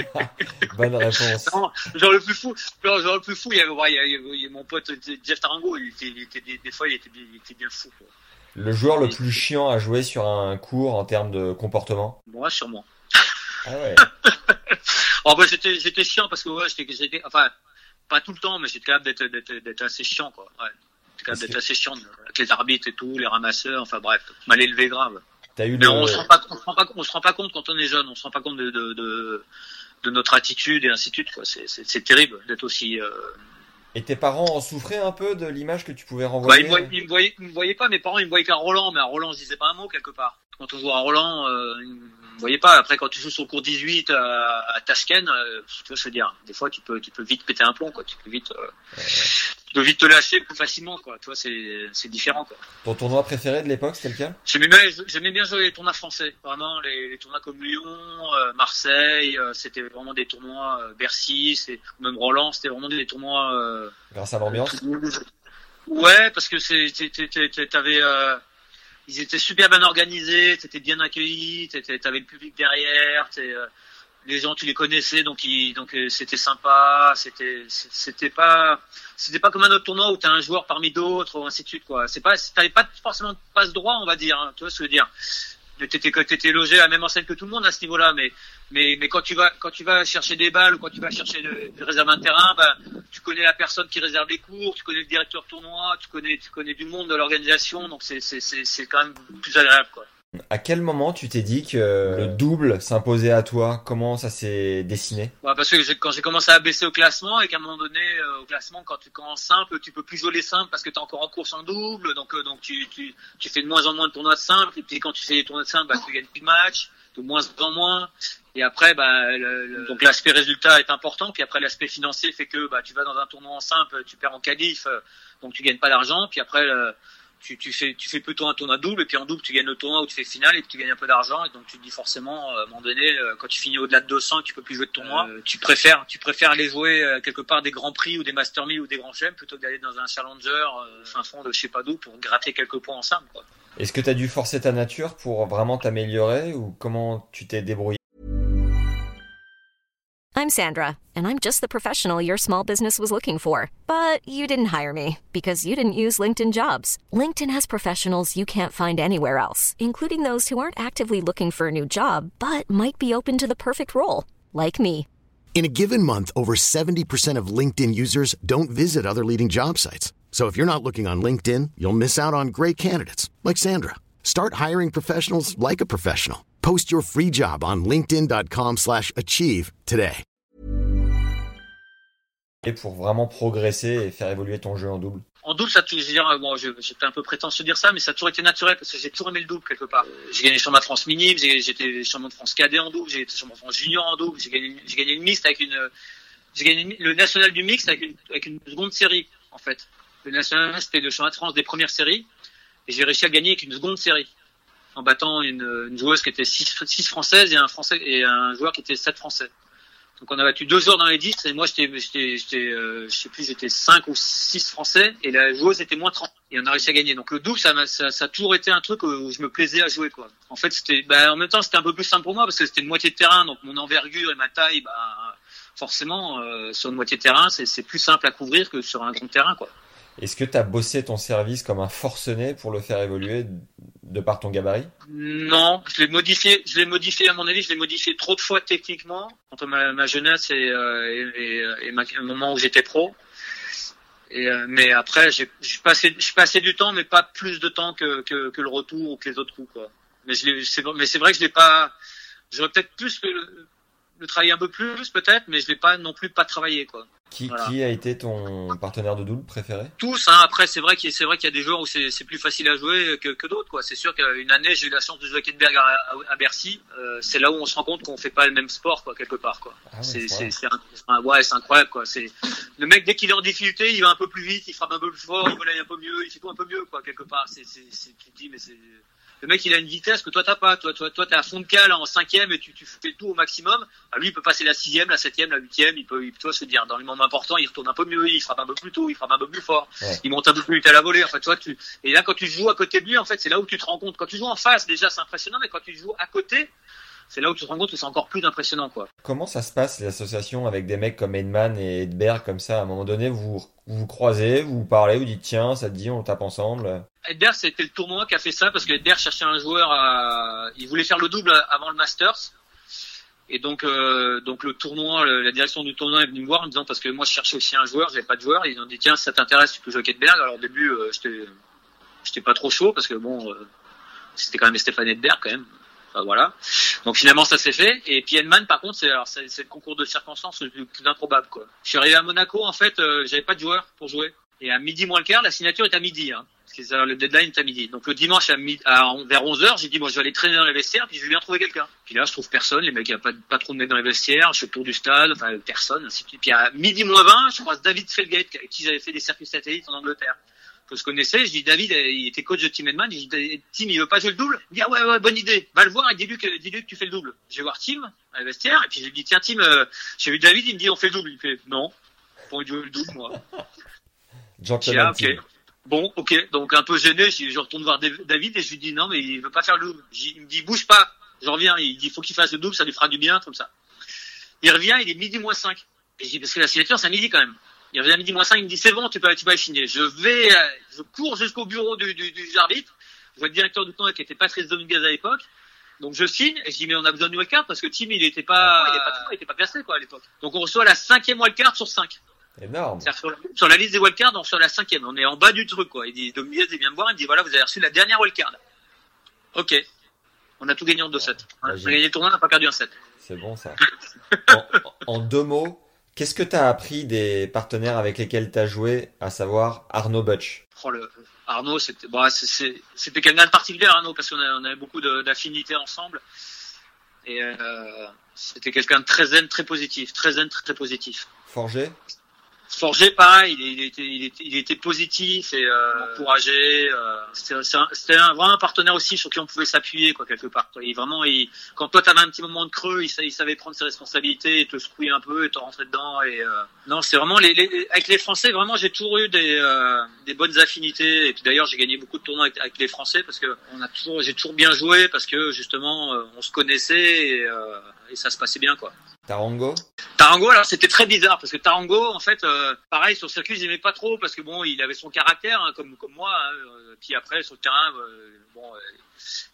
Bonne réponse. Non, genre le plus fou, genre, genre le plus fou, il y avait, ouais, il y avait- il y avait mon pote Jeff Tarango, il était, il était des, des fois il était, bien- il était bien fou quoi. Le joueur le plus chiant à jouer sur un cours en termes de comportement? Moi sûrement. Ah ouais. Oh bah j'étais j'étais chiant parce que ouais, j'étais enfin pas tout le temps mais j'étais capable d'être d'être d'être assez chiant quoi. Ouais. J'étais capable d'être assez chiant avec les arbitres et tout, les ramasseurs, enfin bref, m'allait lever grave. T'as eu Mais le. on se rend pas on se rend pas on se rend pas compte quand on est jeune, on se rend pas compte de de de, de notre attitude et ainsi de suite quoi. C'est terrible d'être aussi euh... Et tes parents en souffraient un peu de l'image que tu pouvais bah, renvoyer ils, me voyaient, ils me voyaient me voyaient pas mes parents, ils me voyaient qu'un Roland mais un Roland je disais pas un mot quelque part. Quand on joue à Roland euh, me voyaient pas après quand tu joues sur le cours 18 à, à Tashkent euh, tu vois je veux dire des fois tu peux tu peux vite péter un plomb quoi, tu peux vite euh, tu peux vite te lâcher plus facilement quoi. Tu vois c'est c'est différent quoi. Ton tournoi préféré de l'époque, c'était lequel? J'aimais bien, j'aimais bien jouer les tournois français. Vraiment, les, les tournois comme Lyon, euh, Marseille, euh, c'était vraiment des tournois euh, Bercy, c'est même Roland, c'était vraiment des tournois. Euh, Grâce à l'ambiance? Ouais, parce que c'est, t'avais, euh, ils étaient super bien organisés, t'étais bien accueilli, t'avais le public derrière, euh, les gens tu les connaissais, donc ils, donc euh, c'était sympa, c'était, c'était pas, c'était pas comme un autre tournoi où t'as un joueur parmi d'autres ou ainsi de suite quoi. C'est pas, t'avais pas forcément de passe droit, on va dire, hein, tu vois ce que je veux dire. T'étais, t'étais logé à la même enseigne que tout le monde à ce niveau-là, mais, mais, mais quand tu vas, quand tu vas chercher des balles ou quand tu vas chercher de, de réserver un terrain, ben, tu connais la personne qui réserve les cours, tu connais le directeur tournoi, tu connais, tu connais du monde de l'organisation, donc c'est, quand même plus agréable, quoi. À quel moment tu t'es dit que le double s'imposait à toi? Comment ça s'est dessiné? Ouais, parce que quand j'ai commencé à baisser au classement et qu'à un moment donné euh, au classement quand tu commences simple tu peux plus jouer les simples parce que tu es encore en course en double donc euh, donc tu, tu tu fais de moins en moins de tournois de simples et puis quand tu fais des tournois de simples bah, tu gagnes plus de matchs de moins en moins et après bah le- le- donc l'aspect résultat est important puis après l'aspect financier fait que bah tu vas dans un tournoi en simple tu perds en qualif euh, donc tu gagnes pas d'argent puis après le- tu, tu fais tu fais plutôt un tournoi double et puis en double tu gagnes le tournoi où tu fais finale et tu gagnes un peu d'argent et donc tu te dis forcément euh, à un moment donné euh, quand tu finis au-delà de 200 tu peux plus jouer de tournoi euh, tu préfères tu préfères aller jouer euh, quelque part des grands prix ou des master 1000 ou des grands chelems plutôt que d'aller dans un challenger euh, fin fond de je sais pas d'où pour gratter quelques points en simple quoi. Est-ce que t'as dû forcer ta nature pour vraiment t'améliorer ou comment tu t'es débrouillé I'm Sandra, and I'm just the professional your small business was looking for. But you didn't hire me because you didn't use LinkedIn jobs. LinkedIn has professionals you can't find anywhere else, including those who aren't actively looking for a new job but might be open to the perfect role, like me. In a given month, over 70% of LinkedIn users don't visit other leading job sites. So if you're not looking on LinkedIn, you'll miss out on great candidates like Sandra. Start hiring professionals like a professional. Post your free job on linkedin.com/achieve slash achieve today. Et pour vraiment progresser et faire évoluer ton jeu en double En double, ça a toujours, je veux dire, bon, je- j'étais un peu prétentieux de dire ça, mais ça a toujours été naturel parce que j'ai toujours aimé le double quelque part. Euh, J'ai gagné champion de France minime, j'ai- j'étais champion de France cadet en double, j'ai été champion de France junior en double, j'ai gagné, j'ai gagné le mixte avec une, j'ai gagné le national du mixte avec une, avec une seconde série, en fait. Le national, c'était le championnat de France des premières séries, et j'ai réussi à gagner avec une seconde série. En battant une, joueuse qui était 6 françaises et un français, et un joueur qui était 7 français. Donc on a battu deux joueurs dans les 10 et moi j'étais j'étais j'étais euh, je sais plus j'étais 5 ou 6 français et la joueuse était moins 30 et on a réussi à gagner. Donc le double ça a toujours été un truc où je me plaisais à jouer quoi. En fait c'était bah, en même temps c'était un peu plus simple pour moi parce que c'était une moitié de terrain donc mon envergure et ma taille bah forcément euh, sur une moitié de terrain c'est c'est plus simple à couvrir que sur un grand terrain quoi. Est-ce que tu as bossé ton service comme un forcené pour le faire évoluer de par ton gabarit? Non, je l'ai modifié. Je l'ai modifié à mon avis. Je l'ai modifié trop de fois techniquement entre ma, ma jeunesse et, euh, ma, le moment où j'étais pro. Et, euh, mais après, j'ai passé, du temps, mais pas plus de temps que, que, que le retour ou que les autres coups. Mais c'est vrai que je l'ai pas. J'aurais peut-être plus le, le travailler un peu plus, peut-être, mais je l'ai pas non plus pas travaillé quoi. Qui, qui a été ton partenaire de double préféré? Tous. Hein, après, c'est vrai qu'il c'est vrai qu'il y a des joueurs où c'est plus facile à jouer que, que d'autres. Quoi. C'est sûr qu'une année, j'ai eu la chance de jouer avec Edberg à, à, Bercy. Euh, c'est là où on se rend compte qu'on fait pas le même sport, quoi, quelque part. Quoi. Ah c'est c'est ouais, c'est incroyable. Quoi. C'est le mec dès qu'il est en difficulté, il va un peu plus vite, il frappe un peu plus fort, il volaille un peu mieux, il fait tout un peu mieux, quoi, quelque part. C'est c'est tu te dis mais c'est le mec il a une vitesse que toi t'as pas. Toi, toi, toi t'es à fond de cale en cinquième et tu, tu fais tout au maximum. Ah, lui il peut passer la sixième, la septième, la huitième. Il peut, il peut se dire dans les moments importants, il retourne un peu mieux, il frappe un peu plus tôt, il frappe un peu plus fort, ouais. il monte un peu plus vite à la volée. En fait, toi tu et là quand tu joues à côté de lui, en fait c'est là où tu te rends compte. Quand tu joues en face déjà c'est impressionnant, mais quand tu joues à côté c'est là où tu te rends compte que c'est encore plus impressionnant, quoi. Comment ça se passe, les associations avec des mecs comme Edman et Edberg, comme ça, à un moment donné, vous vous, croisez, vous parlez, vous dites, tiens, ça te dit, on tape ensemble? Edberg, c'était le tournoi qui a fait ça, parce que Edberg cherchait un joueur à, il voulait faire le double avant le Masters. Et donc, euh, donc le tournoi, le, la direction du tournoi est venue me voir en me disant, parce que moi, je cherchais aussi un joueur, j'avais pas de joueur, ils ont dit, tiens, si ça t'intéresse, tu peux jouer avec Edberg. Alors, au début, euh, j'étais, j'étais pas trop chaud, parce que bon, euh, c'était quand même Stéphane Edberg, quand même. Enfin, voilà. Donc finalement ça s'est fait. Et puis par contre c'est alors c'est, le concours de circonstances le plus, improbable quoi. Je suis arrivé à Monaco en fait euh, j'avais pas de joueur pour jouer. Et à midi moins le quart la signature est à midi. Hein, parce que le deadline est à midi. Donc le dimanche à, midi, vers 11 h j'ai dit bon je vais aller traîner dans les vestiaires puis je vais bien trouver quelqu'un. Puis là je trouve personne. Les mecs il y a pas, pas trop de mecs dans les vestiaires. Je fais le tour du stade enfin personne. Ainsi de suite. Puis à midi moins 20 je croise David Felgate qui avait fait des circuits satellites en Angleterre que je connaissais. Je dis David, il était coach de Tim Edman. Je dis Tim, il veut pas jouer le double? Il dit ah ouais ouais bonne idée. Va le voir et dis-lui que tu fais le double. Je vais voir Tim à la vestiaire et puis je lui dis tiens Tim, euh, j'ai vu David, il me dit on fait le double. Il fait non, pour jouer le double moi. Gentleman ah. Bon, ok. Donc un peu gêné, je, je, retourne voir David et je lui dis non mais il veut pas faire le double. Il me dit bouge pas. Je reviens. Il dit faut qu'il fasse le double, ça lui fera du bien comme ça. Il revient, il est midi moins 5. Et je dis parce que la signature c'est à midi quand même. Il revient à midi moins 5, il me dit c'est bon, tu peux, tu peux signer. Je vais, je cours jusqu'au bureau du, du, du arbitre. Je vois le directeur du tournoi qui était Patrice Dominguez à l'époque. Donc je signe et je dis mais on a besoin de wildcard parce que Tim il était pas, il était pas, il était pas placé quoi à l'époque. Donc on reçoit la cinquième wildcard sur 5. Énorme. Sur la, sur la liste des wildcards, on reçoit la cinquième. On est en bas du truc quoi. Il dit Dominguez il vient me voir, il me dit voilà vous avez reçu la dernière wildcard. Ok. On a tout gagné en 2-7. On a gagné le tournoi, on n'a pas perdu un 7. C'est bon ça. en, en deux mots, Qu'est-ce que tu as appris des partenaires avec lesquels tu as joué, à savoir Arnaud Butch? Oh, le, Arnaud, c'était bon, c'était quelqu'un de particulier, Arnaud, parce qu'on on avait beaucoup d'affinités ensemble. Et euh, c'était quelqu'un de très zen, très positif, très zen, très, très positif. Forgé? Forgé, pareil, il, il, était, il, était, il était positif et euh, encouragé. Euh, C'était un, vraiment un partenaire aussi sur qui on pouvait s'appuyer, quoi, quelque part. Et vraiment, il, quand toi t'avais un petit moment de creux, il, savait prendre ses responsabilités et te secouer un peu et te rentrer dedans. Et euh, non, c'est vraiment les, les, avec les Français, vraiment, j'ai toujours eu des, euh, des bonnes affinités. Et puis d'ailleurs, j'ai gagné beaucoup de tournois avec, avec, les Français parce que on a toujours, j'ai toujours bien joué parce que justement, euh, on se connaissait et, euh, et ça se passait bien, quoi. Tarango Tarango, alors c'était très bizarre parce que Tarango, en fait, euh, pareil sur le circuit, j'aimais pas trop parce que bon, il avait son caractère hein, comme comme moi. Hein, puis après sur le terrain, euh, bon. Euh,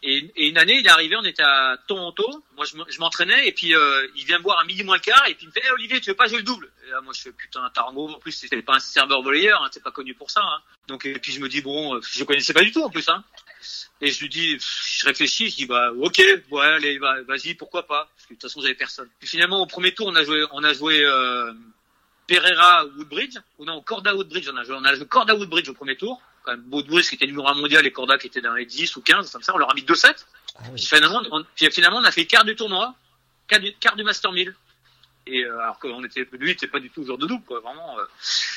et, et, une année, il est arrivé, on était à Toronto. Moi, je m'entraînais et puis il vient me voir à midi moins le quart et puis il me fait hey, Olivier, tu veux pas jouer le double? Et là, moi, je fais putain Tarango. En plus, c'était pas un serveur volleyeur, hein, pas connu pour ça. Hein. Donc et puis je me dis bon, je connaissais pas du tout en plus. Et je lui dis, je réfléchis, je dis bah ok, ouais, allez, bah, vas-y, pourquoi pas Parce que de toute façon, j'avais personne. Puis finalement, au premier tour, on a joué, on a joué euh, Pereira Woodbridge, ou non Corda Woodbridge, on a joué, on a joué Corda Woodbridge au premier tour. Quand même, Woodbridge qui était numéro 1 mondial et Corda qui était dans les 10 ou 15, comme ça, on leur a mis 2-7. Ah oui. puis, finalement, on, puis finalement, on a fait quart du tournoi, quart du, quart du Master 1000 et euh, alors qu'on était lui était pas du tout joueur de double quoi vraiment euh.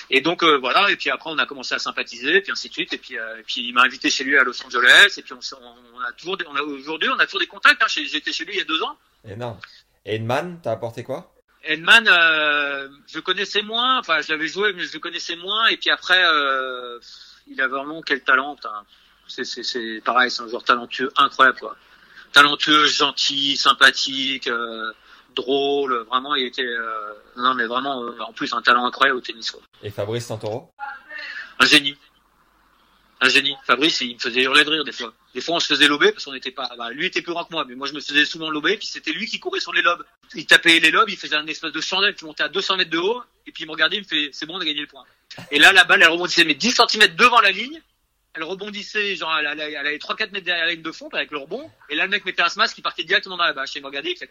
et donc euh, voilà et puis après on a commencé à sympathiser et puis ainsi de suite et puis et puis il m'a invité chez lui à Los Angeles et puis on, a toujours des, on a aujourd'hui on a toujours des contacts hein, j'étais chez lui il y a deux ans. Énorme. Et Edman t'as apporté quoi? Edman je connaissais moins enfin je l'avais joué mais je le connaissais moins et puis après il a vraiment quel talent c'est pareil c'est un joueur talentueux incroyable quoi. Talentueux gentil sympathique drôle, vraiment il était euh, non mais vraiment euh, en plus un talent incroyable au tennis quoi. Et Fabrice Santoro? Un génie. Un génie. Fabrice, il me faisait hurler de rire des fois. Des fois, on se faisait lober parce qu'on n'était pas. Bah, lui était plus grand que moi, mais moi, je me faisais souvent lober. Puis c'était lui qui courait sur les lobes. Il tapait les lobes, il faisait un espèce de chandelle qui montait à 200 mètres de haut. Et puis il me regardait, il me fait, c'est bon, on a gagné le point. Et là, la balle, elle rebondissait mais 10 cm devant la ligne. Elle rebondissait, genre, elle, allait- elle allait 3-4 mètres derrière la ligne de fond avec le rebond. Et là, le mec mettait un smash qui partait directement dans la bâche. Et il me regardait, il.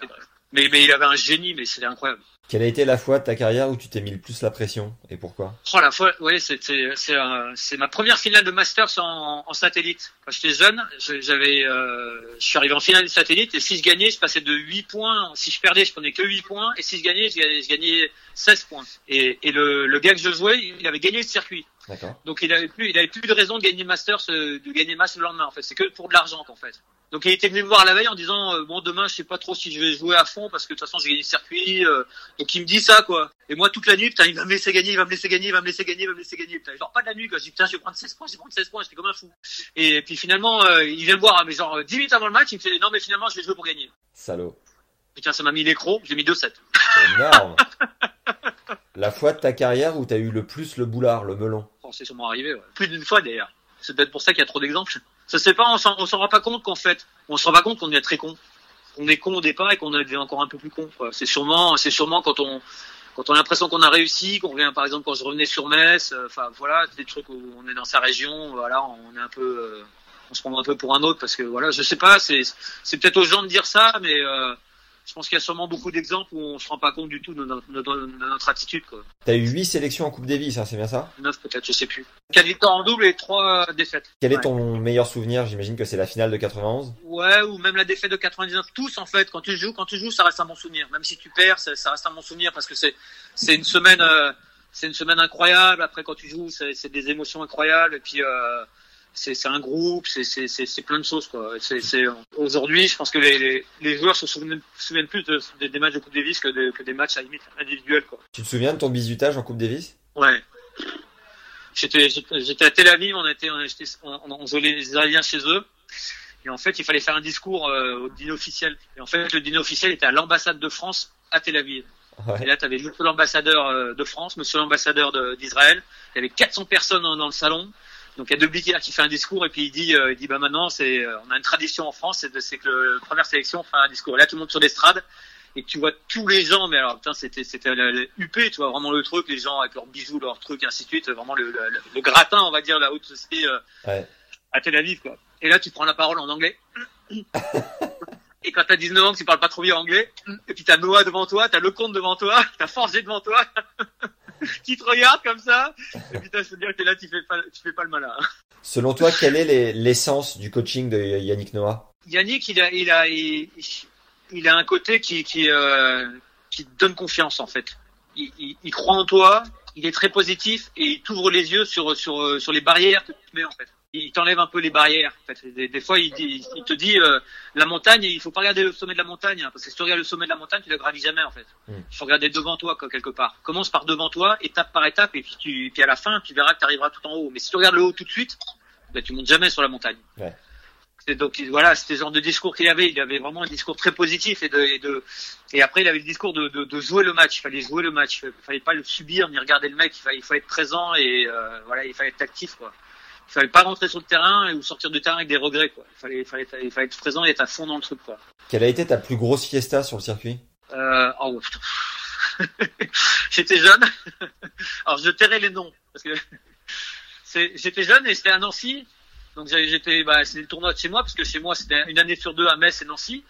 Mais, mais il avait un génie, mais c'était incroyable. Quelle a été la fois de ta carrière où tu t'es mis le plus la pression et pourquoi? Oh la fois, ouais, c'est c'est euh, c'est ma première finale de Masters en, en satellite. Quand j'étais jeune, je- j'avais, euh, je suis arrivé en finale de satellite et si je gagnais, je passais de 8 points. Si je perdais, je prenais que 8 points et si je gagnais, je gagnais, je gagnais 16 points. Et, et le, le gars que je jouais, il avait gagné le circuit. Donc il avait plus, il avait plus de raison de gagner Masters, euh, de gagner match le lendemain. En fait, c'est que pour de l'argent qu'en fait. Donc il était venu me voir la veille en disant euh, bon demain je sais pas trop si je vais jouer à fond parce que de toute façon j'ai gagné le circuit. euh, donc il me dit ça quoi. Et moi toute la nuit putain il va me laisser gagner, il va me laisser gagner, il va me laisser gagner, il va me laisser gagner. Putain, genre pas de la nuit quoi. Je dis putain je vais prendre 16 points, je vais prendre 16 points, j'étais comme un fou. Et puis finalement euh, il vient me voir mais genre euh, 10 minutes avant le match il me fait non mais finalement je vais jouer pour gagner. Salaud. Putain ça m'a mis l'écro, j'ai mis 2-7. Énorme. la fois de ta carrière où t'as eu le plus le boulard, le melon. Oh, c'est sûrement arrivé, plus d'une fois d'ailleurs. C'est peut-être pour ça qu'il y a trop d'exemples. Ça se fait pas, on s'en, rend pas compte qu'en fait, on se rend pas compte qu'on est très con. On est con au départ et qu'on devient encore un peu plus con. C'est sûrement, c'est sûrement quand on, quand on a l'impression qu'on a réussi, qu'on revient par exemple quand je revenais sur Metz, euh, enfin voilà, des trucs où on est dans sa région, voilà, on est un peu, euh, on se prend un peu pour un autre parce que voilà, je sais pas, c'est, c'est peut-être aux gens de dire ça, mais euh, je pense qu'il y a sûrement beaucoup d'exemples où on se rend pas compte du tout de notre, de- de notre attitude. Quoi. T'as eu 8 sélections en Coupe Davis, hein, c'est bien ça? Neuf peut-être, je sais plus. Victoires en double et trois euh, défaites. Quel est ton meilleur souvenir? J'imagine que c'est la finale de 91. Ouais, ou même la défaite de 99. Tous, en fait, quand tu joues, quand tu joues, ça reste un bon souvenir. Même si tu perds, ça, ça reste un bon souvenir parce que c'est, c'est une semaine, euh, c'est une semaine incroyable. Après, quand tu joues, c'est, c'est des émotions incroyables. Et puis, euh, c'est, un groupe, c'est, plein de choses, quoi. Aujourd'hui, je pense que les, les, les joueurs se souviennent, se souviennent plus de- des, des matchs de Coupe Davis que, de- que des matchs à limite individuels, quoi. Tu te souviens de ton bisutage en Coupe Davis? Ouais. J'étais, à Tel Aviv, on était, on, était- on, on jouait les Israéliens chez eux. Et en fait, il fallait faire un discours euh, au dîner officiel. Et en fait, le dîner officiel était à l'ambassade de France à Tel Aviv. Et là, tu avais monsieur l'ambassadeur euh, de France, monsieur l'ambassadeur de- d'Israël. Il y avait 400 personnes dans, dans le salon. Donc il y a Debliquer qui fait un discours et puis il dit, euh, il dit bah maintenant c'est, euh, on a une tradition en France, c'est, de- c'est que le, la première sélection fait un discours. Et là, tout le monde sur l'estrade et que tu vois tous les gens, mais alors putain, c'était c'était UP, tu vois vraiment le truc, les gens avec leurs bijoux, leurs trucs, et ainsi de suite, vraiment le, le, le- le gratin, on va dire, la haute société euh, Ouais. à Tel Aviv, quoi. Et là, tu prends la parole en anglais. Et quand t'as 19 ans, que tu parles pas trop bien anglais, et puis t'as Noah devant toi, t'as Lecomte devant toi, t'as Forger devant toi, qui te regarde comme ça, et puis t'as se dire que là, tu fais pas, tu fais pas le malin. Selon toi, quelle est les- l'essence du coaching de Yannick Noah? Yannick, il a, il a, il, il a un côté qui, qui, euh, qui te donne confiance en fait. Il, il, il croit en toi, il est très positif et il t'ouvre les yeux sur, sur, sur les barrières que tu te mets en fait. Il t'enlève un peu les barrières. En fait. Des, des fois, il, dit, il te dit euh, la montagne, il faut pas regarder le sommet de la montagne hein, parce que si tu regardes le sommet de la montagne, tu la gravis jamais en fait. Mm. Il faut regarder devant toi quoi, quelque part. Commence par devant toi, étape par étape, et puis, tu, puis à la fin, tu verras que tu arriveras tout en haut. Mais si tu regardes le haut tout de suite, ben, tu montes jamais sur la montagne. C'est donc voilà, c'était le genre de discours qu'il avait. Il avait vraiment un discours très positif et de et, de, et après il avait le discours de, de, de jouer le match. Il fallait jouer le match. Il fallait pas le subir ni regarder le mec. Il fallait, il fallait être présent et euh, voilà, il fallait être actif quoi. Il fallait pas rentrer sur le terrain ou sortir du terrain avec des regrets quoi. Il fallait, il fallait, il fallait être présent et être à fond dans le truc quoi. Quelle a été ta plus grosse fiesta sur le circuit? Euh, oh, j'étais jeune. Alors je tairai les noms parce que c'est, j'étais jeune et c'était à Nancy. Donc j'étais, bah, c'était le tournoi de chez moi parce que chez moi c'était une année sur deux à Metz et Nancy.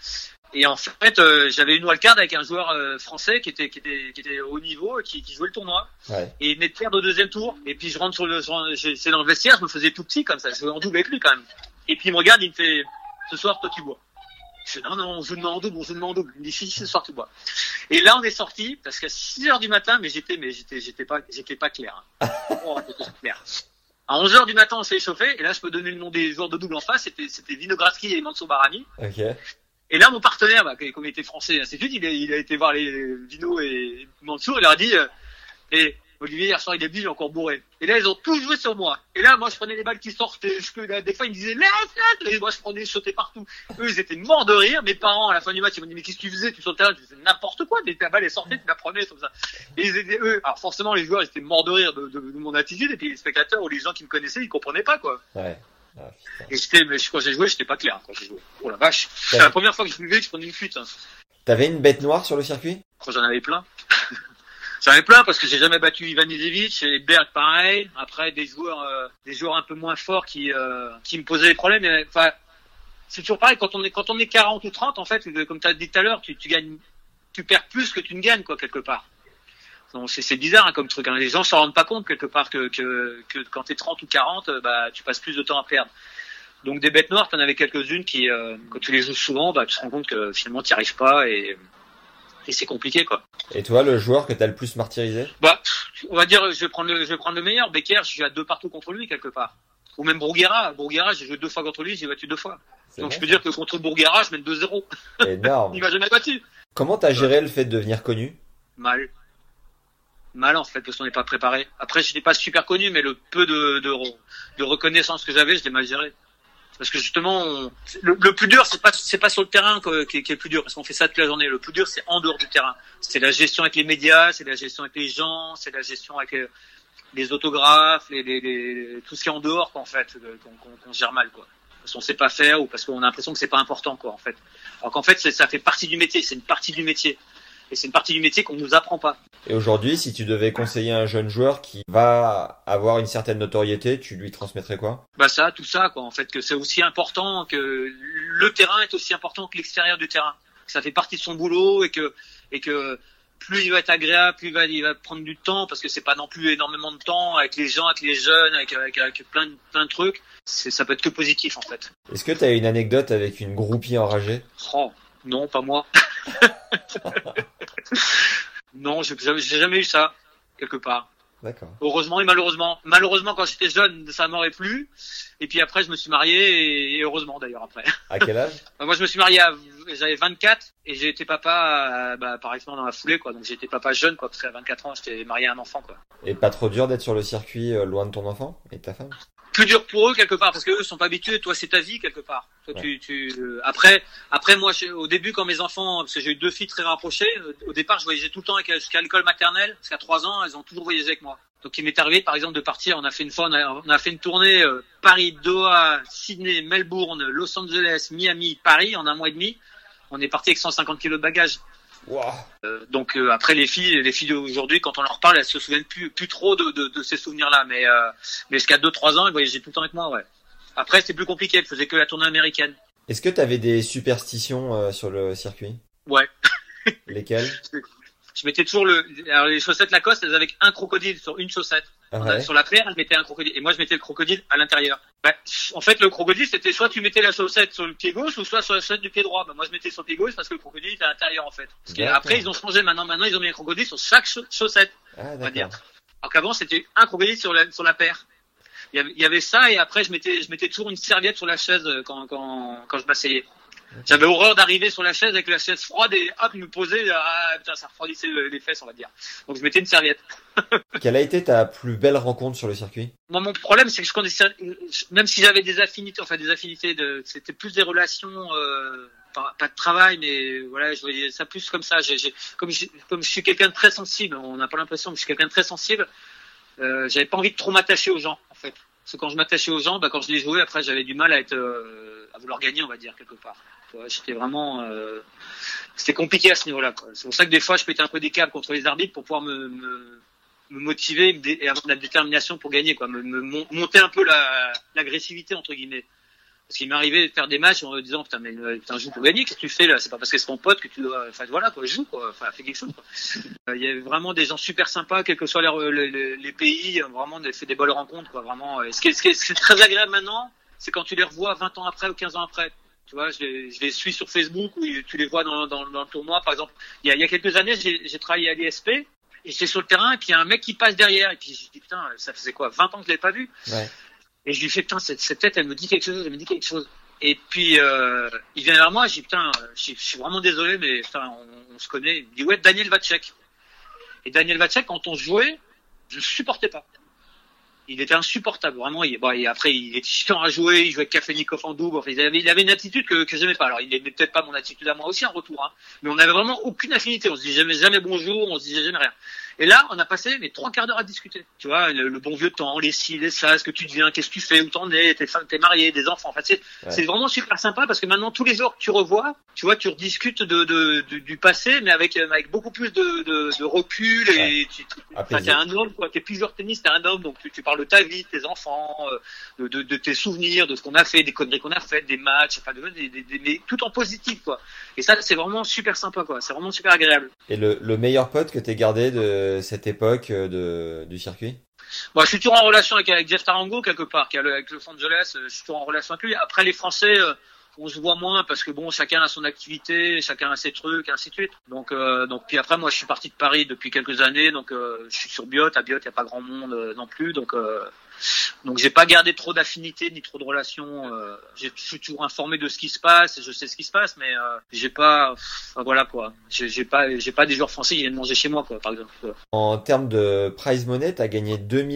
Et en fait, euh, j'avais une wildcard avec un joueur euh, français qui était, qui était, qui était au niveau et qui, qui jouait le tournoi. Ouais. Et il venait de perdre au deuxième tour. Et puis je rentre sur le, j'étais dans le vestiaire, je me faisais tout petit comme ça. Je jouais en double avec lui quand même. Et puis il me regarde, il me fait, ce soir toi tu bois. Je fais non, non, on joue demain en double, on joue demain en double. Il me dit si, si, ce soir tu bois. Et là on est sorti parce qu'à 6 heures du matin, mais j'étais, mais j'étais, j'étais pas, j'étais pas clair. hein. Oh, pas clair. À 11 heures du matin, on s'est échauffé. Et là, je peux donner le nom des joueurs de double en face. C'était, c'était Vinogradski et Manso Barani. Ok. Et là, mon partenaire, bah, comme il était français et ainsi de suite, il a, a été voir les Vino et Mansour, il leur a dit, euh, et Olivier, hier soir, il est venu, il est encore bourré. Et là, ils ont tous joué sur moi. Et là, moi, je prenais les balles qui sortaient. Je, des fois, ils me disaient, laisse. Et moi, je prenais, je sautais partout. Eux, ils étaient morts de rire. Mes parents, à la fin du match, ils m'ont dit, mais qu'est-ce que tu faisais? Tu sur le n'importe quoi. Ta balle est sortie, tu la prenais, comme ça. Et ils étaient, eux, alors forcément, les joueurs, étaient morts de rire de, de, de mon attitude. Et puis les spectateurs ou les gens qui me connaissaient, ils comprenaient pas, quoi. Ouais. Ah, et j'étais, mais quand j'ai joué, j'étais pas clair, quand j'ai joué. Oh la vache. C'est la première fois que je me que je prenais une fuite, hein. T'avais une bête noire sur le circuit? J'en avais plein. J'en avais plein parce que j'ai jamais battu Ivan Isevic et Berg pareil. Après des joueurs, euh, des joueurs un peu moins forts qui euh, qui me posaient des problèmes. Enfin, c'est toujours pareil quand on est quand on est 40 ou 30 en fait, comme tu as dit tout à l'heure, tu, tu gagnes, tu perds plus que tu ne gagnes quoi quelque part. C'est bizarre hein, comme truc. Hein. Les gens s'en rendent pas compte quelque part que que, que quand t'es 30 ou 40, euh, bah tu passes plus de temps à perdre. Donc des bêtes noires, t'en avais quelques-unes qui, euh, quand tu les joues souvent, bah tu te rends compte que finalement t'y arrives pas et et c'est compliqué quoi. Et toi, le joueur que t'as le plus martyrisé? Bah, on va dire, je vais prendre le, je vais prendre le meilleur. Becker, je suis à deux partout contre lui quelque part. Ou même Bourguera. Bourguera, j'ai joué deux fois contre lui, j'ai battu deux fois. Donc je peux dire que contre Bourguera, je mène 2-0. Énorme. Il m'a jamais battu. Comment t'as géré le fait de devenir connu? Mal. Mal en fait parce qu'on n'est pas préparé. Après, je n'étais pas super connu, mais le peu de, de, reconnaissance que j'avais, je l'ai mal géré. Parce que justement le, plus dur c'est pas c'est pas sur le terrain qui, est le plus dur parce qu'on fait ça toute la journée. Le plus dur c'est en dehors du terrain. C'est la gestion avec les médias c'est la gestion avec les gens c'est la gestion avec les, les autographes les, les, tout ce qui est en dehors quoi, en fait qu'on qu gère mal quoi. Parce qu'on sait pas faire ou parce qu'on a l'impression que c'est pas important quoi en fait. Alors qu'en fait ça fait partie du métier c'est une partie du métier et c'est une partie du métier qu'on nous apprend pas. Et aujourd'hui, si tu devais conseiller un jeune joueur qui va avoir une certaine notoriété, tu lui transmettrais quoi? Bah ça, tout ça, quoi. En fait, que c'est aussi important que le terrain est aussi important que l'extérieur du terrain. Ça fait partie de son boulot et que et que plus il va être agréable, plus il va, il va prendre du temps parce que c'est pas non plus énormément de temps avec les gens, avec les jeunes, avec, avec, avec plein, de, plein de trucs. Ça peut être que positif en fait. Est-ce que tu as une anecdote avec une groupie enragée? Oh non, pas moi. non, j'ai jamais eu ça, quelque part. D'accord. Heureusement et malheureusement. Malheureusement, quand j'étais jeune, ça m'aurait plu. Et puis après, je me suis marié, et, heureusement d'ailleurs après. À quel âge Moi, je me suis marié, à, j'avais 24, et j'ai été papa, bah, par exemple, dans la foulée, quoi. Donc j'ai été papa jeune, quoi, parce qu'à 24 ans, j'étais marié à un enfant, quoi. Et pas trop dur d'être sur le circuit, euh, loin de ton enfant et de ta femme? Plus dur pour eux quelque part parce que eux sont pas habitués toi c'est ta vie quelque part. Toi ouais. tu, tu euh, après après moi je, au début quand mes enfants parce que j'ai eu deux filles très rapprochées euh, au départ je voyageais tout le temps avec jusqu'à l'école maternelle jusqu'à trois ans elles ont toujours voyagé avec moi. Donc il m'est arrivé par exemple de partir on a fait une fois on a, on a fait une tournée euh, Paris Doha Sydney Melbourne Los Angeles Miami Paris en un mois et demi. On est parti avec 150 kilos de bagages Wow. Euh, donc euh, après les filles, les filles d'aujourd'hui, quand on leur parle, elles se souviennent plus, plus trop de, de, de ces souvenirs-là. Mais, euh, mais jusqu'à 2-3 ans, elles voyageaient tout le temps avec moi. Ouais. Après, c'était plus compliqué. Elles faisaient que la tournée américaine. Est-ce que tu avais des superstitions euh, sur le circuit? Ouais. Lesquelles? Je mettais toujours le, alors les chaussettes Lacoste, elles avaient un crocodile sur une chaussette. Ah ouais. Sur la paire, elle mettait un crocodile. Et moi, je mettais le crocodile à l'intérieur. Bah, en fait, le crocodile, c'était soit tu mettais la chaussette sur le pied gauche ou soit sur la chaussette du pied droit. Bah, moi, je mettais sur le pied gauche parce que le crocodile était à l'intérieur, en fait. Parce après, ils ont changé maintenant. Maintenant, ils ont mis un crocodile sur chaque chaussette. Ah, on va dire. Alors qu'avant, c'était un crocodile sur la, sur la paire. Il y, avait, il y avait ça et après, je mettais, je mettais toujours une serviette sur la chaise quand, quand, quand je m'asseyais. J'avais horreur d'arriver sur la chaise avec la chaise froide et hop, me poser, ah, putain, ça refroidissait les fesses, on va dire. Donc je mettais une serviette. Quelle a été ta plus belle rencontre sur le circuit? Moi, mon problème, c'est que je connaissais, même si j'avais des affinités, enfin des affinités, de, c'était plus des relations, euh, pas, pas, de travail, mais voilà, je voyais ça plus comme ça. J'ai, j'ai, comme, comme je suis quelqu'un de très sensible, on n'a pas l'impression, mais je suis quelqu'un de très sensible. Euh, j'avais pas envie de trop m'attacher aux gens. Parce que quand je m'attachais aux gens, bah, quand je les jouais, après, j'avais du mal à euh, vouloir gagner, on va dire quelque part. J'étais vraiment, euh, c'était compliqué à ce niveau-là. C'est pour ça que des fois, je pétais un peu des câbles contre les arbitres pour pouvoir me, motiver et avoir de la détermination pour gagner, quoi, me, monter un peu la, l'agressivité entre guillemets. Parce qu'il m'arrivait de faire des matchs en me disant putain mais putain joue pour gagner, qu'est-ce que tu fais là? C'est pas parce que c'est ton pote que tu dois, enfin voilà quoi, joue quoi, enfin fais quelque chose. Quoi. Il y avait vraiment des gens super sympas, quels que soient les, les, pays, vraiment fait des bonnes rencontres quoi, vraiment. Est, ce qui est, ce qui est très agréable maintenant, c'est quand tu les revois 20 ans après ou 15 ans après. Tu vois, je les, suis sur Facebook ou tu les vois dans, dans, dans le tournoi. Par exemple, il y a, il y a quelques années, j'ai travaillé à l'ISP et j'étais sur le terrain, puis il y a un mec qui passe derrière. Et puis je dis, putain, ça faisait quoi 20 ans que je l'avais pas vu? Ouais. Et je lui fais, putain, cette, cette tête, elle me dit quelque chose, elle me dit quelque chose. Et puis, euh, il vient vers moi, je dis, putain, je, je suis vraiment désolé, mais putain, on, on, se connaît. Il me dit, ouais, Daniel Vacek. Et Daniel Vacek, quand on jouait, Je supportais pas. Il était insupportable, vraiment. Il, bon, et après, il était chiant à jouer, il jouait avec Kafelnikov en double. Enfin, il, avait, il avait une attitude que, que j'aimais pas. Alors, il n'aimait peut-être pas mon attitude à moi aussi en retour, hein. mais on avait vraiment aucune affinité. On se disait jamais, jamais bonjour, on se disait jamais rien. Et là, on a passé mais trois quarts d'heure à discuter. Tu vois, le, le bon vieux temps, les ci, les ça, ce que tu deviens, qu'est-ce que tu fais, où t'en es, t'es t'es marié, des enfants. Enfin, c'est Ouais. c'est vraiment super sympa parce que maintenant tous les jours que tu revois, tu vois, tu rediscutes de, de, du- du passé, mais avec euh, avec beaucoup plus de, de, de recul et tu, t'es un homme, quoi. T'es plus joueur de tennis, t'es un homme, donc tu, tu parles de ta vie, de tes enfants, euh, de, de, tes souvenirs, de ce qu'on a fait, des conneries qu'on a faites, des matchs, enfin, de, des, des- des- mais tout en positif, quoi. Et ça, c'est vraiment super sympa, quoi. C'est vraiment super agréable. Et le, le meilleur pote que t'aies gardé de cette époque euh, de, du circuit? Bon, je suis toujours en relation avec, avec Jeff Tarango quelque part, qui avec Los Angeles. euh, Je suis toujours en relation avec lui. Après, les Français, euh, on se voit moins parce que bon, chacun a son activité, chacun a ses trucs, ainsi de suite. Donc, euh, donc puis après, moi, je suis parti de Paris depuis quelques années, donc euh, je suis sur Biot. À Biot, il y a pas grand monde euh, non plus, donc euh, donc j'ai pas gardé trop d'affinités ni trop de relations. Euh, je suis toujours informé de ce qui se passe, et je sais ce qui se passe, mais euh, j'ai pas, enfin, voilà quoi. J'ai pas, j'ai pas des joueurs français qui viennent manger chez moi, quoi, par exemple. En termes de prize money, t'as gagné 2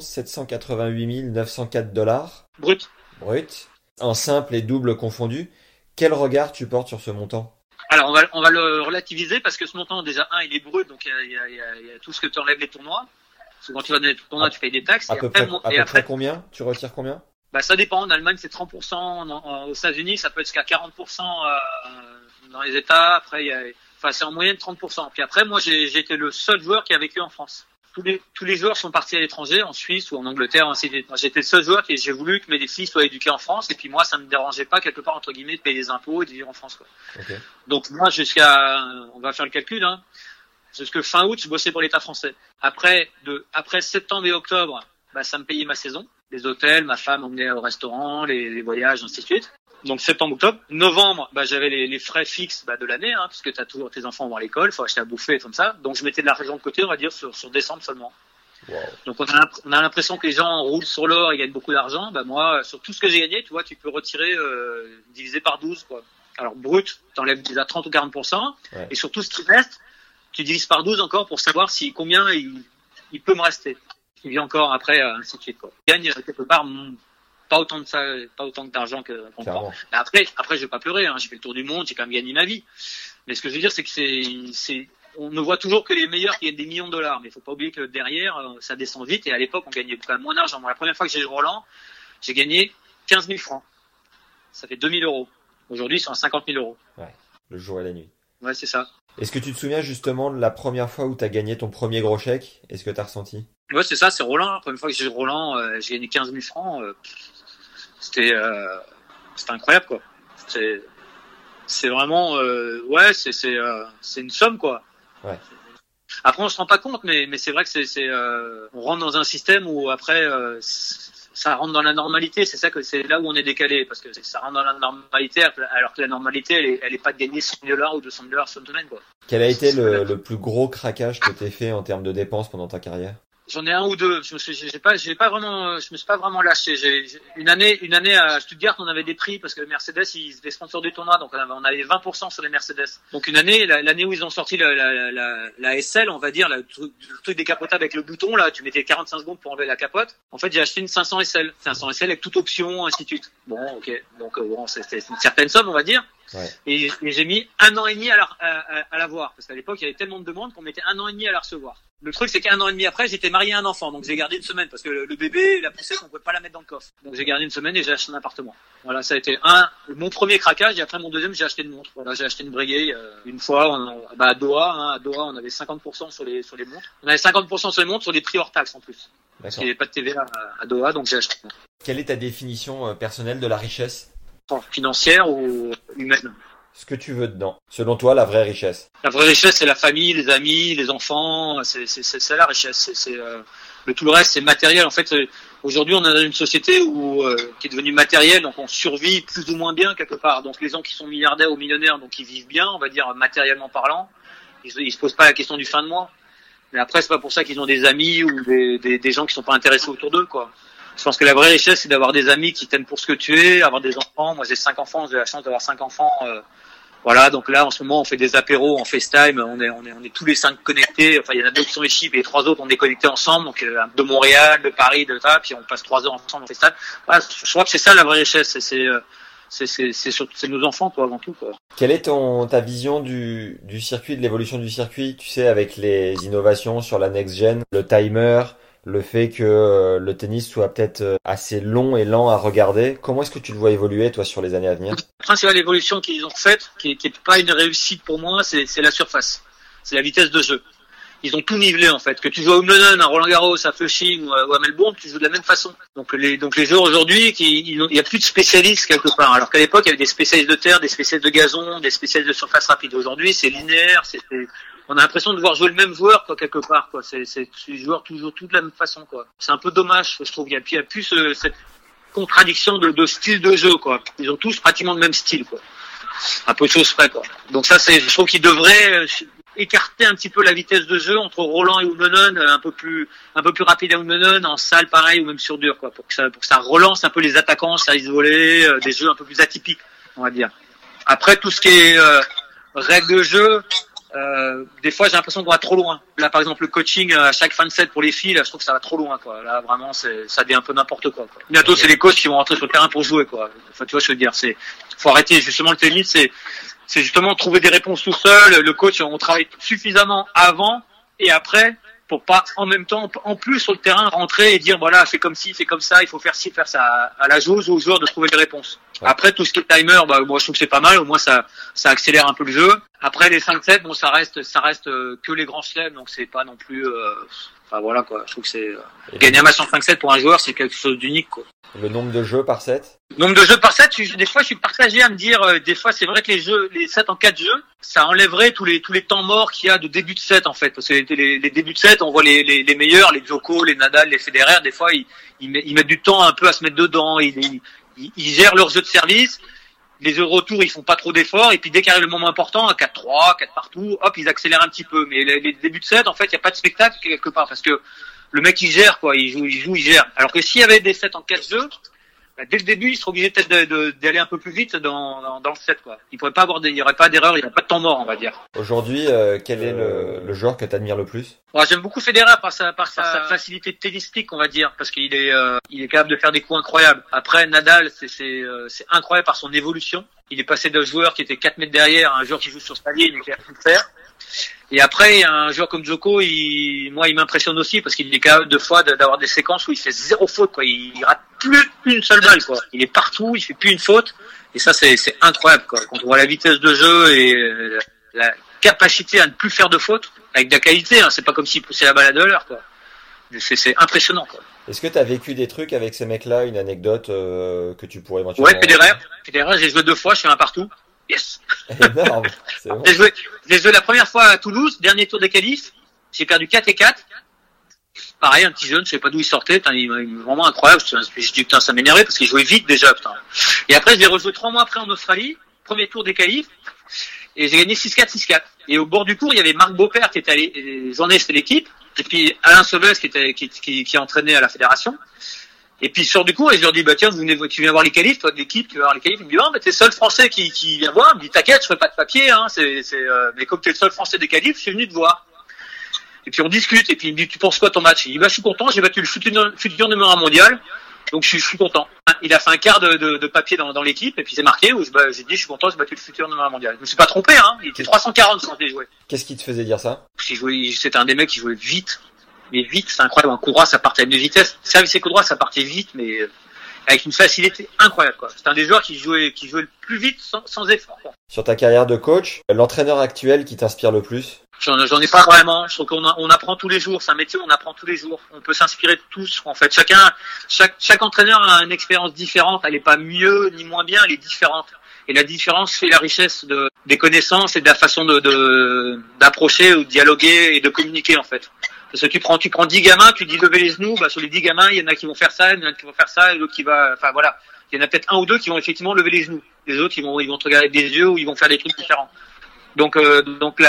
788 904 dollars Brut. brut, en simple et double confondu. Quel regard tu portes sur ce montant? Alors on va on va le relativiser parce que ce montant déjà un il est brut donc il y a, il y a- il y a- il y a tout ce que tu enlèves les tournois. Parce que quand tu vas dans les tournois tu payes des taxes À et peu après, près, mon- à et peu après près combien? Tu retires combien? Bah ça dépend. En Allemagne c'est 30% en- en- aux États-Unis ça peut être jusqu'à 40% euh, dans les États. Après il y a enfin c'est en moyenne 30%. Puis après moi j'ai été le seul joueur qui a vécu en France. Tous les, tous les joueurs sont partis à l'étranger, en Suisse ou en Angleterre, ainsi j'étais le seul joueur qui, j'ai voulu que mes filles soient éduquées en France, et puis moi, ça me dérangeait pas, quelque part, entre guillemets, de payer des impôts et de vivre en France, quoi. Donc moi jusqu'à, on va faire le calcul, hein, jusque fin août, je bossais pour l'État français. Après de, après septembre et octobre, bah, ça me payait ma saison, les hôtels, ma femme m'emmenait au restaurant, les, les voyages, ainsi de suite. Donc septembre, octobre, novembre, bah, j'avais les, les frais fixes bah, de l'année, hein, puisque t'as toujours tes enfants vont à l'école, faut acheter à bouffer, comme ça. Donc je mettais de l'argent de côté, on va dire sur, sur décembre seulement. Wow. Donc on a, on a l'impression que les gens roulent sur l'or et gagnent beaucoup d'argent. Bah moi, sur tout ce que j'ai gagné, tu vois, tu peux retirer euh, divisé par 12 quoi. Alors brut, t'enlèves déjà 30 ou 40 Ouais. et sur tout ce qui reste, tu divises par 12 encore pour savoir si combien il, il peut me rester. Il vient encore après euh, ainsi de suite quoi. Gagne euh, quelque part pas autant de ça, pas autant d'argent que qu'on prend. Clairement. Mais après, après, je vais pas pleurer. Hein. J'ai fait le tour du monde, j'ai quand même gagné ma vie. Mais ce que je veux dire, c'est que c'est, c'est, on ne voit toujours que les meilleurs qui gagnent des millions de dollars. Mais il faut pas oublier que derrière, euh, ça descend vite. Et à l'époque, on gagnait quand même moins d'argent. La première fois que j'ai joué Roland, j'ai gagné 15 000 francs. Ça fait 2000 euros. Aujourd'hui, ils sont à 50 000 euros. Le jour et la nuit. Ouais, c'est ça. Est-ce que tu te souviens justement de la première fois où t'as gagné ton premier gros chèque? Est-ce que t'as ressenti? Ouais, c'est ça, c'est Roland. La première fois que j'ai Roland, euh, j'ai gagné 15 000 francs. euh, c'était, euh, c'était incroyable, quoi. C'est, c'est vraiment, euh, ouais, c'est, c'est, c'est une somme, quoi. Ouais. Après, on se rend pas compte, mais, mais c'est vrai que c'est, c'est, on rentre dans un système où après, ça rentre dans la normalité. C'est ça que c'est là où on est décalé, parce que ça rentre dans la normalité, alors que la normalité, elle est, elle est pas de gagner 100 000 dollars ou 200 000 dollars sur une semaine, quoi. Quel a été le, le plus gros craquage que t'aies fait en termes de dépenses pendant ta carrière? J'en ai un ou deux. Je me suis, j'ai pas, j'ai pas vraiment, je me suis pas vraiment lâché. J'ai, une année, une année à Stuttgart, on avait des prix parce que Mercedes, ils étaient sponsors du tournoi, donc on avait, on avait 20% sur les Mercedes. Donc une année, la- l'année où ils ont sorti la, la, la, la SL, on va dire, le truc, le truc décapotable avec le bouton là, tu mettais 45 secondes pour enlever la capote. En fait, j'ai acheté une 500 SL, 500 SL avec toute option, ainsi de suite. Bon, ok. Donc euh, bon, c'était une certaine somme, on va dire. Ouais. Et, et j'ai mis un an et demi à la, à, à- à la voir, parce qu'à l'époque, il y avait tellement de demandes qu'on mettait un an et demi à la recevoir. Le truc, c'est qu'un an et demi après, j'étais marié à un enfant, donc j'ai gardé une semaine, parce que le, le bébé, la poussette, on pouvait pas la mettre dans le coffre. Donc j'ai gardé une semaine et j'ai acheté un appartement. Voilà, ça a été un, mon premier craquage, et après mon deuxième, j'ai acheté une montre. Voilà, j'ai acheté une Breguet, euh, une fois, on bah, à Doha, hein, à Doha, on avait 50% sur les, sur les montres. On avait 50% sur les montres, sur les prix hors taxes en plus. Parce qu'il n'y avait pas de TVA à, à Doha, donc j'ai acheté une montre. Quelle est ta définition euh, personnelle de la richesse? Financière ou humaine. Ce que tu veux dedans. Selon toi, la vraie richesse. La vraie richesse, c'est la famille, les amis, les enfants. C'est ça la richesse. C'est euh, le tout le reste, c'est matériel. En fait, euh, aujourd'hui, on est dans une société où euh, qui est devenue matérielle, donc on survit plus ou moins bien quelque part. Donc les gens qui sont milliardaires ou millionnaires, donc ils vivent bien, on va dire matériellement parlant. Ils, ils se posent pas la question du fin de mois. Mais après, c'est pas pour ça qu'ils ont des amis ou des, des, des gens qui sont pas intéressés autour d'eux, quoi. Je pense que la vraie richesse, c'est d'avoir des amis qui t'aiment pour ce que tu es, avoir des enfants. Moi, j'ai cinq enfants, j'ai la chance d'avoir cinq enfants. euh, Voilà, donc là en ce moment on fait des apéros en FaceTime, on est on est on est tous les cinq connectés. Enfin il y en a deux qui sont équipes et les trois autres on est connectés ensemble. Donc euh, de Montréal, de Paris, de ça, puis on passe trois heures ensemble en FaceTime. Je crois que c'est ça la vraie richesse, c'est euh, c'est c'est nos enfants quoi avant tout. Quelle est ta vision du du circuit, de l'évolution du circuit, tu sais, avec les innovations sur la next gen, le timer, le fait que euh, le tennis soit peut-être euh, assez long et lent à regarder. Comment est-ce que tu le vois évoluer toi sur les années à venir? La principale évolution qu'ils ont faite, qui, qui est pas une réussite pour moi, c'est la surface, c'est la vitesse de jeu. Ils ont tout nivelé en fait. Que tu joues à Wimbledon, à Roland Garros, à Flushing ou à, ou à Melbourne, tu joues de la même façon. Donc les donc les joueurs aujourd'hui, il y a plus de spécialistes quelque part. Alors qu'à l'époque, il y avait des spécialistes de terre, des spécialistes de gazon, des spécialistes de surface rapide. Aujourd'hui, c'est linéaire. c'est- on a l'impression de voir jouer le même joueur quoi quelque part. Quoi. C'est c'est les joueurs toujours tout de la même façon quoi. C'est un peu dommage, je trouve. Il y a, plus euh, cette contradiction de, style de jeu quoi. Ils ont tous pratiquement le même style quoi. Un peu de choses près quoi. Donc ça c'est, je trouve qu'ils devraient euh, écarter un petit peu la vitesse de jeu entre Roland et Wimbledon, euh, un peu plus un peu plus rapide à Wimbledon, en salle pareil ou même sur dur quoi, pour que ça pour que ça relance un peu les attaquants, ça isolé, euh, des jeux un peu plus atypiques, on va dire. Après tout ce qui est euh, règles de jeu, euh, des fois j'ai l'impression qu'on va trop loin. Là par exemple le coaching euh, à chaque fin de set pour les filles, là, je trouve que ça va trop loin quoi. Là vraiment c'est ça devient un peu n'importe quoi, quoi. Bientôt c'est les coachs qui vont rentrer sur le terrain pour jouer quoi. Enfin tu vois ce que je veux dire, c'est faut arrêter justement le tennis, c'est c'est justement trouver des réponses tout seul. Le coach, on travaille suffisamment avant et après pour pas en même temps, en plus sur le terrain, rentrer et dire voilà, fais comme ci, fais comme ça, il faut faire ci, faire ça. À la jauge aux joueurs de trouver des réponses. Après tout ce qui est timer, bah, moi je trouve que c'est pas mal. Au moins ça, ça accélère un peu le jeu. Après les 5-7, bon ça reste, ça reste euh, que les grands chelems, donc c'est pas non plus. euh, Enfin voilà quoi. Je trouve que c'est euh, gagner un match en 5-7 pour un joueur, c'est quelque chose d'unique quoi. Le nombre de jeux par set? Nombre de jeux par set, je- des fois je suis partagé à me dire, euh, des fois c'est vrai que les jeux, les sets en quatre jeux, ça enlèverait tous les tous les temps morts qu'il y a de début de set en fait. Parce que les, les, les débuts de set, on voit les, les, les meilleurs, les Djoko, les Nadal, les Federer, des fois ils, ils, met- ils mettent du temps un peu à se mettre dedans, ils, ils, ils- gèrent leur jeu de service. Les jeux de retour, ils font pas trop d'efforts, et puis dès qu'arrive le moment important, à 4-3, 4 partout, hop, ils accélèrent un petit peu. Mais les, les débuts de set, en fait, il y a pas de spectacle quelque part, parce que le mec il gère quoi, il joue, il joue, il gère. Alors que s'il y avait des sets en quatre jeux, dès le début, il serait obligé peut-être de- de- d'aller un peu plus vite dans, dans, dans le set quoi. Il pourrait pas avoir, des- il y aurait pas d'erreur, il n'y aurait pas de temps mort, on va dire. Aujourd'hui, euh, quel est le, le joueur que tu admires le plus? Moi, j'aime beaucoup Federer par sa, par sa, sa facilité tennistique, on va dire, parce qu'il est, euh, il est capable de faire des coups incroyables. Après, Nadal, c'est, c'est, euh, c'est incroyable par son évolution. Il est passé d'un joueur qui était 4 mètres derrière à un joueur qui joue sur sa ligne et qui a tout faire. Et après, un joueur comme Joko, il, moi, il m'impressionne aussi parce qu'il est capable de fois d'avoir des séquences où il fait zéro faute, quoi. Il, il rate plus une seule balle, quoi. Il est partout, il fait plus une faute. Et ça, c'est, incroyable, quoi. Quand on voit la vitesse de jeu et euh, la capacité à ne plus faire de faute, avec de la qualité, hein. C'est pas comme s'il poussait la balle à deux heures, quoi. C'est, impressionnant, quoi. Est-ce que tu as vécu des trucs avec ces mecs-là, une anecdote euh, que tu pourrais éventuellement... Ouais, Federer. Federer, j'ai joué deux fois, je fais un partout. Yes. Énorme, c'est bon. J'ai joué, j'ai joué la première fois à Toulouse, dernier tour des qualifs. J'ai perdu 4 et 4. Pareil, un petit jeune, je sais pas d'où il sortait, il, vraiment incroyable. Je me suis dit, putain, ça m'énervait parce qu'il jouait vite déjà, putain. Et après, je l'ai rejoué trois mois après en Australie, premier tour des qualifs, et j'ai gagné 6-4, 6-4. Et au bord du cours, il y avait Marc Beaupère qui était allé, les années, c'était l'équipe, et puis Alain Sauves qui était, qui, qui, qui entraînait à la fédération. Et puis, sors du cours et je leur dis, bah, tiens, vous venez, tu viens voir les qualifs, toi, de l'équipe, tu vas voir les qualifs. Il me dit, ah, bah, t'es le seul français qui, qui vient voir. Il me dit, t'inquiète, je ferai pas de papier, hein, c'est, c'est, euh, mais comme t'es le seul français des qualifs, je suis venu te voir. Et puis, on discute, et puis il me dit, tu penses quoi ton match? Il dit, bah, je suis content, j'ai battu le futur, futur numéro un mondial. Donc, je suis, je suis content. Il a fait un quart de, de, de papier dans, dans l'équipe, et puis c'est marqué où je- bah, j'ai dit, je suis content, j'ai battu le futur numéro un mondial. Je me suis pas trompé, hein. Il était 340 quand j'ai joué. Qu'est-ce qui te faisait dire ça? Parce qu'il jouait, c'était un des mecs qui jouait vite. Mais vite, c'est incroyable. Un coup droit, ça partait avec de vitesse. Service et coup droit, ça partait vite, mais euh, avec une facilité incroyable. C'est un des joueurs qui jouait, qui jouait le plus vite sans, sans effort, quoi. Sur ta carrière de coach, l'entraîneur actuel qui t'inspire le plus? J'en, ai pas vraiment. Je trouve qu'on on apprend tous les jours. C'est un métier où on apprend tous les jours. On peut s'inspirer de tous. En fait, chacun, chaque, chaque entraîneur a une expérience différente. Elle est pas mieux ni moins bien. Elle est différente. Et la différence fait la richesse de, des connaissances et de la façon de, de- d'approcher ou de dialoguer et de communiquer, en fait. Parce que tu prends, tu prends 10 gamins, tu dis lever les genoux, bah, sur les 10 gamins, il y en a qui vont faire ça, il y en a qui vont faire ça, et l'autre qui va, enfin voilà. Il y en a peut-être un ou deux qui vont effectivement lever les genoux. Les autres, ils vont, ils vont te regarder des yeux ou ils vont faire des trucs différents. Donc, euh, donc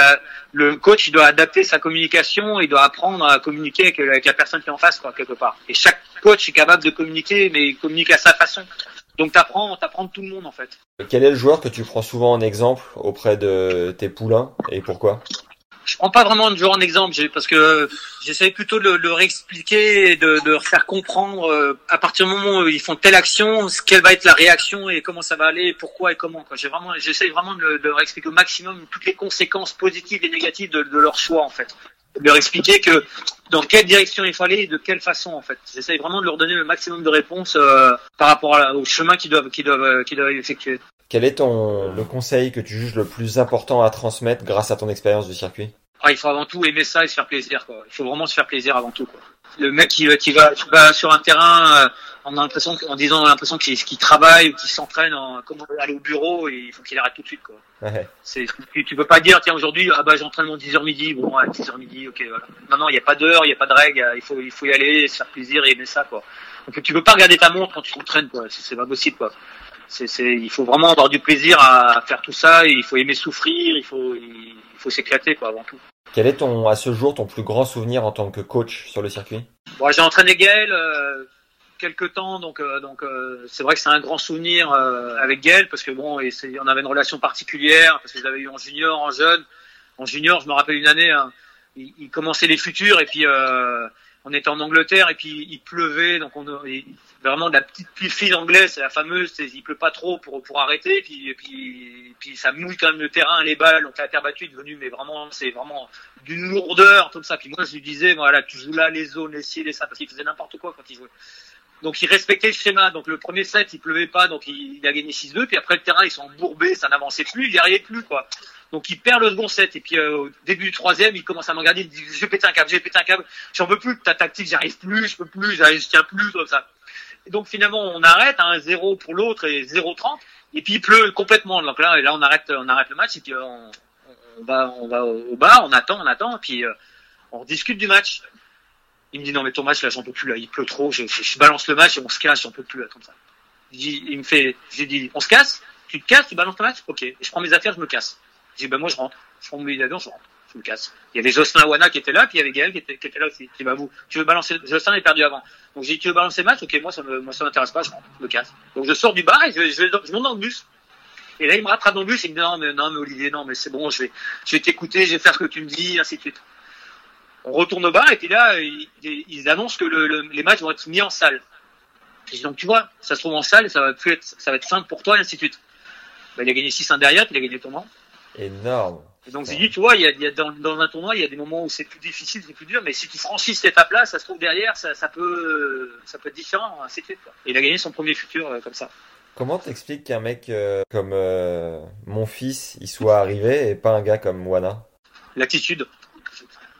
le coach, il doit adapter sa communication, il doit apprendre à communiquer avec, la personne qui est en face, quoi, quelque part. Et chaque coach est capable de communiquer, mais il communique à sa façon. Donc t'apprends, t'apprends tout le monde en fait. Quel est le joueur que tu prends souvent en exemple auprès de tes poulains et pourquoi? Je prends pas vraiment de joueur en exemple parce que j'essaie plutôt de leur expliquer et de, leur faire comprendre euh, à partir du moment où ils font telle action, quelle va être la réaction et comment ça va aller, pourquoi et comment. J'ai vraiment, j'essaie vraiment de, de, leur expliquer au maximum toutes les conséquences positives et négatives de, de leur choix en fait. Leur expliquer que dans quelle direction il fallait et de quelle façon en fait. J'essaie vraiment de leur donner le maximum de réponses euh, par rapport à, au chemin qu'ils doivent, qu'ils doivent, qu'ils doivent effectuer. Quel est ton le conseil que tu juges le plus important à transmettre grâce à ton expérience du circuit? Ah, Il faut avant tout aimer ça et se faire plaisir. Quoi. Il faut vraiment se faire plaisir avant tout. Quoi. Le mec qui, qui, va, qui va sur un terrain, euh, on a l'impression, en disant, l'impression qu'il qu travaille ou qu'il s'entraîne, comme aller au bureau, et il faut qu'il arrête tout de suite. Quoi. Ouais. C'est, tu, peux pas dire, tiens aujourd'hui, ah bah j'entraîne mon 10h midi, bon à 10h midi, ok voilà. Non non, il n'y a pas d'heure, il n'y a pas de règle, il faut, il faut y aller, se faire plaisir et aimer ça quoi. Donc tu peux pas regarder ta montre quand tu t'entraînes quoi, c'est pas possible quoi c'est, c'est, il faut vraiment avoir du plaisir à faire tout ça. Et il faut aimer souffrir. Il faut, il faut s'éclater quoi avant tout. Quel est ton, à ce jour, ton plus grand souvenir en tant que coach sur le circuit? Bon, J'ai entraîné Gaël euh, quelques temps, donc euh, donc euh, c'est vrai que c'est un grand souvenir euh, avec Gaël parce que bon, et on avait une relation particulière parce que je l'avais eu en junior, en jeune. En junior, je me rappelle une année, hein, il, commençait les futurs et puis euh, on était en Angleterre et puis il pleuvait, donc on vraiment de la petite pluie anglaise, c'est la fameuse, c'est, il pleut pas trop pour pour arrêter, et puis et puis et puis ça mouille quand même le terrain, les balles, donc la terre battue est devenue mais vraiment c'est vraiment d'une lourdeur comme ça. Puis moi je lui disais voilà tu joues là les zones, les cils, les ça parce qu'il faisait n'importe quoi quand il jouait. Donc il respectait le schéma. Donc le premier set il pleuvait pas, donc il, il a gagné 6-2. Puis après le terrain ils sont embourbés, ça n'avançait plus, il n'y arrivait plus quoi. Donc il perd le second set et puis euh, au début du troisième, il commence à me regarder, il dit je vais péter un câble, je vais péter un câble, j'en veux plus ta tactique, j'arrive plus, je peux plus, je tiens plus comme ça. Et donc finalement on arrête, hein, 0 pour l'autre et 0-30 et puis il pleut complètement. Donc là, et là on arrête, on arrête le match et puis on, on va, on va au bar, on attend, on attend, et puis euh, on discute du match. Il me dit non mais ton match là j'en peux plus là, il pleut trop, je, balance le match et on se casse, j'en peux plus là comme ça. Il, me fait, j'ai dit on se casse, tu te casses, tu balances ton match, ok. Et je prends mes affaires, je me casse. J'ai dit, ben moi je rentre. Je prends mon billet je rentre. Je me casse. Il y avait Jocelyn Wana qui était là, puis il y avait Gaël qui était, qui était là aussi. Dis, bah vous, tu veux balancer, Jocelyn est perdu avant. Donc j'ai dit, tu veux balancer le match? Ok, moi ça me, moi ça m'intéresse pas, je rentre, je me casse. Donc je sors du bar et je, je, monte dans le bus. Et là, il me rattrape dans le bus il me dit, non, mais, non, mais Olivier, non, mais c'est bon, je vais, je vais t'écouter, je vais faire ce que tu me dis, ainsi de suite. On retourne au bar et puis là, ils, ils annoncent que le, le, les matchs vont être mis en salle. Et donc tu vois, ça se trouve en salle ça va plus être, ça va être simple pour toi et ainsi de suite. Bah, il a gagné 6-1 derrière, puis il a gagné le tournoi. Énorme. Et donc j'ai dit, tu vois, il y a, il y a dans, dans, un tournoi, il y a des moments où c'est plus difficile, c'est plus dur, mais si tu franchis cette étape-là, ça se trouve derrière, ça, ça peut, ça peut être différent, ainsi de suite. Quoi. Et il a gagné son premier futur euh, comme ça. Comment t'expliques qu'un mec euh, comme euh, mon fils, il soit arrivé et pas un gars comme Wana? L'attitude.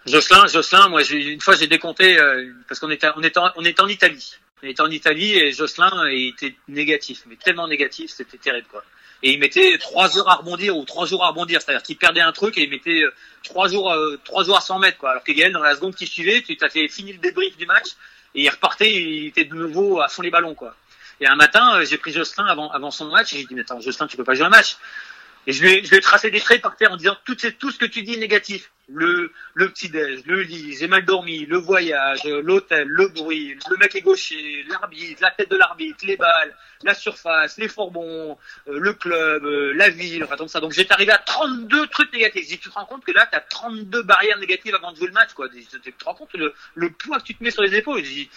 Jocelyn, Jocelyn, moi, une fois j'ai décompté euh, parce qu'on était, on était, en, on était en Italie. On était en Italie et Jocelyn il était négatif, mais tellement négatif, c'était terrible quoi. Et il mettait trois heures à rebondir ou trois jours à rebondir, c'est-à-dire qu'il perdait un truc et il mettait trois jours, euh, trois jours à 100 mètres quoi. Alors que Gaël, dans la seconde qui suivait, tu t'as fait fini le débrief du match et il repartait, il était de nouveau à fond les ballons quoi. Et un matin, j'ai pris Jocelyn avant, avant son match et j'ai dit mais attends Jocelyn, tu peux pas jouer un match. Et je lui ai, je des traits par terre en disant tout, tout ce que tu dis négatif. Le, le petit-déj, le lit, j'ai mal dormi, le voyage, l'hôtel, le bruit, le mec est gaucher, l'arbitre, la tête de l'arbitre, les balles, la surface, les fourbons, euh, le club, euh, la ville, enfin comme ça. Donc j'étais arrivé à 32 trucs négatifs. Dit, tu te rends compte que là, tu as 32 barrières négatives avant de jouer le match, quoi. Tu te rends compte le, le poids que tu te mets sur les épaules. J'ai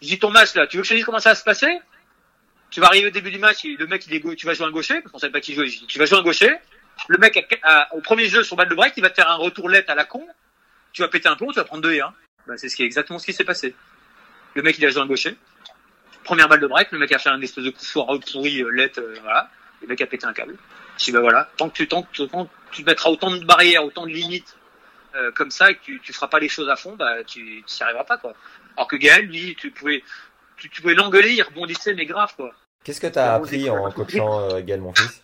dit, ton match là, tu veux que je te dise comment ça va se passer? Tu vas arriver au début du match, le mec il est tu vas jouer un gaucher, parce qu'on savait pas qui jouait, tu vas jouer un gaucher, le mec au premier jeu sur balle de break, il va te faire un retour let à la con, tu vas péter un plomb, tu vas prendre 2 et 1. Ben, c'est ce qui est exactement ce qui s'est passé. Le mec il a joué un gaucher, première balle de break, le mec a fait un espèce de coup foireux pourri euh, let, euh, voilà, le mec a pété un câble. Je ben voilà, tant que tu, tant que tu mettras autant de barrières, autant de limites euh, comme ça et que tu, tu feras pas les choses à fond, bah tu n'y arriveras pas quoi. Alors que Gaël, lui, tu pouvais tu, tu pouvais l'engueuler, il rebondissait mais grave quoi. Qu'est-ce que tu as appris en coachant euh, Gaël Monfils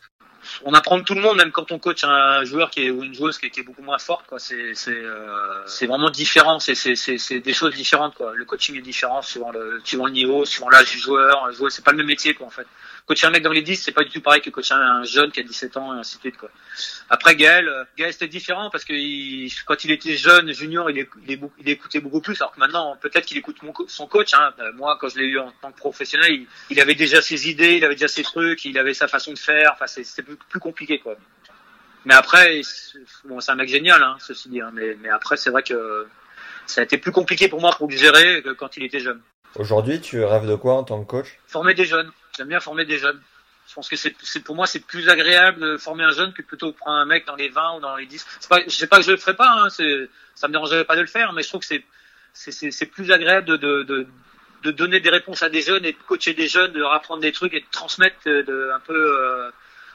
on apprend de tout le monde, même quand on coach un joueur qui est ou une joueuse qui est, qui est beaucoup moins forte. Quoi, c'est c'est euh, c'est vraiment différent. C'est c'est c'est c'est des choses différentes. Quoi. Le coaching est différent suivant le suivant le niveau, suivant l'âge du joueur. Joueur, c'est pas le même métier, quoi, en fait. Coacher un mec dans les 10, c'est pas du tout pareil que coacher un jeune qui a 17 ans et ainsi de suite. Quoi. Après Gaël, euh, Gaël c'était différent parce que il, quand il était jeune, junior, il, il, est, il écoutait beaucoup plus. Alors que maintenant, peut-être qu'il écoute mon, son coach. Hein. Euh, moi, quand je l'ai eu en tant que professionnel, il, il, avait déjà ses idées, il avait déjà ses trucs, il avait sa façon de faire. Enfin, c'était plus, plus compliqué, quoi. Mais après, bon, c'est un mec génial, hein, ceci dit. Hein. Mais, mais après, c'est vrai que ça a été plus compliqué pour moi pour le gérer que quand il était jeune. Aujourd'hui, tu rêves de quoi en tant que coach? Former des jeunes. J'aime bien former des jeunes. Je pense que c'est, pour moi c'est plus agréable de former un jeune que plutôt prendre un mec dans les 20 ou dans les 10. C'est pas, je sais pas que je le ferai pas, hein, ça me dérangerait pas de le faire, mais je trouve que c'est, plus agréable de, donner des réponses à des jeunes et de coacher des jeunes, de leur apprendre des trucs et de transmettre de, un peu euh,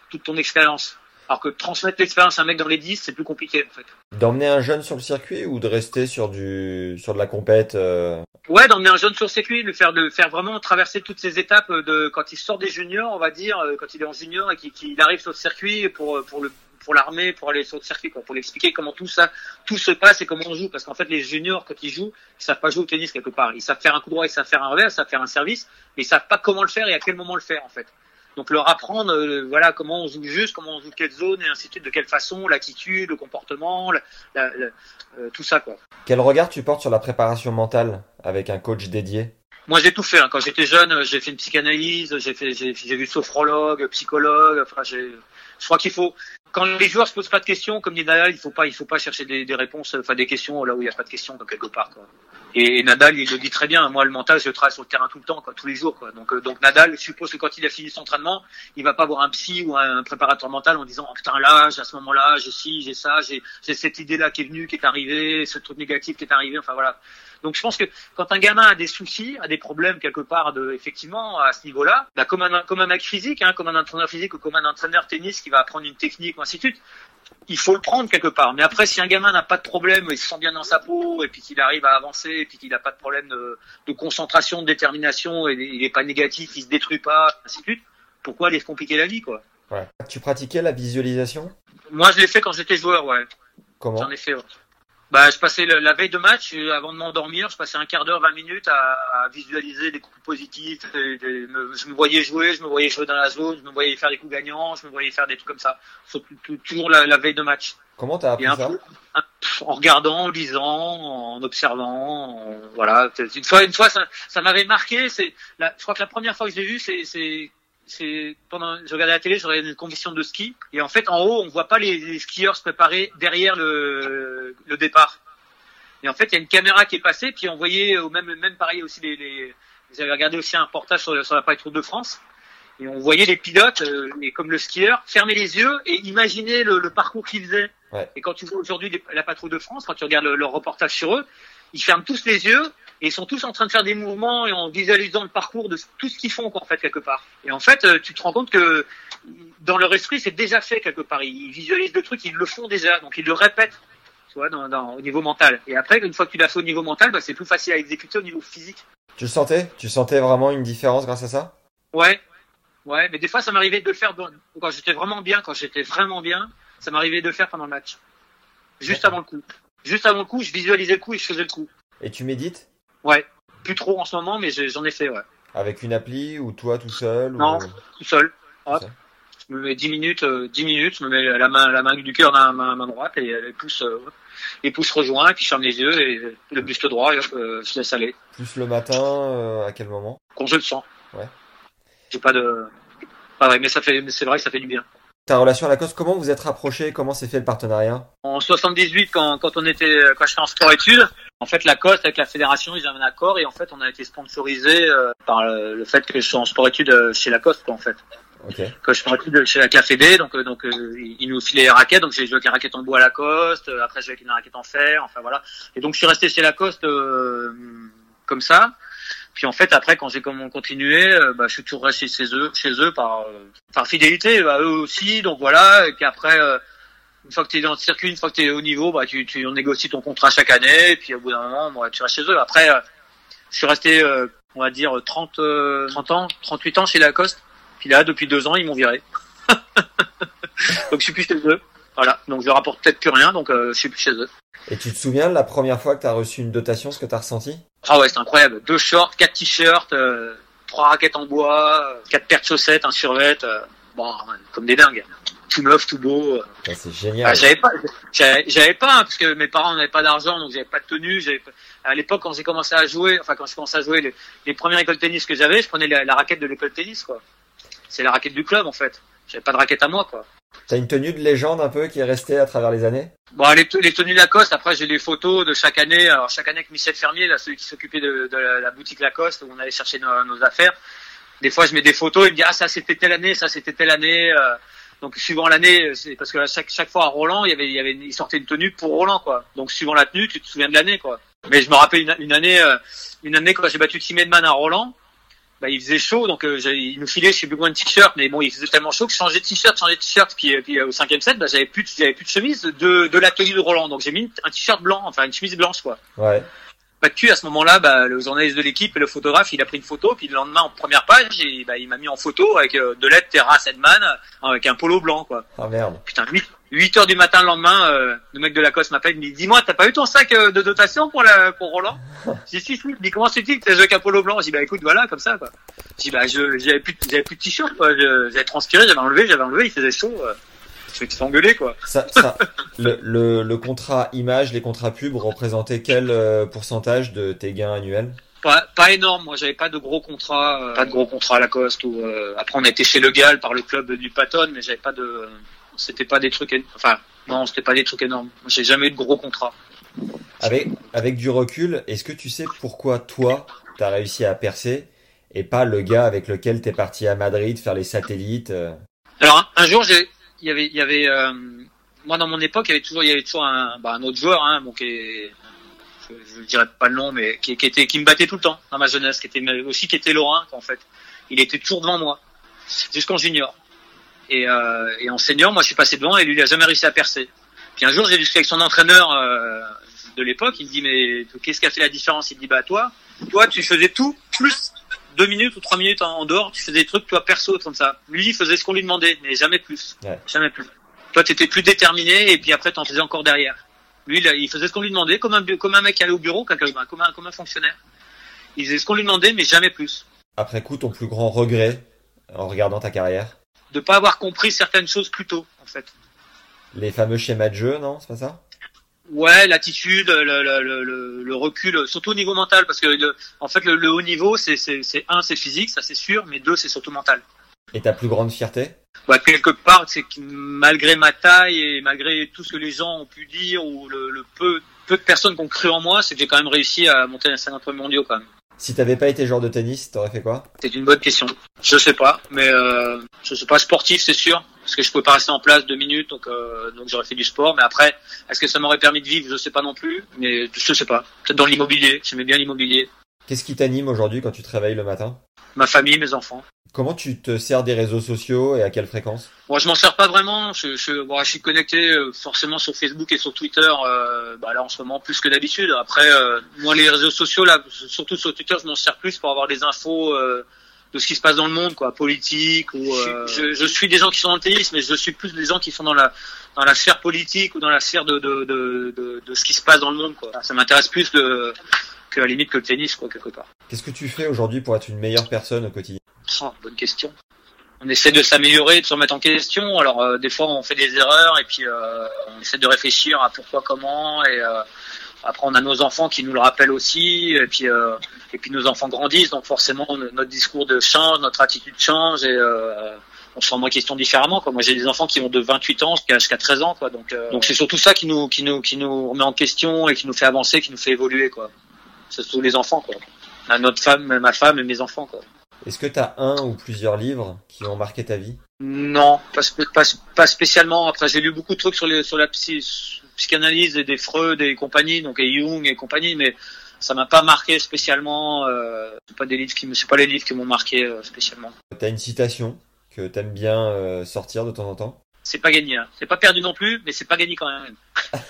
toute ton expérience. Alors que transmettre l'expérience à un mec dans les 10, c'est plus compliqué en fait. D'emmener un jeune sur le circuit ou de rester sur du sur de la compète euh... Ouais, d'emmener un jeune sur le circuit, le faire de faire vraiment traverser toutes ces étapes de quand il sort des juniors, on va dire, euh, quand il est en junior et qu'il arrive sur le circuit pour pour le pour l'armée, pour aller sur le circuit, quoi, pour l'expliquer comment tout ça, tout se passe et comment on joue. Parce qu'en fait, les juniors, quand ils jouent, ils savent pas jouer au tennis quelque part. Ils savent faire un coup droit, ils savent faire un revers, ils savent faire un service, mais ils savent pas comment le faire et à quel moment le faire, en fait. Donc leur apprendre, euh, voilà, comment on joue juste, comment on joue quelle zone et ainsi de suite, de quelle façon, l'attitude, le comportement, la, la, la, euh, tout ça quoi. Quel regard tu portes sur la préparation mentale avec un coach dédié? Moi j'ai tout fait. Hein. Quand j'étais jeune, j'ai fait une psychanalyse, j'ai fait, j'ai, j'ai vu sophrologue, psychologue. Enfin, j'ai, je crois qu'il faut quand les joueurs se posent pas de questions, comme dit Nadal, il faut pas, il faut pas chercher des, réponses, enfin des questions là où il n'y a pas de questions, donc quelque part. Quoi. Et, Nadal, il le dit très bien. Moi, le mental, je le travaille sur le terrain tout le temps, quoi, tous les jours. Quoi. Donc, euh, donc Nadal, je suppose que quand il a fini son entraînement, il va pas voir un psy ou un préparateur mental en disant oh, putain là, à ce moment-là, j'ai ci, j'ai ça, j'ai, j'ai cette idée-là qui est venue, qui est arrivée, ce truc négatif qui est arrivé. Enfin voilà. Donc je pense que quand un gamin a des soucis, a des problèmes quelque part de effectivement à ce niveau-là, bah, comme un comme un mec physique, hein, comme un entraîneur physique ou comme un entraîneur tennis qui va apprendre une technique ainsi de suite, il faut le prendre quelque part. Mais après, si un gamin n'a pas de problème, il se sent bien dans sa peau, et puis qu'il arrive à avancer, et puis qu'il n'a pas de problème de, de, concentration, de détermination, et il n'est pas négatif, il se détruit pas, ainsi de suite, pourquoi aller se compliquer la vie, quoi? Ouais. Tu pratiquais la visualisation? Moi, je l'ai fait quand j'étais joueur, ouais. Comment? J'en ai fait, ouais. Bah, je passais la veille de match, avant de m'endormir, je passais un quart d'heure, 20 minutes à, à visualiser des coups positifs. Et, me, je me voyais jouer, je me voyais jouer dans la zone, je me voyais faire des coups gagnants, je me voyais faire des trucs comme ça. Toujours la, la veille de match. Comment t'as appris ça peu, un, En regardant, en lisant, en observant, en, voilà. Une fois, une fois, ça, ça m'avait marqué. C'est, je crois que la première fois que je l'ai vu, c'est, c'est pendant je regardais la télé, j'aurais une condition de ski et en fait en haut on voit pas les, les skieurs se préparer derrière le, le départ. Et en fait il y a une caméra qui est passée puis on voyait au même même pareil aussi les, les j'avais regardé aussi un reportage sur, sur la Paris Tour de France et on voyait les pilotes euh, et comme le skieur fermer les yeux et imaginer le, le parcours qu'ils faisaient. Ouais. Et quand tu vois aujourd'hui la patrouille de France, quand tu regardes le, leur reportage sur eux, ils ferment tous les yeux et ils sont tous en train de faire des mouvements et en visualisant le parcours de tout ce qu'ils font quoi, en fait quelque part. Et en fait, tu te rends compte que dans leur esprit, c'est déjà fait quelque part. Ils visualisent le truc, ils le font déjà, donc ils le répètent, tu vois, dans, dans, au niveau mental. Et après, une fois que tu l'as fait au niveau mental, bah, c'est plus facile à exécuter au niveau physique. Tu le sentais? Tu sentais vraiment une différence grâce à ça? Ouais, ouais, mais des fois, ça m'arrivait de le faire quand j'étais vraiment bien, quand j'étais vraiment bien, ça m'arrivait de le faire pendant le match, juste avant le coup. Juste avant le coup, je visualisais le coup et je faisais le coup. Et tu médites? Ouais, plus trop en ce moment, mais j'en ai fait, ouais. Avec une appli ou toi tout seul Non, ou... tout seul. Hop. Je me mets 10 minutes, euh, 10 minutes, je me mets la main, la main du cœur dans ma main droite et les pouces, euh, les pouces rejoints, et puis je ferme les yeux et le buste droit, et euh, je laisse aller. Plus le matin, euh, à quel moment? Quand je le sens. Ouais. J'ai pas de. Pas vrai, mais ça fait, c'est vrai que ça fait du bien. Ta relation à Lacoste, comment vous êtes rapprochés? Comment s'est fait le partenariat? En 78, quand, quand on était, quand j'étais en sport-études, en fait, Lacoste avec la fédération, ils avaient un accord et en fait, on a été sponsorisé euh, par le, le, fait que je sois en sport-études euh, chez Lacoste, quoi, en fait. Okay. Quand je suis sport-études chez la Cafédé, donc, donc euh, ils nous filaient les raquettes, donc j'ai joué avec une raquette en bois à Lacoste, après j'ai joué avec une raquette en fer, enfin voilà. Et donc je suis resté chez Lacoste euh, comme ça. Puis en fait, après, quand j'ai continué, euh, bah, je suis toujours resté chez eux, chez eux par, euh, par fidélité à eux aussi. Donc voilà. Et puis après, euh, une fois que tu es dans le circuit, une fois que tu es au niveau, bah, tu, tu on négocie ton contrat chaque année. Et puis au bout d'un moment, bah, tu restes chez eux. Après, euh, je suis resté, euh, on va dire 30, 30 ans, 38 ans chez Lacoste. Puis là, depuis deux ans, ils m'ont viré. donc je suis plus chez eux. Voilà, donc je leur apporte peut-être plus rien, donc euh, je suis plus chez eux. Et tu te souviens de la première fois que tu as reçu une dotation, ce que tu as ressenti? Ah ouais, c'est incroyable. Deux shorts, quatre t-shirts, euh, trois raquettes en bois, euh, quatre paires de chaussettes, un survêt, euh, bon, comme des dingues. Tout neuf, tout beau. Ouais, c'est génial. Ah, j'avais pas, j'avais pas, hein, parce que mes parents n'avaient pas d'argent, donc j'avais pas de tenue. J'avais pas- À l'époque, quand j'ai commencé à jouer, enfin quand je commençais à jouer, les, les premières écoles de tennis que j'avais, je prenais la, la raquette de l'école de tennis, quoi. C'est la raquette du club, en fait. J'avais pas de raquette à moi, quoi. T'as une tenue de légende un peu qui est restée à travers les années? Bon, les, les tenues Lacoste, après j'ai des photos de chaque année. Alors chaque année avec Michel Fermier, là, celui qui s'occupait de, de la, la boutique Lacoste, où on allait chercher nos, nos affaires. Des fois, je mets des photos, il me dit ah ça c'était telle année, ça c'était telle année. euh. donc suivant l'année, c'est parce que chaque chaque fois à Roland, il y avait il y avait il sortait une tenue pour Roland quoi. Donc suivant la tenue, tu te souviens de l'année quoi. Mais je me rappelle une, année euh, une année quand j'ai battu Timedman à Roland. Bah, il faisait chaud, donc euh, il nous filait, je sais plus combien de t-shirts, mais bon, il faisait tellement chaud que je de t-shirt, changeais de t-shirt, puis, euh, puis euh, au cinquième set, bah, j'avais plus, j'avais plus de chemise de, de la tenue de Roland, donc j'ai mis un t-shirt blanc, enfin une chemise blanche quoi. Ouais. Pas de cul à ce moment-là, bah, le journaliste de l'équipe et le photographe, il a pris une photo, puis le lendemain en première page, et, bah, il m'a mis en photo avec euh, de l'aide Terrace Edman, avec un polo blanc quoi. Ah merde. Putain, 8, 8 heures du matin le lendemain, euh, le mec de Lacoste m'appelle, il me dit, dis-moi, t'as pas eu ton sac euh, de dotation pour la, pour Roland? J'ai si, si, il me dit, comment c'est-il que t'as joué avec un polo blanc? J'ai dit, bah, écoute, voilà, comme ça, quoi. J'ai dit, bah, je, j'avais plus, de- j'avais plus de t-shirt, quoi. J'avais transpiré, j'avais enlevé, j'avais enlevé, il faisait chaud, fait engueuler, quoi. Ça, ça, le, le, le contrat image, les contrats pubs représentaient quel euh, pourcentage de tes gains annuels? Pas, pas énorme, moi, j'avais pas de gros contrats, euh, pas de gros contrats à Lacoste ou, euh, après, on était chez Le Gall par le club du Patton, mais j'avais pas de, c'était pas des trucs, enfin, non, c'était pas des trucs énormes. Moi, J'ai jamais eu de gros contrats. Avec, avec du recul, est-ce que tu sais pourquoi toi, t'as réussi à percer et pas le gars avec lequel t'es parti à Madrid faire les satellites euh? Alors un, un jour, j'ai, il y avait, il y avait, euh, moi dans mon époque, il y avait toujours, il y avait toujours un, bah, un autre joueur, hein, bon, qui est, je, je dirais pas le nom, mais qui, qui était, qui me battait tout le temps dans ma jeunesse, qui était aussi qui était Lorrain, en fait. Il était toujours devant moi, jusqu'en junior. Et, euh, et en senior, moi, je suis passé devant et lui, il a jamais réussi à percer. Puis un jour, j'ai discuté avec son entraîneur euh, de l'époque. Il me dit, mais qu'est-ce qui a fait la différence? Il me dit, bah toi, toi, tu faisais tout plus deux minutes ou trois minutes en, dehors. Tu faisais des trucs, toi, perso, comme ça. Lui, il faisait ce qu'on lui demandait, mais jamais plus. Ouais. Jamais plus. Toi, tu étais plus déterminé et puis après, tu en faisais encore derrière. Lui, il, il faisait ce qu'on lui demandait, comme un, comme un mec qui allait au bureau, comme un, comme un, comme un fonctionnaire. Il faisait ce qu'on lui demandait, mais jamais plus. Après coup, ton plus grand regret en regardant ta carrière? De pas avoir compris certaines choses plus tôt, en fait. Les fameux schémas de jeu, non? C'est pas ça? Ouais, l'attitude, le, le, le, le- recul, surtout au niveau mental, parce que le- en fait le, le haut niveau, c'est c'est c'est un, c'est physique, ça c'est sûr, mais deux, c'est surtout mental. Et ta plus grande fierté? Bah, quelque part, c'est que malgré ma taille et malgré tout ce que les gens ont pu dire ou le, le peu peu de personnes qui ont cru en moi, c'est que j'ai quand même réussi à monter un certain nombre mondiaux quand même. Si t'avais pas été joueur de tennis, t'aurais fait quoi? C'est une bonne question. Je sais pas, mais euh, je sais pas sportif, c'est sûr, parce que je pouvais pas rester en place deux minutes, donc euh, donc j'aurais fait du sport. Mais après, est-ce que ça m'aurait permis de vivre? Je sais pas non plus, mais je sais pas. Peut-être dans l'immobilier. J'aimais bien l'immobilier. Qu'est-ce qui t'anime aujourd'hui quand tu te réveilles le matin? Ma famille, mes enfants. Comment tu te sers des réseaux sociaux et à quelle fréquence? Moi, je m'en sers pas vraiment. Je, je, bon, je suis connecté euh, forcément sur Facebook et sur Twitter. Euh, bah là, en ce moment, plus que d'habitude. Après, euh, moi, les réseaux sociaux, là, surtout sur Twitter, je m'en sers plus pour avoir des infos euh, de ce qui se passe dans le monde, quoi, politique ou. euh, je, je suis des gens qui sont dans le tennis, mais je suis plus des gens qui sont dans la dans la sphère politique ou dans la sphère de de de, de, de ce qui se passe dans le monde, quoi. Ça m'intéresse plus de que à la limite que le tennis, quoi, quelque part. Qu'est-ce que tu fais aujourd'hui pour être une meilleure personne au quotidien? Oh, bonne question. On essaie de s'améliorer, de se remettre en question. Alors euh, des fois on fait des erreurs et puis euh, on essaie de réfléchir à pourquoi, comment. Et euh, après on a nos enfants qui nous le rappellent aussi. Et puis euh, et puis nos enfants grandissent, donc forcément no- notre discours de change, notre attitude change et euh, on se remet en question différemment. Quoi. Moi j'ai des enfants qui ont de 28 ans jusqu'à jusqu'à 13 ans. Quoi. Donc euh, donc c'est surtout ça qui nous qui nous qui nous remet en question et qui nous fait avancer, qui nous fait évoluer. Quoi. C'est surtout les enfants. Quoi. À notre femme, ma femme et mes enfants. Quoi. Est-ce que t'as un ou plusieurs livres qui ont marqué ta vie? Non, pas, spé- pas, pas spécialement. Après, j'ai lu beaucoup de trucs sur, les, sur la psy- psychanalyse et des Freud et compagnie, donc et Jung et compagnie, mais ça m'a pas marqué spécialement. Euh, c'est pas des livres qui, c'est pas les livres qui m'ont marqué euh, spécialement. T'as une citation que t'aimes bien euh, sortir de temps en temps? C'est pas gagné. Hein. C'est pas perdu non plus, mais c'est pas gagné quand même.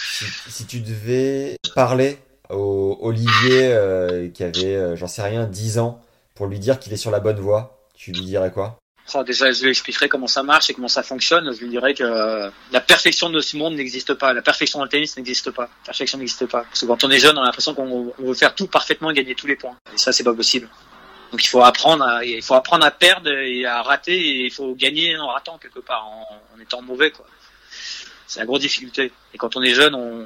si, si tu devais parler au Olivier euh, qui avait, euh, j'en sais rien, 10 ans, pour lui dire qu'il est sur la bonne voie, tu lui dirais quoi? Déjà, je lui expliquerai comment ça marche et comment ça fonctionne. Je lui dirai que euh, la perfection de ce monde n'existe pas. La perfection dans le tennis n'existe pas. La perfection n'existe pas. Parce que quand on est jeune, on a l'impression qu'on veut faire tout parfaitement et gagner tous les points. Et ça, c'est pas possible. Donc il faut apprendre à, il faut apprendre à perdre et à rater et il faut gagner en ratant quelque part, en, en étant mauvais, quoi. C'est la grosse difficulté. Et quand on est jeune, on,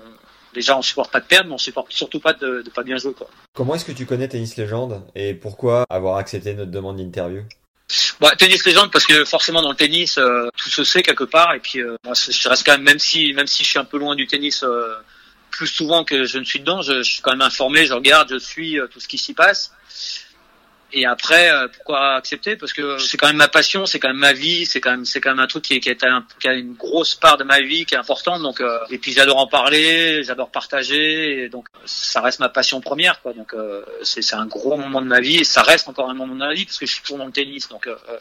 déjà on supporte pas de perdre, mais on supporte surtout pas de, de pas bien jouer, quoi. Comment est-ce que tu connais Tennis Légende et pourquoi avoir accepté notre demande d'interview? Bah, tennis légende parce que forcément dans le tennis euh, tout se sait quelque part et puis euh, moi je reste quand même même si même si je suis un peu loin du tennis euh, plus souvent que je ne suis dedans je, je suis quand même informé je regarde je suis euh, tout ce qui s'y passe et après euh, pourquoi accepter? Parce que c'est quand même ma passion c'est quand même ma vie c'est quand même c'est quand même un truc qui, qui, est qui a une grosse part de ma vie qui est importante. Donc euh, et puis j'adore en parler j'adore partager et donc ça reste ma passion première quoi. Donc euh, c'est c'est un gros moment de ma vie et ça reste encore un moment de ma vie parce que je suis toujours dans le tennis. Donc euh, euh,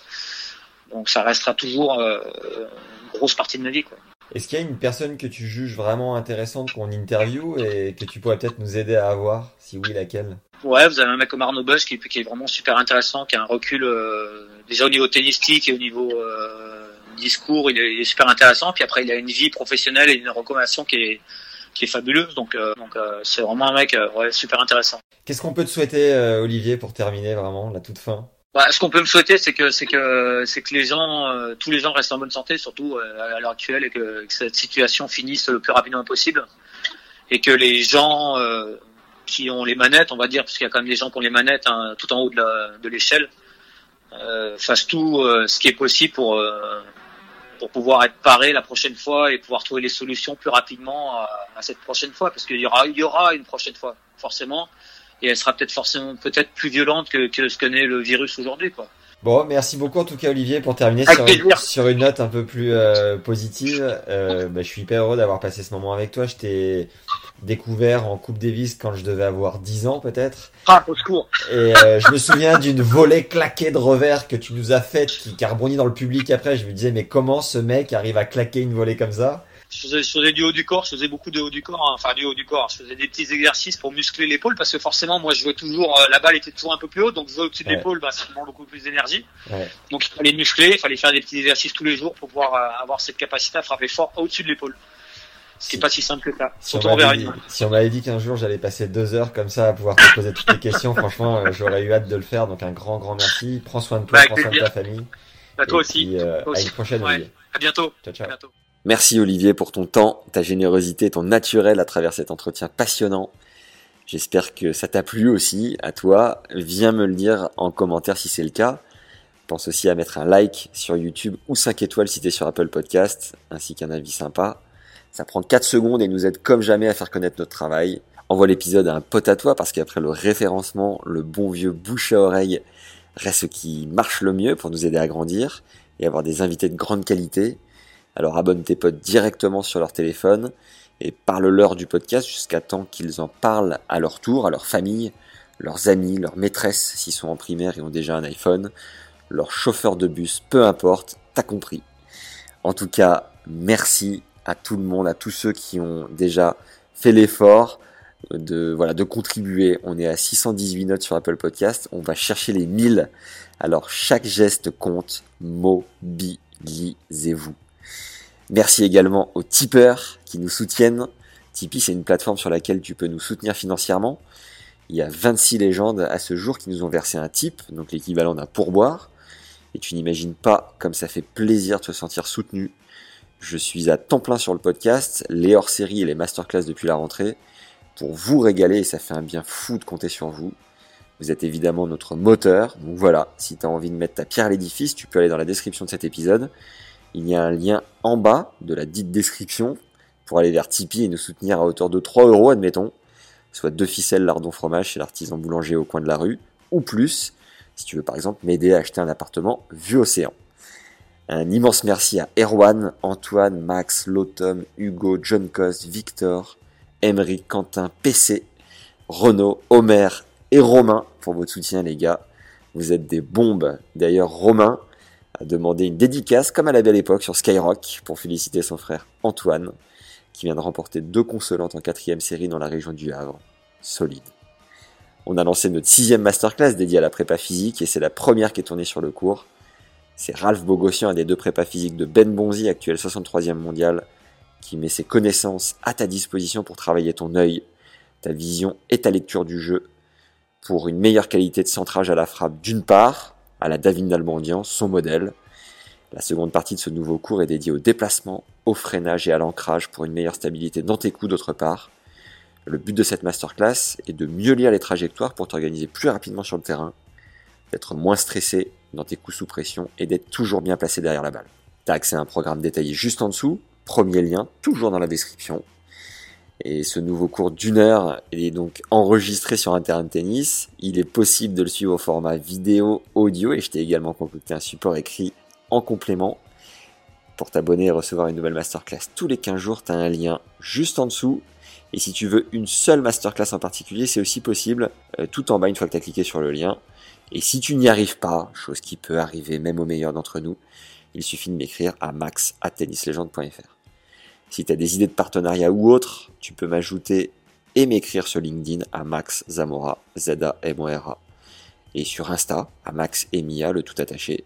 donc ça restera toujours euh, une grosse partie de ma vie quoi. Est-ce qu'il y a une personne que tu juges vraiment intéressante qu'on interview et que tu pourrais peut-être nous aider à avoir? Si oui, laquelle? Ouais, vous avez un mec comme Arnaud Bosch qui, qui est vraiment super intéressant, qui a un recul euh, déjà au niveau tennistique et au niveau euh, discours, il est, il est super intéressant. Puis après, il a une vie professionnelle et une recommandation qui est qui est fabuleuse. Donc euh, donc c'est vraiment un mec ouais, super intéressant. Qu'est-ce qu'on peut te souhaiter, Olivier, pour terminer vraiment la toute fin? Bah, ce qu'on peut me souhaiter, c'est que c'est que c'est que les gens, euh, tous les gens restent en bonne santé, surtout euh, à l'heure actuelle, et que, que cette situation finisse le plus rapidement possible, et que les gens euh, qui ont les manettes, on va dire, parce qu'il y a quand même des gens qui ont les manettes hein, tout en haut de l'échelle, euh, fassent tout euh, ce qui est possible pour euh, pour pouvoir être paré la prochaine fois et pouvoir trouver les solutions plus rapidement à, cette prochaine fois, parce qu'il y aura une prochaine fois forcément et elle sera peut-être forcément peut-être plus violente que, que ce que n'est le virus aujourd'hui quoi. Bon, merci beaucoup en tout cas Olivier pour terminer sur, une note un peu plus euh, positive. Euh, bah, je suis hyper heureux d'avoir passé ce moment avec toi. Je t'ai découvert en Coupe Davis quand je devais avoir 10 ans peut-être. Ah, au secours. Et euh, je me souviens d'une volée claquée de revers que tu nous as faite qui, qui a rebondi dans le public après. Je me disais mais comment ce mec arrive à claquer une volée comme ça? Je faisais, je faisais du haut du corps, je faisais beaucoup de haut du corps, hein, enfin du haut du corps. Je faisais des petits exercices pour muscler l'épaule parce que forcément, moi, je jouais toujours, euh, la balle était toujours un peu plus haute, donc jouer au-dessus de Ouais. l'épaule, bah, ça demande beaucoup plus d'énergie. Ouais. Donc il fallait muscler, il fallait faire des petits exercices tous les jours pour pouvoir euh, avoir cette capacité à frapper fort au-dessus de l'épaule. Ce qui est pas si simple que ça. Si on m'avait dit, si qu'un jour j'allais passer deux heures comme ça à pouvoir te poser toutes les questions, franchement, euh, j'aurais eu hâte de le faire. Donc un grand, grand merci. Prends soin de toi, Bah, prends soin de ta famille. Bah, toi Et aussi. puis, à une prochaine, Ouais. À bientôt. Ciao, ciao. À bientôt. Merci Olivier pour ton temps, ta générosité, ton naturel à travers cet entretien passionnant. J'espère que ça t'a plu aussi, à toi. Viens me le dire en commentaire si c'est le cas. Pense aussi à mettre un like sur YouTube ou 5 étoiles si t'es sur Apple Podcast, ainsi qu'un avis sympa. Ça prend 4 secondes et nous aide comme jamais à faire connaître notre travail. Envoie l'épisode à un pote à toi parce qu'après le référencement, le bon vieux bouche à oreille reste ce qui marche le mieux pour nous aider à grandir et avoir des invités de grande qualité. Alors abonne tes potes directement sur leur téléphone et parle-leur du podcast jusqu'à temps qu'ils en parlent à leur tour, à leur famille, leurs amis, leurs maîtresses s'ils sont en primaire et ont déjà un iPhone, leur chauffeur de bus, peu importe, t'as compris. En tout cas, merci à tout le monde, à tous ceux qui ont déjà fait l'effort de voilà de contribuer. On est à 618 notes sur Apple Podcast, on va chercher les 1000. Alors chaque geste compte, mobilisez-vous. Merci également aux tipeurs qui nous soutiennent. Tipeee, c'est une plateforme sur laquelle tu peux nous soutenir financièrement. Il y a 26 légendes à ce jour qui nous ont versé un tip, donc l'équivalent d'un pourboire. Et tu n'imagines pas comme ça fait plaisir de se sentir soutenu. Je suis à temps plein sur le podcast, les hors-séries et les masterclass depuis la rentrée, pour vous régaler et ça fait un bien fou de compter sur vous. Vous êtes évidemment notre moteur, donc voilà, si tu as envie de mettre ta pierre à l'édifice, tu peux aller dans la description de cet épisode. Il y a un lien en bas de la dite description pour aller vers Tipeee et nous soutenir à hauteur de 3 euros, admettons, soit deux ficelles lardon fromage chez l'artisan boulanger au coin de la rue, ou plus, si tu veux par exemple m'aider à acheter un appartement vue océan. Un immense merci à Erwan, Antoine, Max, Lotom, Hugo, John Cost, Victor, Emery, Quentin, PC, Renaud, Homer et Romain pour votre soutien les gars. Vous êtes des bombes. D'ailleurs Romain a demandé une dédicace comme à la belle époque sur Skyrock pour féliciter son frère Antoine qui vient de remporter deux consolantes en quatrième série dans la région du Havre. Solide. On a lancé notre sixième masterclass dédiée à la prépa physique et c'est la première qui est tournée sur le cours. C'est Ralph Bogossian, un des deux prépas physiques de Ben Bonzi, actuel 63e mondial, qui met ses connaissances à ta disposition pour travailler ton œil, ta vision et ta lecture du jeu pour une meilleure qualité de centrage à la frappe d'une part, à la David Nalbandian, son modèle. La seconde partie de ce nouveau cours est dédiée au déplacement, au freinage et à l'ancrage pour une meilleure stabilité dans tes coups d'autre part. Le but de cette masterclass est de mieux lire les trajectoires pour t'organiser plus rapidement sur le terrain, d'être moins stressé dans tes coups sous pression et d'être toujours bien placé derrière la balle. Tu as accès à un programme détaillé juste en dessous, premier lien, toujours dans la description. Et ce nouveau cours d'une heure est donc enregistré sur un de tennis. Il est possible de le suivre au format vidéo, audio, et je t'ai également concocté un support écrit en complément. Pour t'abonner et recevoir une nouvelle masterclass tous les 15 jours, tu as un lien juste en dessous. Et si tu veux une seule masterclass en particulier, c'est aussi possible euh, tout en bas une fois que tu as cliqué sur le lien. Et si tu n'y arrives pas, chose qui peut arriver même aux meilleurs d'entre nous, il suffit de m'écrire à max.tennislegende.fr. Si tu as des idées de partenariat ou autre, tu peux m'ajouter et m'écrire sur LinkedIn à Max Zamora, Z-A-M-O-R-A. Et sur Insta, à Max Emia, le tout attaché.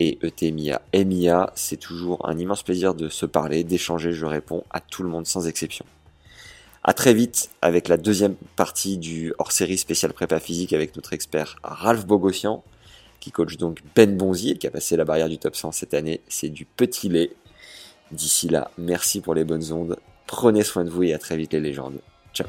Et ETMIA, Emia, c'est toujours un immense plaisir de se parler, d'échanger, je réponds à tout le monde sans exception. À très vite avec la deuxième partie du hors-série spécial prépa physique avec notre expert Ralph Bogossian, qui coach donc Ben Bonzi et qui a passé la barrière du top 100 cette année. C'est du petit lait. D'ici là, merci pour les bonnes ondes. Prenez soin de vous et à très vite les légendes. Ciao